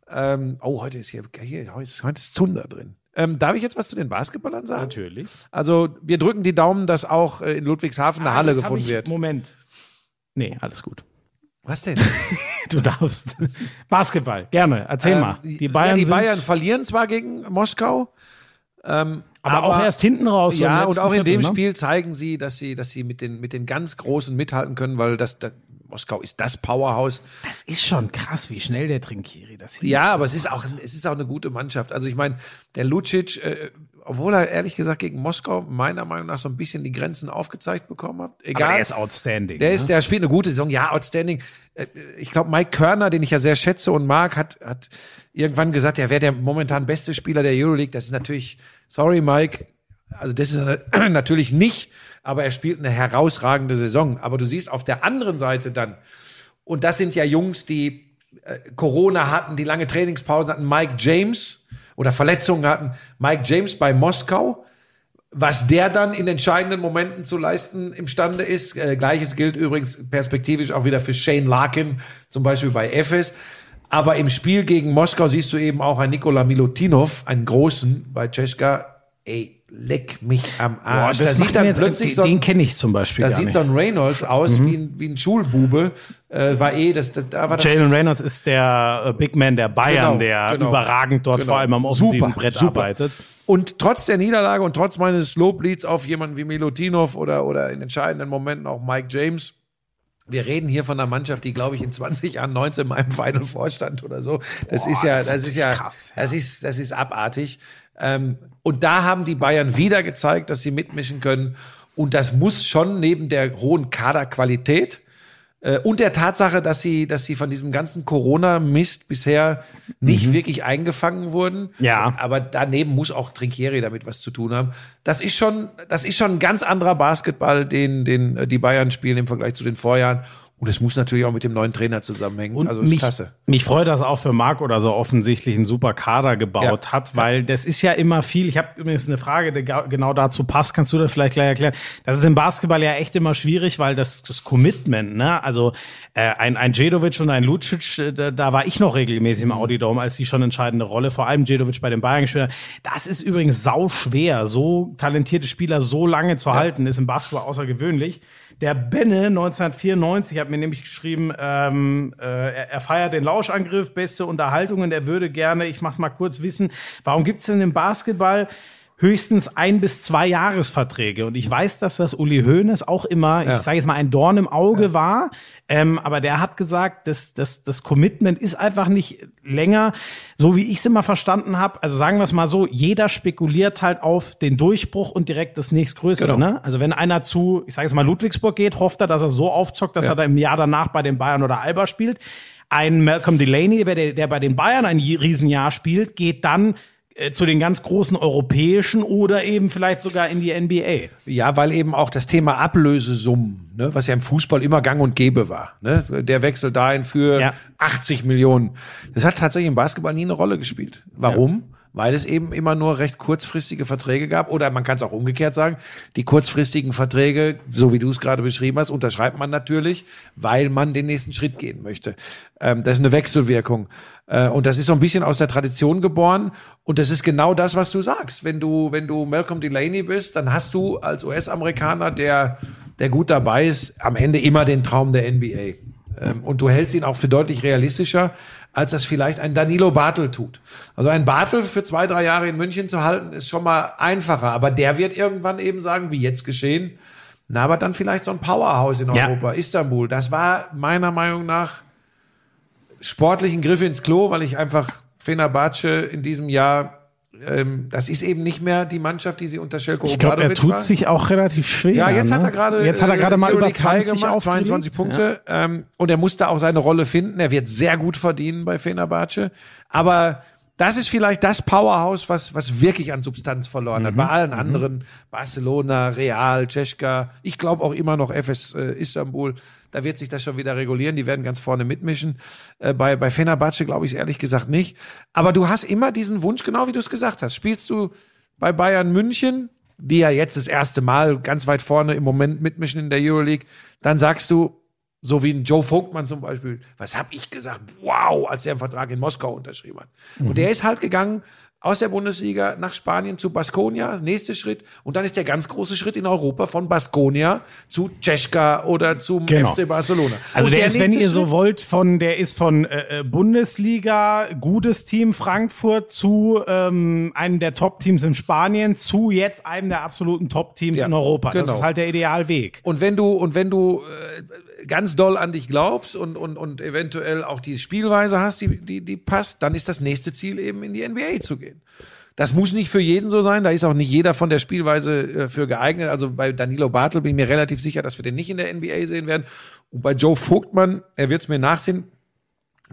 S2: Ähm, oh, heute ist hier, hier heute, ist, heute ist Zunder drin. Ähm, darf ich jetzt was zu den Basketballern sagen?
S1: Natürlich.
S2: Also, wir drücken die Daumen, dass auch äh, in Ludwigshafen eine
S1: Ah,
S2: Halle gefunden
S1: ich,
S2: wird.
S1: Moment. Nee, alles gut.
S2: Was denn?
S1: Du darfst. Basketball, gerne. Erzähl mal.
S2: Ähm,
S1: Die Bayern,
S2: ja, die Bayern verlieren zwar gegen Moskau, ähm,
S1: aber, auch erst hinten raus.
S2: Ja, und auch in
S1: Viertel,
S2: dem
S1: ne?
S2: Spiel zeigen sie, dass sie, dass sie mit den, mit den ganz Großen mithalten können, weil das, das Moskau ist das Powerhouse.
S1: Das ist schon krass, wie schnell der Trinkieri das hier.
S2: Ja, aber es ist auch, es ist auch eine gute Mannschaft. Also ich meine, der Lucic, äh, obwohl er ehrlich gesagt gegen Moskau meiner Meinung nach so ein bisschen die Grenzen aufgezeigt bekommen hat. Egal.
S1: Aber der ist outstanding.
S2: Der
S1: ne?
S2: ist, der spielt eine gute Saison, ja, outstanding. Äh, Ich glaube, Mike Körner, den ich ja sehr schätze und mag, hat, hat irgendwann gesagt, er wäre der momentan beste Spieler der Euroleague. Das ist natürlich, sorry, Mike, also das ist natürlich nicht, aber er spielt eine herausragende Saison. Aber du siehst auf der anderen Seite dann, und das sind ja Jungs, die äh, Corona hatten, die lange Trainingspausen hatten, Mike James oder Verletzungen hatten, Mike James bei Moskau, was der dann in entscheidenden Momenten zu leisten imstande ist. Äh, Gleiches gilt übrigens perspektivisch auch wieder für Shane Larkin, zum Beispiel bei Efes. Aber im Spiel gegen Moskau siehst du eben auch einen Nikola Milutinov, einen großen bei Czeska. Ey, leck mich am
S1: Boah,
S2: Arsch.
S1: das macht mir jetzt,
S2: plötzlich so
S1: den kenne ich zum Beispiel
S2: da sieht
S1: nicht.
S2: so ein Reynolds aus wie, ein, wie ein Schulbube. Äh, war eh, das, da- da war das
S1: Jalen Reynolds ist der äh, Big Man der Bayern,
S2: Genau,
S1: der
S2: genau.
S1: überragend dort
S2: Genau.
S1: vor allem am offensiven
S2: Super,
S1: Brett
S2: super.
S1: arbeitet.
S2: Und trotz der Niederlage und trotz meines Loblieds auf jemanden wie Milutinov oder, oder in entscheidenden Momenten auch Mike James, wir reden hier von einer Mannschaft, die, glaube ich, in 20 Jahren 19 in einem Final vorstand oder so. Das ist ja,
S1: das
S2: das,
S1: ist
S2: ist ja,
S1: krass, ja.
S2: das ist, das ist abartig. Ähm, und da haben die Bayern wieder gezeigt, dass sie mitmischen können. Und das muss schon neben der hohen Kaderqualität äh, und der Tatsache, dass sie, dass sie von diesem ganzen Corona-Mist bisher nicht wirklich eingefangen wurden.
S1: Ja.
S2: Aber daneben muss auch Trinkieri damit was zu tun haben. Das ist schon, das ist schon ein ganz anderer Basketball, den, den äh, die Bayern spielen im Vergleich zu den Vorjahren. Und es muss natürlich auch mit dem neuen Trainer zusammenhängen.
S1: Und
S2: also ist
S1: mich,
S2: klasse.
S1: mich freut das auch für Marc oder so offensichtlich einen super Kader gebaut
S2: Ja.
S1: hat, weil das ist ja immer viel. Ich habe übrigens eine Frage, die genau dazu passt. Kannst du das vielleicht gleich erklären? Das ist im Basketball ja echt immer schwierig, weil das, das Commitment, ne? Also äh, ein, ein Djedovic und ein Lucic, äh, da, da war ich noch regelmäßig im Audi Dome, als die schon entscheidende Rolle, vor allem Djedovic bei den Bayern gespielt hat. Das ist übrigens sau schwer, so talentierte Spieler so lange zu halten, ist im Basketball außergewöhnlich. Der Benne 1994 hat mir nämlich geschrieben, ähm, äh, er, er feiert den Lauschangriff, beste Unterhaltung und er würde gerne, ich mach's mal kurz wissen, warum gibt's denn im Basketball höchstens ein bis zwei Jahresverträge? Und ich weiß, dass das Uli Hoeneß auch immer,
S2: Ja.
S1: ich sage jetzt mal, ein Dorn im Auge war, ähm, aber der hat gesagt, das, das, das Commitment ist einfach nicht länger, so wie ich es immer verstanden habe. Also sagen wir es mal so, jeder spekuliert halt auf den Durchbruch und direkt das nächstgrößere.
S2: Genau.
S1: Ne? Also wenn einer zu, ich sage jetzt mal, Ludwigsburg geht, hofft er, dass er so aufzockt, dass
S2: Ja.
S1: er da im Jahr danach bei den Bayern oder Alba spielt. Ein Malcolm Delaney, der, der bei den Bayern ein Riesenjahr spielt, geht dann zu den ganz großen europäischen oder eben vielleicht sogar in die NBA.
S2: Ja, weil eben auch das Thema Ablösesummen, ne, was ja im Fußball immer gang und gäbe war, ne, der Wechsel dahin für
S1: Ja.
S2: 80 Millionen. Das hat tatsächlich im Basketball nie eine Rolle gespielt. Warum? Weil es eben immer nur recht kurzfristige Verträge gab. Oder man kann es auch umgekehrt sagen, die kurzfristigen Verträge, so wie du es gerade beschrieben hast, unterschreibt man natürlich, weil man den nächsten Schritt gehen möchte. Ähm, das ist eine Wechselwirkung. Äh, und das ist so ein bisschen aus der Tradition geboren. Und das ist genau das, was du sagst. Wenn du, wenn du Malcolm Delaney bist, dann hast du als US-Amerikaner, der, der gut dabei ist, am Ende immer den Traum der NBA. Ähm, und du hältst ihn auch für deutlich realistischer, als das vielleicht ein Danilo Bartel tut. Also ein Bartel für zwei, drei Jahre in München zu halten, ist schon mal einfacher. Aber der wird irgendwann eben sagen, wie jetzt geschehen, na, aber dann vielleicht so ein Powerhouse in
S1: Ja.
S2: Europa, Istanbul. Das war meiner Meinung nach sportlichen Griff ins Klo, weil ich einfach Fenerbahce in diesem Jahr, ähm, das ist eben nicht mehr die Mannschaft, die sie unter Shelko
S1: Ich glaube, er tut
S2: war.
S1: sich auch relativ schwer.
S2: Ja, jetzt
S1: ne?
S2: hat er gerade
S1: jetzt hat er gerade
S2: äh,
S1: mal über
S2: Euroleague High
S1: 20
S2: gemacht,
S1: aufgelegt.
S2: 22 Punkte ähm, und er musste auch seine Rolle finden. Er wird sehr gut verdienen bei Fenerbahce, aber das ist vielleicht das Powerhouse, was was wirklich an Substanz verloren
S1: Mhm.
S2: hat. Bei allen anderen Barcelona, Real, Cesca, ich glaube auch immer noch FS äh, Istanbul. Da wird sich das schon wieder regulieren. Die werden ganz vorne mitmischen. Äh, bei bei Fenerbahce glaube ich ehrlich gesagt nicht. Aber du hast immer diesen Wunsch, genau wie du es gesagt hast. Spielst du bei Bayern München, die ja jetzt das erste Mal ganz weit vorne im Moment mitmischen in der Euroleague, dann sagst du, so wie ein Joe Vogtmann zum Beispiel, was hab ich gesagt? Wow, als er einen Vertrag in Moskau unterschrieben hat. Und der ist halt gegangen aus der Bundesliga nach Spanien zu Baskonia, nächster Schritt. Und dann ist der ganz große Schritt in Europa von Baskonia zu Cesca oder zum
S1: Genau.
S2: FC Barcelona.
S1: Also
S2: Und
S1: der, ist, wenn ihr so wollt, von der ist von äh, äh, Bundesliga, gutes Team Frankfurt zu ähm, einem der Top-Teams in Spanien zu jetzt einem der absoluten Top-Teams
S2: Ja,
S1: in Europa. Das
S2: genau.
S1: ist halt der Idealweg.
S2: Und wenn du, und wenn du äh, ganz doll an dich glaubst und, und, und eventuell auch die Spielweise hast, die, die, die passt, dann ist das nächste Ziel eben in die NBA zu gehen. Das muss nicht für jeden so sein. Da ist auch nicht jeder von der Spielweise äh, für geeignet. Also bei Danilo Bartel bin ich mir relativ sicher, dass wir den nicht in der NBA sehen werden. Und bei Joe Vogtmann, er wird es mir nachsehen,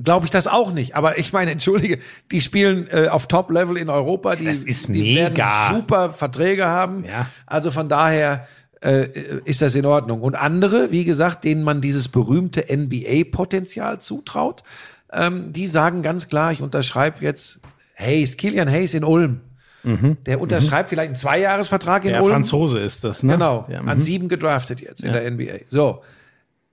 S2: glaube ich das auch nicht. Aber ich meine, entschuldige, die spielen äh, auf Top-Level in Europa. Die,
S1: Das ist
S2: die werden
S1: mega.
S2: super Verträge haben.
S1: Ja.
S2: Also von daher äh, ist das in Ordnung. Und andere, wie gesagt, denen man dieses berühmte NBA-Potenzial zutraut, ähm, die sagen ganz klar, ich unterschreibe jetzt Hayes, Kilian Hayes in Ulm. Der unterschreibt vielleicht einen Zweijahresvertrag in
S1: Der
S2: Ulm.
S1: Franzose ist das, ne?
S2: Genau,
S1: Ja,
S2: an
S1: mhm.
S2: sieben gedraftet jetzt in der NBA. So,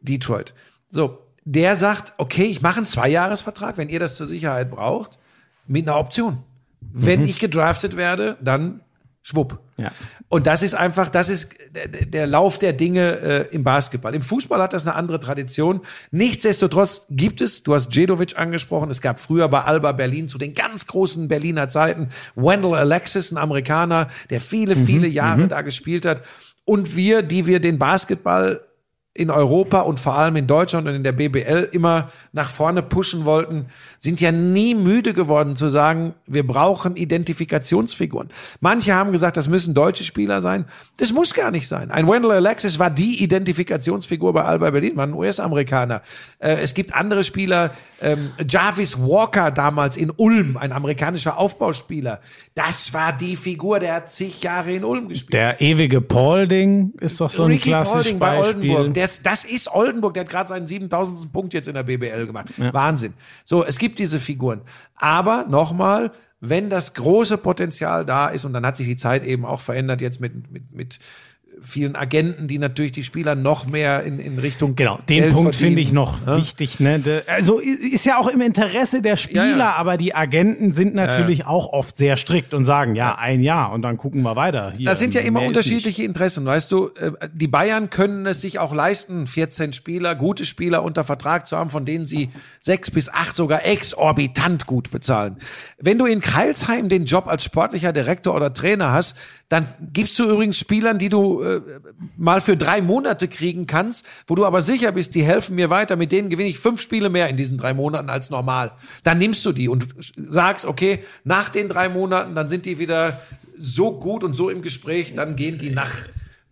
S2: Detroit. So, der sagt, okay, ich mache einen Zweijahresvertrag, wenn ihr das zur Sicherheit braucht, mit einer Option. Wenn ich gedraftet werde, dann schwupp.
S1: Ja.
S2: Und das ist einfach, das ist der, Lauf der Dinge äh, im Basketball. Im Fußball hat das eine andere Tradition. Nichtsdestotrotz gibt es, du hast Djedovic angesprochen, es gab früher bei Alba Berlin zu den ganz großen Berliner Zeiten Wendell Alexis, ein Amerikaner, der viele, viele Jahre da gespielt hat. Und wir, die wir den Basketball in Europa und vor allem in Deutschland und in der BBL immer nach vorne pushen wollten, sind ja nie müde geworden zu sagen, wir brauchen Identifikationsfiguren. Manche haben gesagt, das müssen deutsche Spieler sein. Das muss gar nicht sein. Ein Wendell Alexis war die Identifikationsfigur bei Alba Berlin, war ein US-Amerikaner. Äh, es gibt andere Spieler, ähm, Jarvis Walker damals in Ulm, ein amerikanischer Aufbauspieler. Das war die Figur, der hat zig Jahre in Ulm gespielt.
S1: Der ewige Paulding ist doch so ein
S2: Ricky
S1: klassisches
S2: Paulding bei
S1: Beispiel.
S2: Oldenburg. Ist, das ist Oldenburg, der hat gerade seinen 7000. Punkt jetzt in der BBL gemacht. Wahnsinn. So, es gibt diese Figuren. Aber nochmal, wenn das große Potenzial da ist, und dann hat sich die Zeit eben auch verändert jetzt mit, mit, mit vielen Agenten, die natürlich die Spieler noch mehr in, in Richtung
S1: Genau, den
S2: Geld
S1: Punkt finde ich noch
S2: Ja?
S1: wichtig. Ne? Also ist ja auch im Interesse der Spieler,
S2: Ja, ja.
S1: aber die Agenten sind natürlich auch oft sehr strikt und sagen, ja, ein Jahr und dann gucken wir weiter. Hier,
S2: Das sind ja immer unterschiedliche Interessen, weißt du. Äh, Die Bayern können es sich auch leisten, 14 Spieler, gute Spieler unter Vertrag zu haben, von denen sie sechs bis acht sogar exorbitant gut bezahlen. Wenn du in Kreilsheim den Job als sportlicher Direktor oder Trainer hast, dann gibst du übrigens Spielern, die du äh, mal für drei Monate kriegen kannst, wo du aber sicher bist, die helfen mir weiter, mit denen gewinne ich fünf Spiele mehr in diesen drei Monaten als normal. Dann nimmst du die und sagst, okay, nach den drei Monaten, dann sind die wieder so gut und so im Gespräch, dann gehen die nach,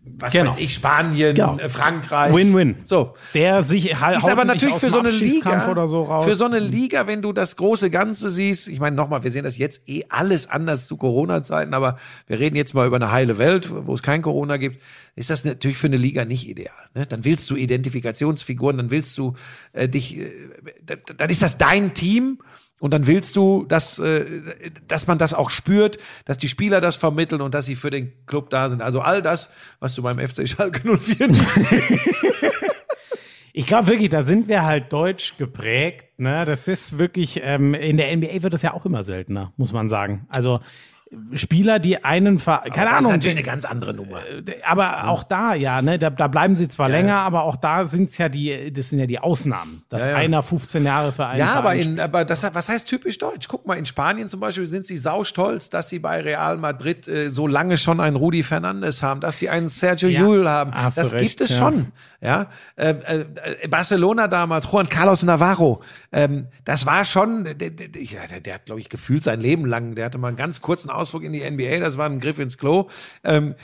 S2: was
S1: Genau.
S2: weiß ich, Spanien,
S1: Genau.
S2: äh, Frankreich.
S1: Win-win.
S2: So.
S1: Der sich halt
S2: Ist aber natürlich für so eine Liga,
S1: oder so raus.
S2: für so eine Liga, wenn du das große Ganze siehst, ich meine nochmal, wir sehen das jetzt eh alles anders zu Corona-Zeiten, aber wir reden jetzt mal über eine heile Welt, wo es kein Corona gibt, ist das natürlich für eine Liga nicht ideal. Ne? Dann willst du Identifikationsfiguren, dann willst du äh, dich, äh, dann- dann ist das dein Team und dann willst du, dass, äh, dass man das auch spürt, dass die Spieler das vermitteln und dass sie für den Club da sind. Also all das, was du beim FC Schalke 04 nicht siehst.
S1: Ich glaube wirklich, da sind wir halt deutsch geprägt. Ne? Das ist wirklich, ähm, in der NBA wird das ja auch immer seltener, muss man sagen. Also Spieler, die einen, Ver keine
S2: das ist
S1: Ahnung,
S2: natürlich eine ganz andere Nummer.
S1: aber auch da, ja, ne, da, da bleiben sie zwar länger, aber auch da sind's ja die, das sind ja die Ausnahmen, dass
S2: Ja, ja.
S1: einer 15 Jahre für einen
S2: Ja, aber,
S1: Verein
S2: in, aber das, was heißt typisch deutsch? Guck mal, in Spanien zum Beispiel sind sie saustolz, dass sie bei Real Madrid äh, so lange schon einen Rudi Fernandes haben, dass sie einen Sergio
S1: Ja,
S2: Llull haben.
S1: hast
S2: Das
S1: recht,
S2: gibt es
S1: ja.
S2: schon. Ja, äh, äh, Barcelona damals, Juan Carlos Navarro, ähm, das war schon, der, der, der, ja, der, hat, glaube ich, gefühlt sein Leben lang, der hatte mal einen ganz kurzen Ausflug in die NBA, das war ein Griff ins Klo. Ähm,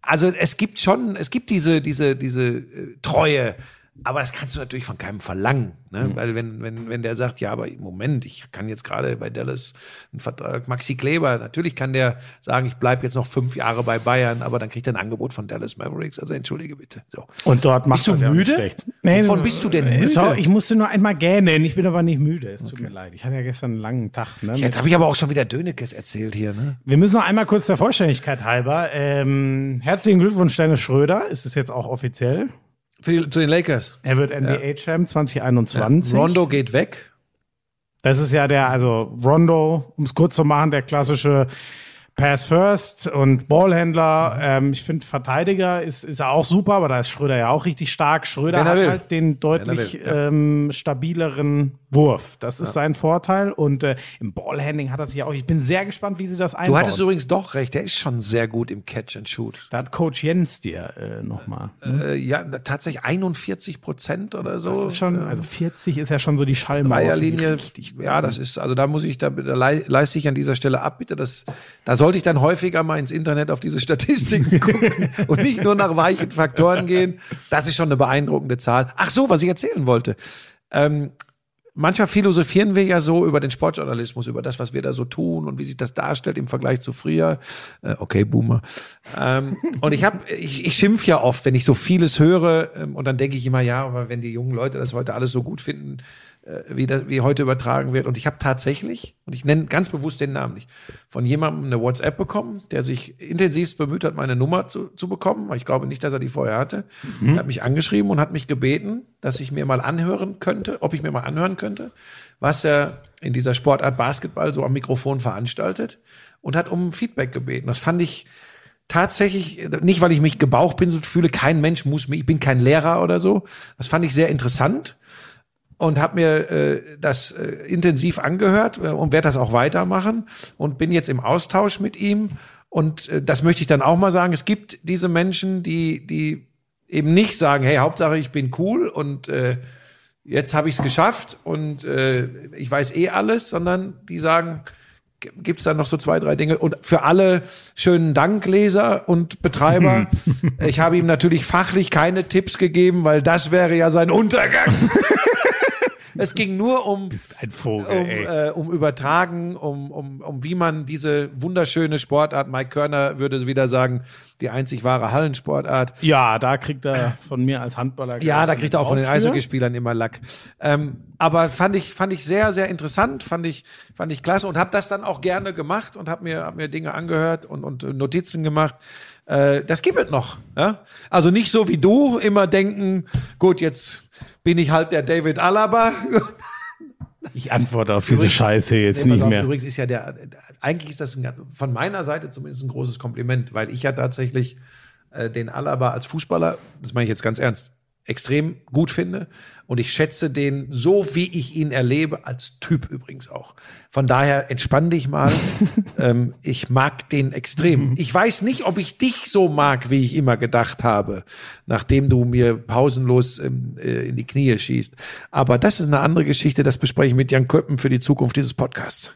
S2: also es gibt schon, es gibt diese, diese, diese äh, Treue, aber das kannst du natürlich von keinem verlangen. Ne? Weil wenn, wenn, wenn der sagt, ja, aber im Moment, ich kann jetzt gerade bei Dallas einen Vertrag, Maxi Kleber, natürlich kann der sagen, ich bleibe jetzt noch fünf Jahre bei Bayern, aber dann kriegt er ein Angebot von Dallas Mavericks. Also entschuldige bitte. So.
S1: Und dort macht
S2: Bist du müde?
S1: schlecht.
S2: Wovon bist du denn müde?
S1: Sorry, ich musste nur einmal gähnen. Ich bin aber nicht müde. Es tut mir leid. Ich hatte ja gestern einen langen Tag. Ne,
S2: Jetzt habe ich aber auch schon wieder Dönekes erzählt hier. Ne?
S1: Wir müssen noch einmal kurz der Vollständigkeit halber. Ähm, herzlichen Glückwunsch, Dennis Schröder. Ist es jetzt auch offiziell?
S2: Für, zu den Lakers.
S1: Er wird NBA-Champ 2021.
S2: Rondo geht weg.
S1: Das ist ja der, also Rondo, um es kurz zu machen, der klassische Pass First und Ballhändler. Ähm, ich finde, Verteidiger ist, ist auch super, aber da ist Schröder ja auch richtig stark. Schröder
S2: er
S1: hat
S2: will.
S1: halt den deutlich
S2: will, ja.
S1: ähm, stabileren Wurf. Das ist sein Vorteil. Und äh, im Ballhandling hat er sich auch. Ich bin sehr gespannt, wie sie das einbauen.
S2: Du hattest übrigens doch recht, der ist schon sehr gut im Catch and Shoot.
S1: da hat Coach Jens dir äh, nochmal.
S2: Äh, ja, tatsächlich 41 Prozent oder so.
S1: Das ist schon, also 40 ist ja schon so die Schallmauer.
S2: Dreierlinie, ja, das ist, also da muss ich, da, da lei- leiste ich an dieser Stelle ab, bitte. Das, da sollte ich dann häufiger mal ins Internet auf diese Statistiken gucken und nicht nur nach weichen Faktoren gehen. Das ist schon eine beeindruckende Zahl. Ach so, was ich erzählen wollte. Ähm, manchmal philosophieren wir ja so über den Sportjournalismus, über das, was wir da so tun und wie sich das darstellt im Vergleich zu früher. Äh, okay, Boomer. Ähm, und ich habe, ich, ich schimpf ja oft, wenn ich so vieles höre ähm, und dann denke ich immer, ja, aber wenn die jungen Leute das heute alles so gut finden, wie, das, wie heute übertragen wird. Und ich habe tatsächlich, und ich nenne ganz bewusst den Namen nicht, von jemandem eine WhatsApp bekommen, der sich intensivst bemüht hat, meine Nummer zu, zu bekommen. weil Ich glaube nicht, dass er die vorher hatte. Er hat mich angeschrieben und hat mich gebeten, dass ich mir mal anhören könnte, ob ich mir mal anhören könnte, was er in dieser Sportart Basketball so am Mikrofon veranstaltet und hat um Feedback gebeten. Das fand ich tatsächlich, nicht weil ich mich gebauchpinselt fühle, kein Mensch muss mich, ich bin kein Lehrer oder so. Das fand ich sehr interessant und habe mir äh, das äh, intensiv angehört äh, und werde das auch weitermachen und bin jetzt im Austausch mit ihm und äh, das möchte ich dann auch mal sagen, es gibt diese Menschen, die die eben nicht sagen, hey, Hauptsache ich bin cool und äh, jetzt habe ich es geschafft und äh, ich weiß eh alles, sondern die sagen, gibt es da noch so zwei, drei Dinge. Und für alle schönen Dank, Leser und Betreiber. ich habe ihm natürlich fachlich keine Tipps gegeben, weil das wäre ja sein Untergang. es ging nur um,
S1: Vogel,
S2: um, äh, um Übertragen, um, um, um wie man diese wunderschöne Sportart, Mike Körner würde wieder sagen, die einzig wahre Hallensportart,
S1: Ja, da kriegt er von mir als Handballer.
S2: ja, da kriegt er auch von den. Eishockeyspielern immer Lack. Ähm, aber fand ich fand ich sehr sehr interessant, fand ich fand ich klasse und habe das dann auch gerne gemacht und habe mir hab mir Dinge angehört und und Notizen gemacht. Äh, das gibt es noch. Ja? Also nicht so wie du immer denken, gut jetzt bin ich halt der David Alaba.
S1: Ich antworte auf diese Scheiße jetzt
S2: Nee,
S1: nicht
S2: auf,
S1: mehr.
S2: Übrigens ist ja der, eigentlich ist das ein, von meiner Seite zumindest ein großes Kompliment, weil ich ja tatsächlich äh, den Alaba als Fußballer, das meine ich jetzt ganz ernst, extrem gut finde. Und ich schätze den so, wie ich ihn erlebe, als Typ übrigens auch. Von daher entspann dich mal. ähm, ich mag den extrem. Ich weiß nicht, ob ich dich so mag, wie ich immer gedacht habe, nachdem du mir pausenlos ähm, äh, in die Knie schießt. Aber das ist eine andere Geschichte, das bespreche ich mit Jan Köppen für die Zukunft dieses Podcasts.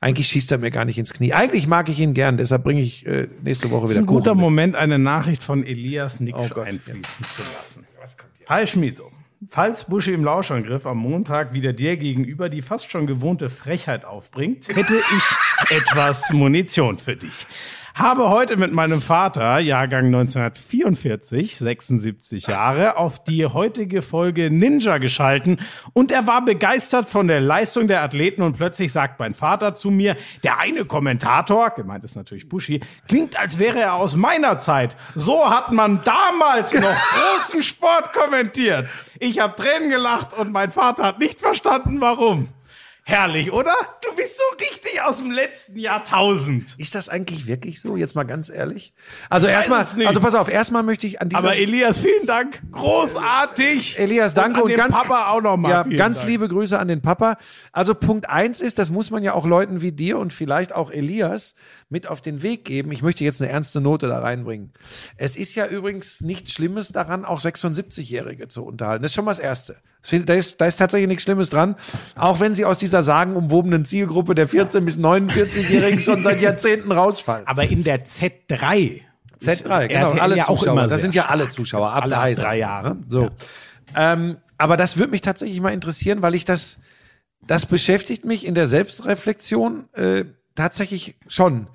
S2: Eigentlich schießt er mir gar nicht ins Knie. Eigentlich mag ich ihn gern, deshalb bringe ich äh, nächste Woche
S1: Das ist
S2: wieder
S1: ein guter
S2: Kuchen mit.
S1: Moment, eine Nachricht von Elias Nick
S2: Oh
S1: einfließen zu lassen. Hi Schmieso. Falls Busche im Lauschangriff am Montag wieder dir gegenüber die fast schon gewohnte Frechheit aufbringt, hätte ich etwas Munition für dich. Habe heute mit meinem Vater, Jahrgang 1944, 76 Jahre, auf die heutige Folge Ninja geschalten und er war begeistert von der Leistung der Athleten und plötzlich sagt mein Vater zu mir, der eine Kommentator, gemeint ist natürlich Buschi, klingt als wäre er aus meiner Zeit. So hat man damals noch großen Sport kommentiert. Ich habe Tränen gelacht und mein Vater hat nicht verstanden, warum. Herrlich, oder? Du bist so richtig aus dem letzten Jahrtausend.
S2: Ist das eigentlich wirklich so? Jetzt mal ganz ehrlich. Also erstmal, also pass auf, erstmal möchte ich an dieser
S1: Aber Elias, vielen Dank. Großartig.
S2: Elias, danke
S1: und,
S2: und, ganz
S1: Papa auch nochmal.
S2: Ja, ganz liebe Grüße an den Papa. Also Punkt eins ist, das muss man ja auch Leuten wie dir und vielleicht auch Elias mit auf den Weg geben. Ich möchte jetzt eine ernste Note da reinbringen. Es ist ja übrigens nichts Schlimmes daran, auch 76-Jährige zu unterhalten. Das ist schon mal das Erste. Da ist, da ist tatsächlich nichts Schlimmes dran. Auch wenn sie aus dieser sagenumwobenen Zielgruppe der 14- bis 49-Jährigen schon seit Jahrzehnten rausfallen.
S1: Aber in der Z3.
S2: Z3, genau,
S1: RTL
S2: alle
S1: ja
S2: Zuschauer. das sind ja alle Zuschauer, ab
S1: Alle
S2: drei,
S1: drei Jahre.
S2: ne? So. Ähm, aber das würde mich tatsächlich mal interessieren, weil ich das, das beschäftigt mich in der Selbstreflexion äh, tatsächlich schon.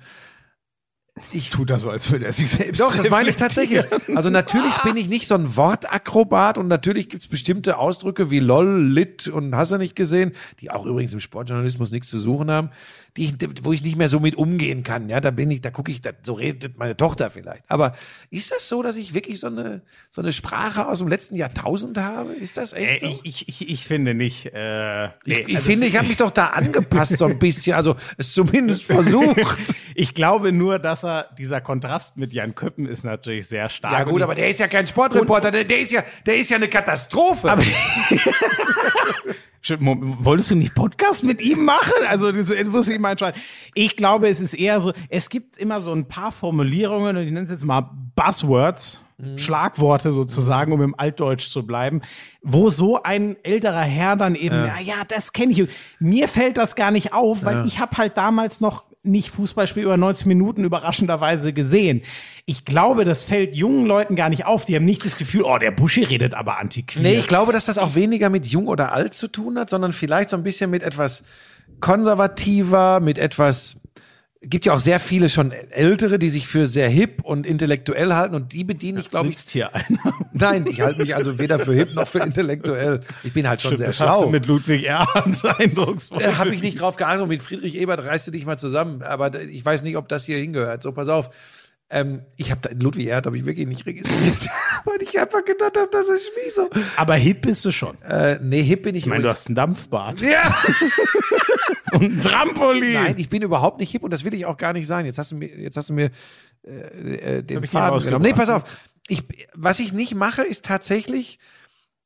S1: Ich tue das so, als würde er sich selbst
S2: Doch, das meine ich tatsächlich. Also natürlich bin ich nicht so ein Wortakrobat und natürlich gibt's bestimmte Ausdrücke wie LOL, Lit und hast du nicht gesehen, die auch übrigens im Sportjournalismus nichts zu suchen haben, die ich, wo ich nicht mehr so mit umgehen kann. Ja, da bin ich, da gucke ich, da, so redet meine Tochter vielleicht. Aber ist das so, dass ich wirklich so eine, so eine Sprache aus dem letzten Jahrtausend habe? Ist das
S1: Äh,
S2: echt so?
S1: ich, ich, ich, finde nicht. Äh, nee,
S2: ich, ich
S1: also-
S2: finde, ich habe mich doch da angepasst so ein bisschen, also es zumindest versucht.
S1: Ich glaube nur, dass er, dieser Kontrast mit Jan Köppen ist natürlich sehr stark.
S2: Ja gut, aber der ist ja kein Sportreporter, der, der ist ja, der ist ja eine Katastrophe.
S1: Aber Wolltest du nicht Podcast mit ihm machen? Also, muss ich mal entscheiden. Ich glaube, es ist eher so, es gibt immer so ein paar Formulierungen, und ich nenne es jetzt mal Buzzwords, Schlagworte sozusagen, um im Altdeutsch zu bleiben, wo so ein älterer Herr dann eben, ja, ja das kenne ich. Mir fällt das gar nicht auf, weil ich habe halt damals noch nicht Fußballspiel über 90 Minuten überraschenderweise gesehen. Ich glaube, das fällt jungen Leuten gar nicht auf. Die haben nicht das Gefühl, oh, der Buschi redet aber antiquiert.
S2: Nee, ich glaube, dass das auch weniger mit jung oder alt zu tun hat, sondern vielleicht so ein bisschen mit etwas konservativer, mit etwas gibt ja auch sehr viele schon ältere, die sich für sehr hip und intellektuell halten und die bediene ich, glaube ich.
S1: sitzt hier einer.
S2: Nein, ich halte mich also weder für hip noch für intellektuell. Ich bin halt schon
S1: Stimmt,
S2: sehr
S1: das hast
S2: schlau.
S1: du mit Ludwig Erhard eindrucksvoll.
S2: Da habe ich nicht drauf geachtet. Mit Friedrich Ebert reißt du dich mal zusammen. Aber ich weiß nicht, ob das hier hingehört. So, pass auf. Ähm, ich habe Ludwig Erhard habe ich wirklich nicht registriert, weil ich einfach gedacht habe, das ist Schmieso.
S1: Aber hip bist du schon.
S2: Äh, nee, hip bin ich.
S1: Ich meine, du hast einen Dampfbad
S2: ja.
S1: und ein Trampolin.
S2: Nein, ich bin überhaupt nicht hip und das will ich auch gar nicht sein. Jetzt hast du mir, jetzt hast du mir äh, äh, den Faden genommen. Nee, pass auf. Ich, was ich nicht mache, ist tatsächlich,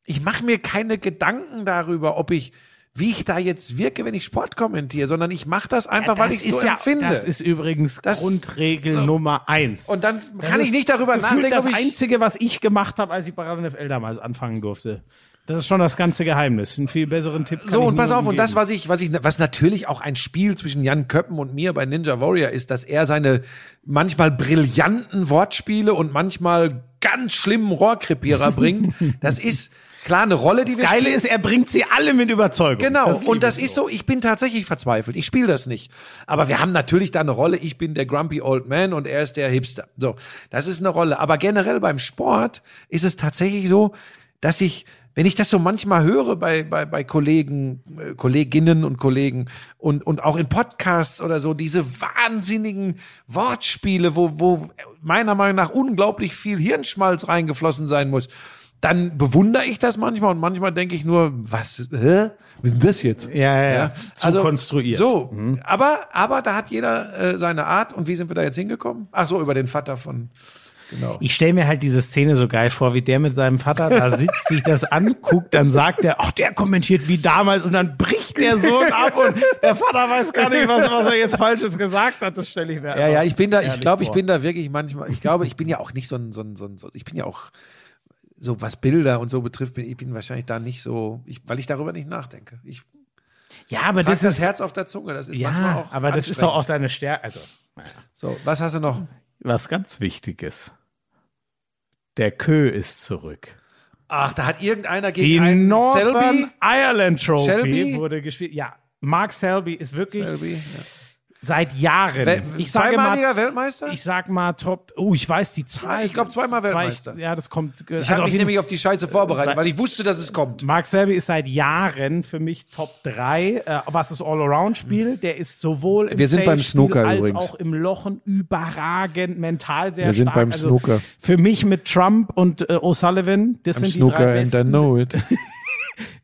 S2: ich mache mir keine Gedanken darüber, ob ich, wie ich da jetzt wirke, wenn ich Sport kommentiere, sondern ich mache das einfach, weil ich es so
S1: ja,
S2: empfinde.
S1: Das ist übrigens
S2: Das-
S1: Grundregel Nummer eins.
S2: und dann
S1: Das
S2: kann
S1: ist
S2: ich nicht darüber nachdenken,
S1: das
S2: ob ich,
S1: Einzige, was ich gemacht habe, als ich bei Radio FL damals anfangen durfte. Das ist schon das ganze Geheimnis. Einen viel besseren Tipp
S2: So, und pass auf,
S1: niemandem
S2: und das, was ich, was ich, was natürlich auch ein Spiel zwischen Jan Köppen und mir bei Ninja Warrior ist, dass er seine manchmal brillanten Wortspiele und manchmal ganz schlimmen Rohrkrepierer bringt. Das ist klar eine Rolle, die
S1: Das
S2: wir
S1: Geile
S2: spielen.
S1: ist, er bringt sie alle mit Überzeugung.
S2: Genau,
S1: Das
S2: und das ist so, ich bin tatsächlich verzweifelt. Ich spiele das nicht. Aber wir haben natürlich da eine Rolle. Ich bin der Grumpy Old Man und er ist der Hipster. So, das ist eine Rolle. Aber generell beim Sport ist es tatsächlich so, dass ich, wenn ich das so manchmal höre bei, bei, bei Kollegen, äh, Kolleginnen und Kollegen und, und auch in Podcasts oder so, diese wahnsinnigen Wortspiele, wo, wo meiner Meinung nach unglaublich viel Hirnschmalz reingeflossen sein muss, dann bewundere ich das manchmal und manchmal denke ich nur, was, hä? Was ist das jetzt?
S1: Ja, ja, ja. Zu konstruiert.
S2: So, aber, aber da hat jeder äh, seine Art. Und wie sind wir da jetzt hingekommen? Ach so, über den Vater von, genau.
S1: Ich stelle mir halt diese Szene so geil vor, wie der mit seinem Vater da sitzt, sich das anguckt, dann sagt er, ach, der kommentiert wie damals und dann bricht der Sohn ab und der Vater weiß gar nicht, was, was er jetzt Falsches gesagt hat. Das stelle ich mir
S2: Ja, ja, ich bin da, ich glaube, ich bin da wirklich manchmal, ich glaube, ich bin ja auch nicht so ein, so ein, so ein, so, ich bin ja auch, so was Bilder und so betrifft, bin, ich bin wahrscheinlich da nicht so, ich, weil ich darüber nicht nachdenke. Ich
S1: Ja, aber das
S2: das
S1: ist
S2: Herz auf der Zunge, das ist manchmal
S1: ja,
S2: auch
S1: aber das ist doch auch deine Stärke. Also, naja.
S2: So, was hast du noch?
S1: was ganz Wichtiges. Der Kö ist zurück.
S2: Ach, da hat irgendeiner gegen
S1: Die
S2: einen
S1: Northern
S2: Selby,
S1: Ireland Trophy
S2: Selby?
S1: wurde gespielt. Ja, Mark Selby ist wirklich
S2: Selby ja.
S1: Seit Jahren.
S2: Wel
S1: ich sage mal,
S2: zweimaliger Weltmeister?
S1: ich sag mal Top. Oh, ich weiß die Zahl.
S2: ich glaub, zweimal
S1: Zwei-
S2: Weltmeister.
S1: Ja, das kommt.
S2: Ich
S1: also
S2: habe mich nämlich auf die Scheiße vorbereitet, weil ich wusste, dass es kommt.
S1: Mark Selby ist seit Jahren für mich Top 3, äh, was das All-Around-Spiel. Der ist sowohl im
S2: Wir sind beim Snooker
S1: als
S2: übrigens.
S1: auch im Lochen überragend mental sehr
S2: Wir sind
S1: stark.
S2: beim
S1: also
S2: Snooker.
S1: Für mich mit Trump und äh, O'Sullivan, das sind die drei besten,
S2: know it.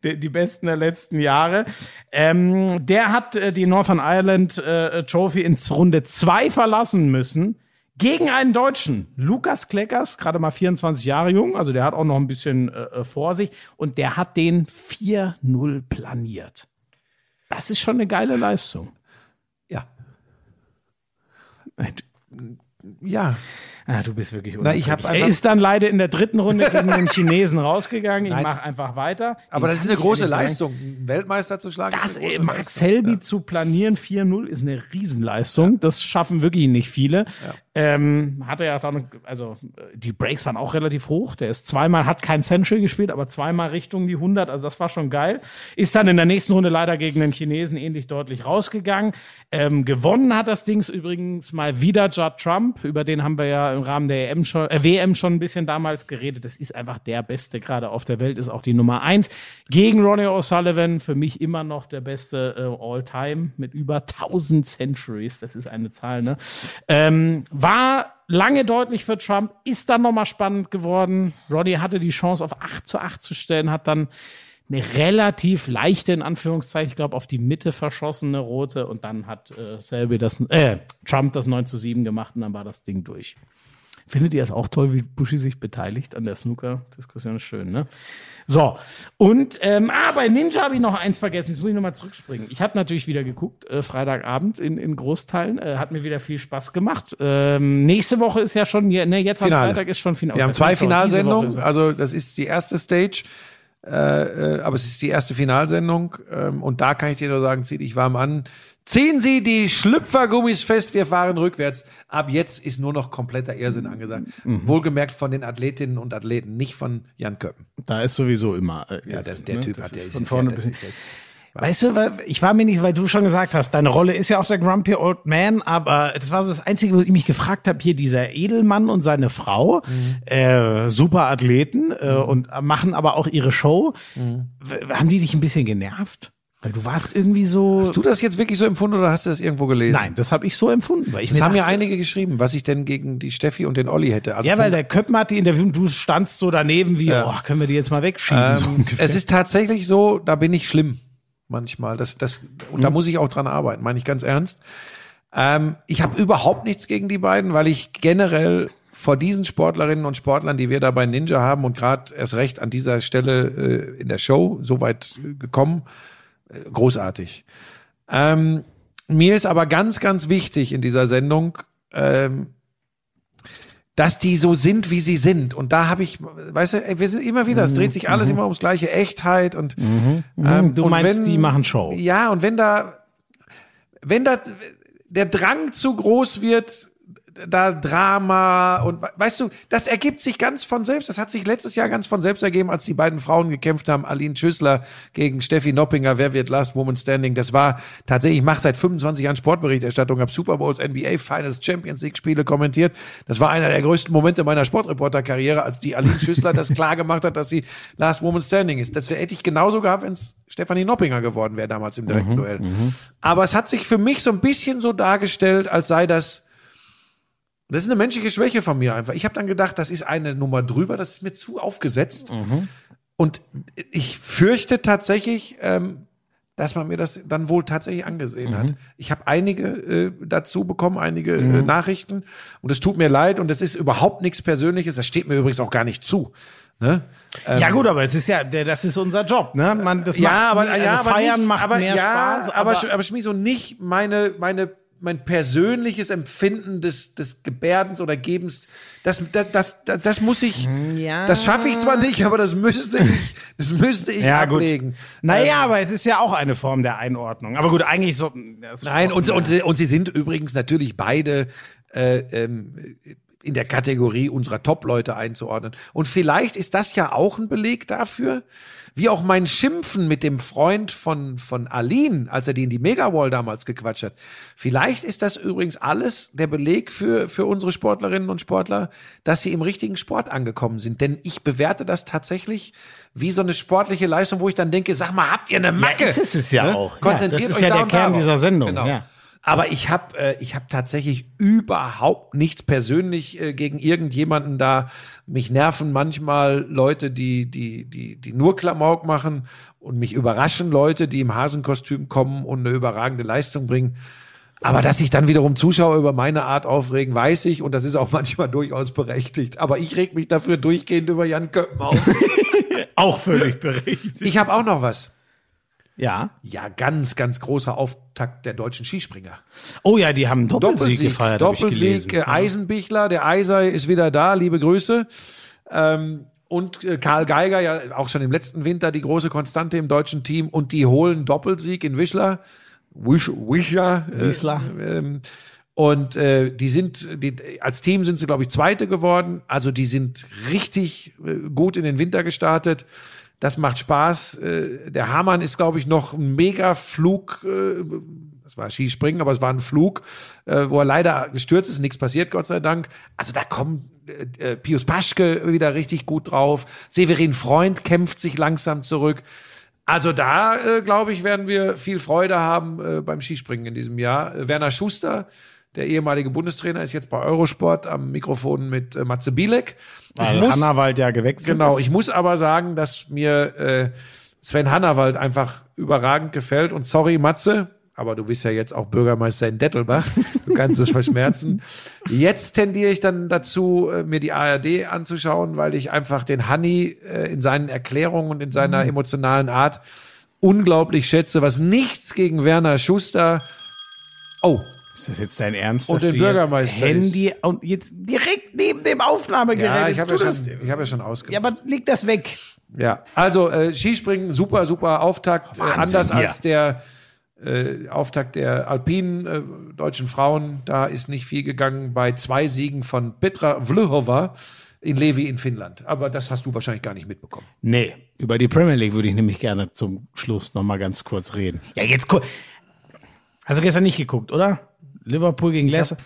S1: die, die besten der letzten Jahre. Ähm, der hat äh, die Northern Ireland äh, Trophy ins Runde 2 verlassen müssen. Gegen einen Deutschen, Lukas Kleckers, gerade mal 24 Jahre jung, also der hat auch noch ein bisschen äh, äh, vor sich und der hat den 4-0 planiert. Das ist schon eine geile Leistung.
S2: Ja. Ja.
S1: Ah, du bist wirklich
S2: Na, ich hab.
S1: Er ist dann leider in der dritten Runde gegen den Chinesen rausgegangen. Ich
S2: Nein.
S1: mache einfach weiter.
S2: Aber
S1: Den
S2: das ist
S1: kann
S2: eine
S1: ich
S2: große
S1: ehrlich sagen,
S2: Leistung. Einen Weltmeister zu schlagen.
S1: Das,
S2: ist eine große
S1: Mark
S2: Leistung.
S1: Selby zu planieren, 4-0, ist eine Riesenleistung. Das schaffen wirklich nicht viele. Ähm, hatte ja dann, also äh, die Breaks waren auch relativ hoch. Der ist zweimal, hat kein Century gespielt, aber zweimal Richtung die 100. Also das war schon geil. Ist dann in der nächsten Runde leider gegen den Chinesen ähnlich deutlich rausgegangen. Ähm, gewonnen hat das Dings übrigens mal wieder Judd Trump. Über den haben wir ja im Rahmen der EM schon, äh, WM schon ein bisschen damals geredet. Das ist einfach der Beste gerade auf der Welt, ist auch die Nummer eins. Gegen Ronnie O'Sullivan, für mich immer noch der beste äh, All-Time mit über 1000 Centuries. Das ist eine Zahl, ne? Ähm, war lange deutlich für Trump, ist dann nochmal spannend geworden. Roddy hatte die Chance auf 8 zu 8 zu stellen, hat dann eine relativ leichte, in Anführungszeichen, ich glaube, auf die Mitte verschossene rote und dann hat äh, Selby das, äh, Trump das 9 zu 7 gemacht und dann war das Ding durch. Findet ihr es auch toll, wie Buschi sich beteiligt an der Snooker-Diskussion? Schön, ne? So, und, ähm, ah, bei Ninja habe ich noch eins vergessen. Jetzt muss ich nochmal zurückspringen. Ich habe natürlich wieder geguckt, äh, Freitagabend in, in Großteilen. Äh, hat mir wieder viel Spaß gemacht. Ähm, nächste Woche ist ja schon, ne, jetzt
S2: Finale.
S1: am Freitag ist schon Finale.
S2: Wir haben zwei
S1: diese Woche
S2: Finalsendungen. Also das ist die erste Stage, äh, äh, aber es ist die erste Finalsendung. Ähm, und da kann ich dir nur sagen, zieh dich warm an. Ziehen Sie die Schlüpfergummis fest, wir fahren rückwärts. Ab jetzt ist nur noch kompletter Irrsinn angesagt.
S1: Mhm.
S2: Wohlgemerkt von den Athletinnen und Athleten, nicht von Jan Köppen.
S1: Da ist sowieso immer. Äh,
S2: Ja, das, der
S1: ne?
S2: Typ
S1: Das
S2: hat der
S1: ist von vorne
S2: ja,
S1: bis Weißt du, ich war mir nicht, weil du schon gesagt hast, deine Rolle ist ja auch der Grumpy Old Man, aber das war so das Einzige, was ich mich gefragt habe, hier dieser Edelmann und seine Frau, äh, super Athleten äh, und machen aber auch ihre Show. W- Haben die dich ein bisschen genervt? Weil du warst irgendwie so.
S2: Hast du das jetzt wirklich so empfunden oder hast du das irgendwo gelesen?
S1: Nein, das habe ich so empfunden. Weil ich
S2: Das
S1: mir
S2: haben ja
S1: dachte,
S2: einige geschrieben, was ich denn gegen die Steffi und den Olli hätte. Also
S1: Ja, weil der Köppen hat die interviewt du standst so daneben wie, oh, können wir die jetzt mal wegschieben? so
S2: Ähm,
S1: ungefähr.
S2: es ist tatsächlich so, da bin ich schlimm manchmal. Das, das, und da muss ich auch dran arbeiten, meine ich ganz ernst. Ähm, ich habe überhaupt nichts gegen die beiden, weil ich generell vor diesen Sportlerinnen und Sportlern, die wir da bei Ninja haben und gerade erst recht an dieser Stelle äh, in der Show so weit äh, gekommen, äh, großartig. Ähm, mir ist aber ganz, ganz wichtig in dieser Sendung, ähm, dass die so sind, wie sie sind. Und da habe ich, weißt du, wir sind immer wieder, es dreht sich alles immer ums gleiche Echtheit und ähm,
S1: Mhm, du
S2: und
S1: meinst, die machen Show.
S2: Ja, und wenn da, wenn da der Drang zu groß wird, da Drama und we- weißt du, das ergibt sich ganz von selbst. Das hat sich letztes Jahr ganz von selbst ergeben, als die beiden Frauen gekämpft haben, Aline Schüssler gegen Steffi Noppinger, wer wird Last Woman Standing. Das war tatsächlich, ich mache seit 25 Jahren Sportberichterstattung, habe Super Bowls, NBA Finals, Champions League Spiele kommentiert. Das war einer der größten Momente meiner Sportreporterkarriere, als die Aline Schüssler das klar gemacht hat, dass sie Last Woman Standing ist. Das hätte ich genauso gehabt, wenn es Stefanie Noppinger geworden wäre damals im direkten Duell. Aber es hat sich für mich so ein bisschen so dargestellt, als sei das das ist eine menschliche Schwäche von mir einfach. Ich habe dann gedacht, das ist eine Nummer drüber, das ist mir zu aufgesetzt. Und ich fürchte tatsächlich, ähm, dass man mir das dann wohl tatsächlich angesehen hat. Ich habe einige äh, dazu bekommen, einige äh, Nachrichten. Und es tut mir leid und es ist überhaupt nichts Persönliches. Das steht mir übrigens auch gar nicht zu. Ne?
S1: ja gut, aber es ist ja, das ist unser Job, ne? Man, das
S2: ja,
S1: macht,
S2: aber,
S1: also
S2: ja, aber
S1: Feiern
S2: nicht,
S1: macht
S2: aber,
S1: mehr
S2: ja,
S1: Spaß.
S2: Aber, aber, aber Schmi, so nicht meine, meine, mein persönliches Empfinden des, des Gebärdens oder Gebens, das, das, das, das, muss ich,
S1: Ja.
S2: das schaffe ich zwar nicht, aber das müsste ich, das müsste ich
S1: ja, gut.
S2: ablegen.
S1: Naja,
S2: Ähm,
S1: aber es ist ja auch eine Form der Einordnung. Aber gut, eigentlich so. ist
S2: Nein, und, und, sie- und sie sind übrigens natürlich beide äh, ähm, in der Kategorie unserer Top-Leute einzuordnen. Und vielleicht ist das ja auch ein Beleg dafür, wie auch mein Schimpfen mit dem Freund von, von Aline, als er die in die Megawall damals gequatscht hat. Vielleicht ist das übrigens alles der Beleg für, für unsere Sportlerinnen und Sportler, dass sie im richtigen Sport angekommen sind. Denn ich bewerte das tatsächlich wie so eine sportliche Leistung, wo ich dann denke, sag mal, habt ihr eine Macke?
S1: ist es ja
S2: Ne?
S1: auch. Ja,
S2: Konzentriert
S1: das ist
S2: euch
S1: ja
S2: da
S1: der Kern
S2: darauf.
S1: dieser Sendung,
S2: Genau.
S1: ja.
S2: Aber ich habe äh, ich hab tatsächlich überhaupt nichts persönlich äh, gegen irgendjemanden da. Mich nerven manchmal Leute, die, die, die, die nur Klamauk machen und mich überraschen Leute, die im Hasenkostüm kommen und eine überragende Leistung bringen. Aber dass sich dann wiederum Zuschauer über meine Art aufregen, weiß ich und das ist auch manchmal durchaus berechtigt. Aber ich reg mich dafür durchgehend über Jan Köppen auf.
S1: auch völlig berechtigt.
S2: ich habe auch noch was.
S1: Ja.
S2: Ja, ganz, ganz großer Auftakt der deutschen Skispringer.
S1: Oh ja, die haben einen Doppelsieg, gefeiert. hab ich
S2: Doppelsieg, äh, Eisenbichler, der Eiser ist wieder da, liebe Grüße. Ähm, und äh, Karl Geiger, ja auch schon im letzten Winter die große Konstante im deutschen Team und die holen Doppelsieg in Wischler. Wisch, Wischler. äh,
S1: Wiesler.
S2: Ähm, Und äh, die sind, die, als Team sind sie, glaube ich, Zweite geworden. Also die sind richtig äh, gut in den Winter gestartet. Das macht Spaß. Äh, der Hamann ist, glaube ich, noch ein mega Flug. Äh, das war Skispringen, aber es war ein Flug, äh, wo er leider gestürzt ist, nichts passiert, Gott sei Dank. Also da kommt äh, äh, Pius Paschke wieder richtig gut drauf. Severin Freund kämpft sich langsam zurück. Also da, äh, glaube ich, werden wir viel Freude haben äh, beim Skispringen in diesem Jahr. Äh, Werner Schuster, der ehemalige Bundestrainer, ist jetzt bei Eurosport am Mikrofon mit äh, Matze Bielek.
S1: Weil
S2: muss-
S1: Hannawald ja gewechselt
S2: Genau, ich muss aber sagen, dass mir äh, Sven Hannawald einfach überragend gefällt. Und sorry, Matze, aber du bist ja jetzt auch Bürgermeister in Dettelbach. Du kannst es verschmerzen. Jetzt tendiere ich dann dazu, äh, mir die ARD anzuschauen, weil ich einfach den Hanni äh, in seinen Erklärungen und in
S1: Mhm.
S2: seiner emotionalen Art unglaublich schätze, was nichts gegen Werner Schuster. Oh,
S1: Ist das jetzt dein Ernst?
S2: Und
S1: dass
S2: den Bürgermeister
S1: Handy und jetzt direkt neben dem Aufnahmegerät.
S2: ja, ich habe ja,
S1: das-
S2: schon- ich hab ja schon ausgemacht.
S1: Ja, aber leg das weg.
S2: Ja, also äh, Skispringen, super, super Auftakt. Äh,
S1: Wahnsinn,
S2: anders
S1: ja.
S2: als der äh, Auftakt der alpinen äh, deutschen Frauen. Da ist nicht viel gegangen bei zwei Siegen von Petra Vlhova in Levi in Finnland. Aber das hast du wahrscheinlich gar nicht mitbekommen.
S1: Nee, über die Premier League würde ich nämlich gerne zum Schluss noch mal ganz kurz reden. Ja, jetzt kurz. Hast du gestern nicht geguckt, oder? Liverpool gegen Leicester.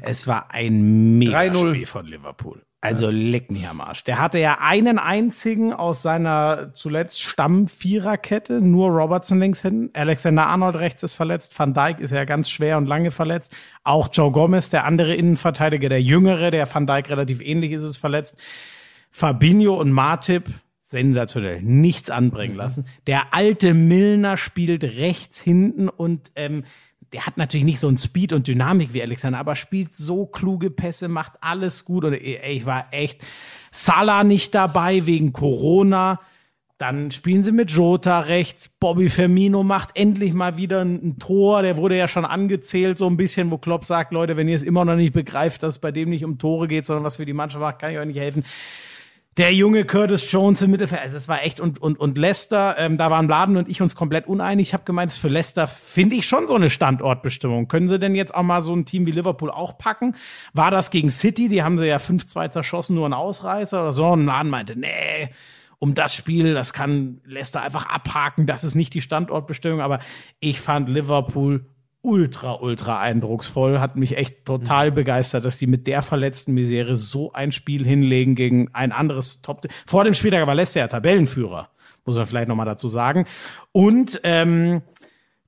S1: Es war ein mega
S2: 3-0.
S1: Spiel von Liverpool. Also leck mich am Arsch. Der hatte ja einen einzigen aus seiner zuletzt Stamm-Viererkette, nur Robertson links hinten. Alexander Arnold rechts ist verletzt. Van Dijk ist ja ganz schwer und lange verletzt. Auch Joe Gomez, der andere Innenverteidiger, der jüngere, der Van Dijk relativ ähnlich ist, ist verletzt. Fabinho und Martip, sensationell, nichts anbringen lassen. Der alte Milner spielt rechts hinten und ähm, der hat natürlich nicht so ein Speed und Dynamik wie Alexander, aber spielt so kluge Pässe, macht alles gut. Und ich war echt Salah nicht dabei wegen Corona. Dann spielen sie mit Jota rechts. Bobby Firmino macht endlich mal wieder ein, ein Tor. Der wurde ja schon angezählt, so ein bisschen, wo Klopp sagt, Leute, wenn ihr es immer noch nicht begreift, dass es bei dem nicht um Tore geht, sondern was für die Mannschaft macht, kann ich euch nicht helfen der junge Curtis Jones im Mittelfeld, also es war echt und und und Leicester, ähm, da waren Laden und ich uns komplett uneinig. Ich habe gemeint, für Leicester finde ich schon so eine Standortbestimmung. Können sie denn jetzt auch mal so ein Team wie Liverpool auch packen? War das gegen City? Die haben sie ja 5-2 zerschossen, nur ein Ausreißer oder so. Und Laden meinte, nee, um das Spiel, das kann Leicester einfach abhaken. Das ist nicht die Standortbestimmung. Aber ich fand Liverpool ultra, ultra eindrucksvoll. Hat mich echt total begeistert, dass die mit der verletzten Misere so ein Spiel hinlegen gegen ein anderes Top. Vor dem Spieltag war Leicester ja Tabellenführer, muss man vielleicht nochmal dazu sagen. Und ähm,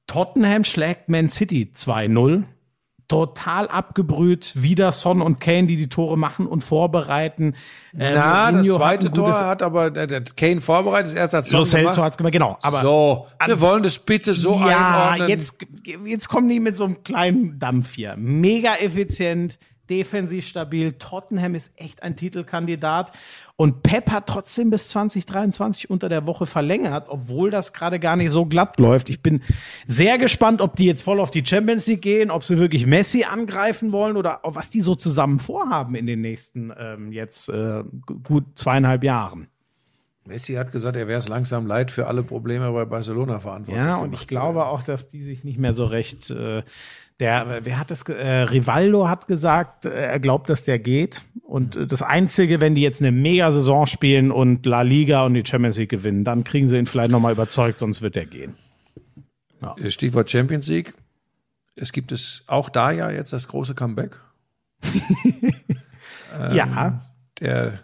S1: Tottenham schlägt Man City 2-0. Total abgebrüht, wieder Son und Kane, die die Tore machen und vorbereiten. Ähm,
S2: Na, das
S1: Mourinho hat
S2: zweite
S1: gutes-
S2: Tor hat aber der, der Kane vorbereitet, das erste hat Son
S1: Celso
S2: gemacht.
S1: hat's gemacht, genau. Aber
S2: so, wir wollen das bitte so
S1: ja,
S2: einordnen.
S1: jetzt, jetzt kommen die mit so einem kleinen Dampf hier. Mega effizient, defensiv stabil. Tottenham ist echt ein Titelkandidat. Und Pep hat trotzdem bis 2023 unter der Woche verlängert, obwohl das gerade gar nicht so glatt läuft. Ich bin sehr gespannt, ob die jetzt voll auf die Champions League gehen, ob sie wirklich Messi angreifen wollen oder was die so zusammen vorhaben in den nächsten ähm, jetzt äh, gut zweieinhalb Jahren.
S2: Messi hat gesagt, er wäre es langsam leid für alle Probleme bei Barcelona verantwortlich.
S1: Ja, und ich glaube auch, dass die sich nicht mehr so recht. Äh, der, wer hat das? Äh, Rivaldo hat gesagt, äh, er glaubt, dass der geht. Und äh, das Einzige, wenn die jetzt eine Mega-Saison spielen und La Liga und die Champions League gewinnen, dann kriegen sie ihn vielleicht nochmal überzeugt, sonst wird er gehen.
S2: Stichwort Champions League. Es gibt es auch da ja jetzt das große Comeback.
S1: ja,
S2: Der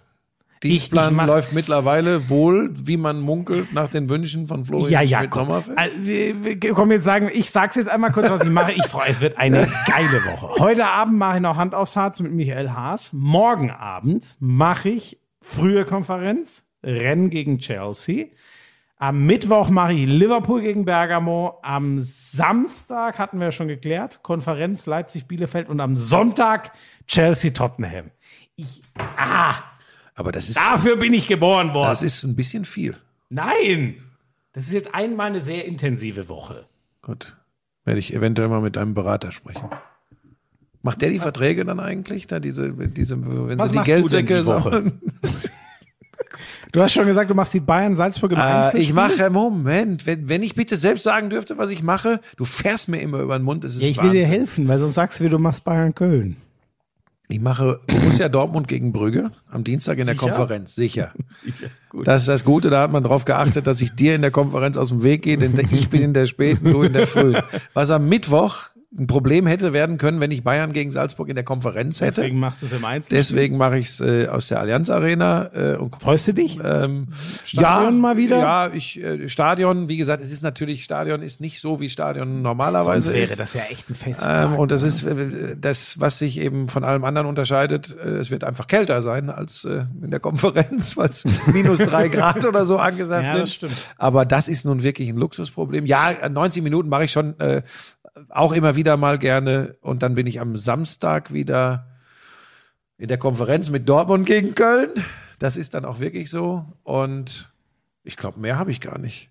S1: ich
S2: Dienstplan
S1: mach-
S2: läuft mittlerweile wohl, wie man munkelt, nach den Wünschen von Florian
S1: ja, ja.
S2: Schmidt
S1: Komm, also, kommen jetzt sagen, ich sag's jetzt einmal kurz, was ich mache. Ich freue, es wird eine geile Woche. Heute Abend mache ich noch Hand aufs Harz mit Michael Haas. Morgen Abend mache ich frühe Konferenz, Rennen gegen Chelsea. Am Mittwoch mache ich Liverpool gegen Bergamo. Am Samstag hatten wir schon geklärt, Konferenz Leipzig-Bielefeld und am Sonntag Chelsea-Tottenham. Ich, ah,
S2: Aber das ist,
S1: dafür bin ich geboren worden.
S2: das ist ein bisschen viel.
S1: Nein! Das ist jetzt einmal eine sehr intensive Woche.
S2: Gut. Werde ich eventuell mal mit einem Berater sprechen. Macht der die Verträge dann eigentlich? Da diese, diese, wenn
S1: Was
S2: sie die
S1: machst du
S2: Geldsäcke
S1: die Woche? Du hast schon gesagt, du machst die Bayern Salzburg im
S2: Äh,
S1: Einzelspiel.
S2: ich mache, Moment, wenn, wenn ich bitte selbst sagen dürfte, was ich mache, du fährst mir immer über den Mund, das ist
S1: Ja, ich will dir
S2: Wahnsinn.
S1: helfen, weil sonst sagst du mir, du machst Bayern Köln.
S2: Ich mache Borussia Dortmund gegen Brügge am Dienstag in der
S1: Sicher?
S2: Konferenz, sicher.
S1: Gut.
S2: Das ist das Gute, da hat man darauf geachtet, dass ich dir in der Konferenz aus dem Weg gehe, denn ich bin in der späten, du in der frühen. Was am Mittwoch ein Problem hätte werden können, wenn ich Bayern gegen Salzburg in der Konferenz hätte.
S1: Deswegen machst du es im Einzelspiel.
S2: Deswegen mache ich es äh, aus der Allianz Arena äh, und
S1: Freust du dich?
S2: ähm,
S1: Stadion
S2: ja,
S1: mal wieder?
S2: Ja, ich äh, Stadion, wie gesagt, es ist natürlich Stadion ist nicht so wie Stadion normalerweise
S1: Sonst wäre
S2: ist.
S1: das ja echt ein Fest.
S2: Ähm, und das ist äh, das, was sich eben von allem anderen unterscheidet. Äh, es wird einfach kälter sein als äh, in der Konferenz, weil es minus drei Grad oder so angesagt
S1: Ja,
S2: sind.
S1: das stimmt.
S2: Aber das ist nun wirklich ein Luxusproblem. Ja, 90 Minuten mache ich schon äh, auch immer wieder mal gerne. Und dann bin ich am Samstag wieder in der Konferenz mit Dortmund gegen Köln. Das ist dann auch wirklich so. Und ich glaube, mehr habe ich gar nicht.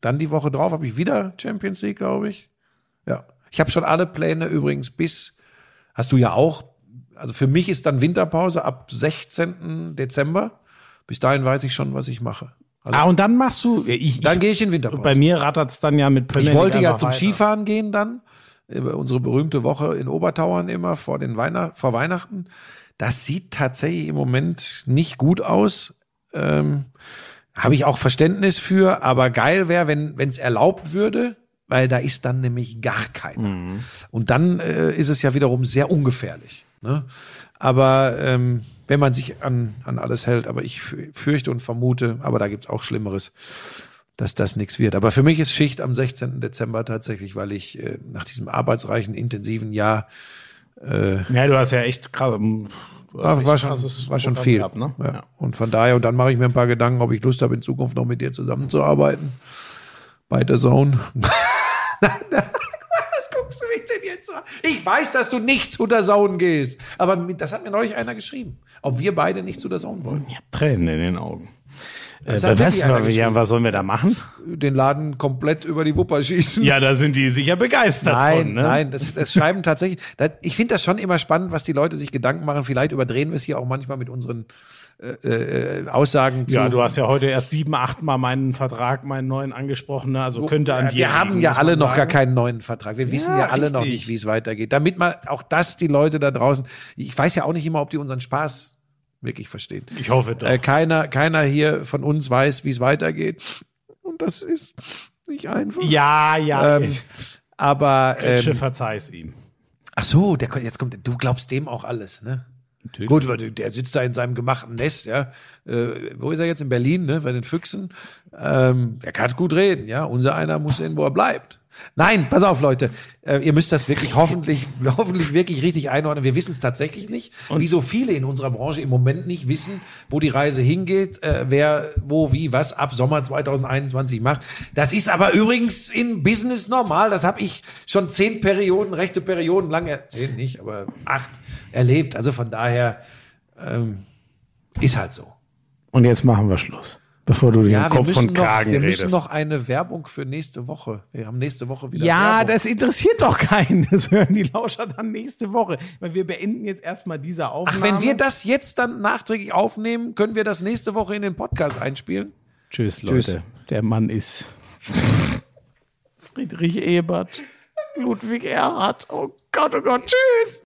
S2: Dann die Woche drauf habe ich wieder Champions League, glaube ich. Ja. Ich habe schon alle Pläne übrigens bis, hast du ja auch. Also für mich ist dann Winterpause ab 16. Dezember. Bis dahin weiß ich schon, was ich mache. Also
S1: ah, und dann machst du. Ich,
S2: dann gehe ich in Winterpause.
S1: bei mir rattert's dann ja mit Premier
S2: ich wollte ja zum
S1: weiter.
S2: Skifahren gehen dann. Äh, Unsere berühmte Woche in Obertauern immer vor, den Weihnacht, vor Weihnachten. Das sieht tatsächlich im Moment nicht gut aus. Ähm, Habe ich auch Verständnis für, aber geil wäre, wenn es erlaubt würde, weil da ist dann nämlich gar keiner.
S1: Mhm.
S2: Und dann äh, ist es ja wiederum sehr ungefährlich. Ne? Aber ähm, wenn man sich an, an alles hält, aber ich fü- fürchte und vermute, aber da gibt's auch Schlimmeres, dass das nichts wird. Aber für mich ist Schicht am 16. Dezember tatsächlich, weil ich äh, nach diesem arbeitsreichen, intensiven Jahr äh,
S1: Ja, du hast ja echt krass.
S2: War,
S1: echt
S2: war schon, war schon viel.
S1: gehabt, ne?
S2: ja. Und von daher, und dann mache ich mir ein paar Gedanken, ob ich Lust habe, in Zukunft noch mit dir zusammenzuarbeiten. Bei der Zone. Was guckst du mich denn jetzt so an? Ich weiß, dass du nicht zu der Zone gehst. Aber das hat mir neulich einer geschrieben. Ob wir beide nicht zu der Zone wollen.
S1: Ich hab Tränen in den Augen. Äh, was, ja, was sollen wir da machen?
S2: Den Laden komplett über die Wupper schießen.
S1: Ja, da sind die sicher begeistert
S2: Nein,
S1: von. Ne?
S2: nein, das, das schreiben tatsächlich. Das, ich finde das schon immer spannend, was die Leute sich Gedanken machen. Vielleicht überdrehen wir es hier auch manchmal mit unseren äh, äh, Aussagen zu.
S1: Ja, du hast ja heute erst sieben, acht Mal meinen Vertrag, meinen neuen angesprochen. Ne? Also könnte an
S2: Ja,
S1: dir
S2: Wir haben ja alle noch
S1: sagen.
S2: gar keinen neuen Vertrag. Wir wissen ja alle noch
S1: richtig.
S2: nicht, wie es weitergeht. Damit man auch das die Leute da draußen, ich weiß ja auch nicht immer, ob die unseren Spaß wirklich verstehen.
S1: Ich hoffe doch.
S2: Äh, keiner, keiner hier von uns weiß, wie es weitergeht. Und das ist nicht einfach.
S1: ja, ja.
S2: Ähm, aber ähm,
S1: verzeih's ihm.
S2: ach so, der, jetzt kommt, du glaubst dem auch alles, ne?
S1: Natürlich.
S2: Gut, weil der sitzt da in seinem gemachten Nest, ja. Äh, wo ist er jetzt? In Berlin, ne? Bei den Füchsen. Ähm, er kann gut reden, ja. Unser einer muss sehen, wo er bleibt. Nein, pass auf, Leute. Äh, ihr müsst das wirklich hoffentlich, hoffentlich wirklich richtig einordnen. Wir wissen es tatsächlich nicht. wie so viele in unserer Branche im Moment nicht wissen, wo die Reise hingeht, äh, wer, wo, wie, was ab Sommer 2021 macht. Das ist aber übrigens in Business normal. Das habe ich schon zehn Perioden, rechte Perioden lang, zehn nicht, aber acht erlebt. Also von daher ähm, ist halt so.
S1: Und jetzt machen wir Schluss, bevor du den
S2: Ja, wir
S1: Kopf von
S2: noch,
S1: Kragen
S2: wir
S1: redest.
S2: müssen noch eine Werbung für nächste Woche. Wir haben nächste Woche wieder
S1: ja,
S2: Werbung.
S1: das interessiert doch keinen. Das hören die Lauscher dann nächste Woche. Weil wir beenden jetzt erstmal diese Aufnahme.
S2: Ach, wenn wir das jetzt dann nachträglich aufnehmen, können wir das nächste Woche in den Podcast einspielen?
S1: Tschüss,
S2: Tschüss.
S1: Leute. Der Mann ist Friedrich Ebert, Ludwig Erhard. Oh Gott, oh Gott, tschüss.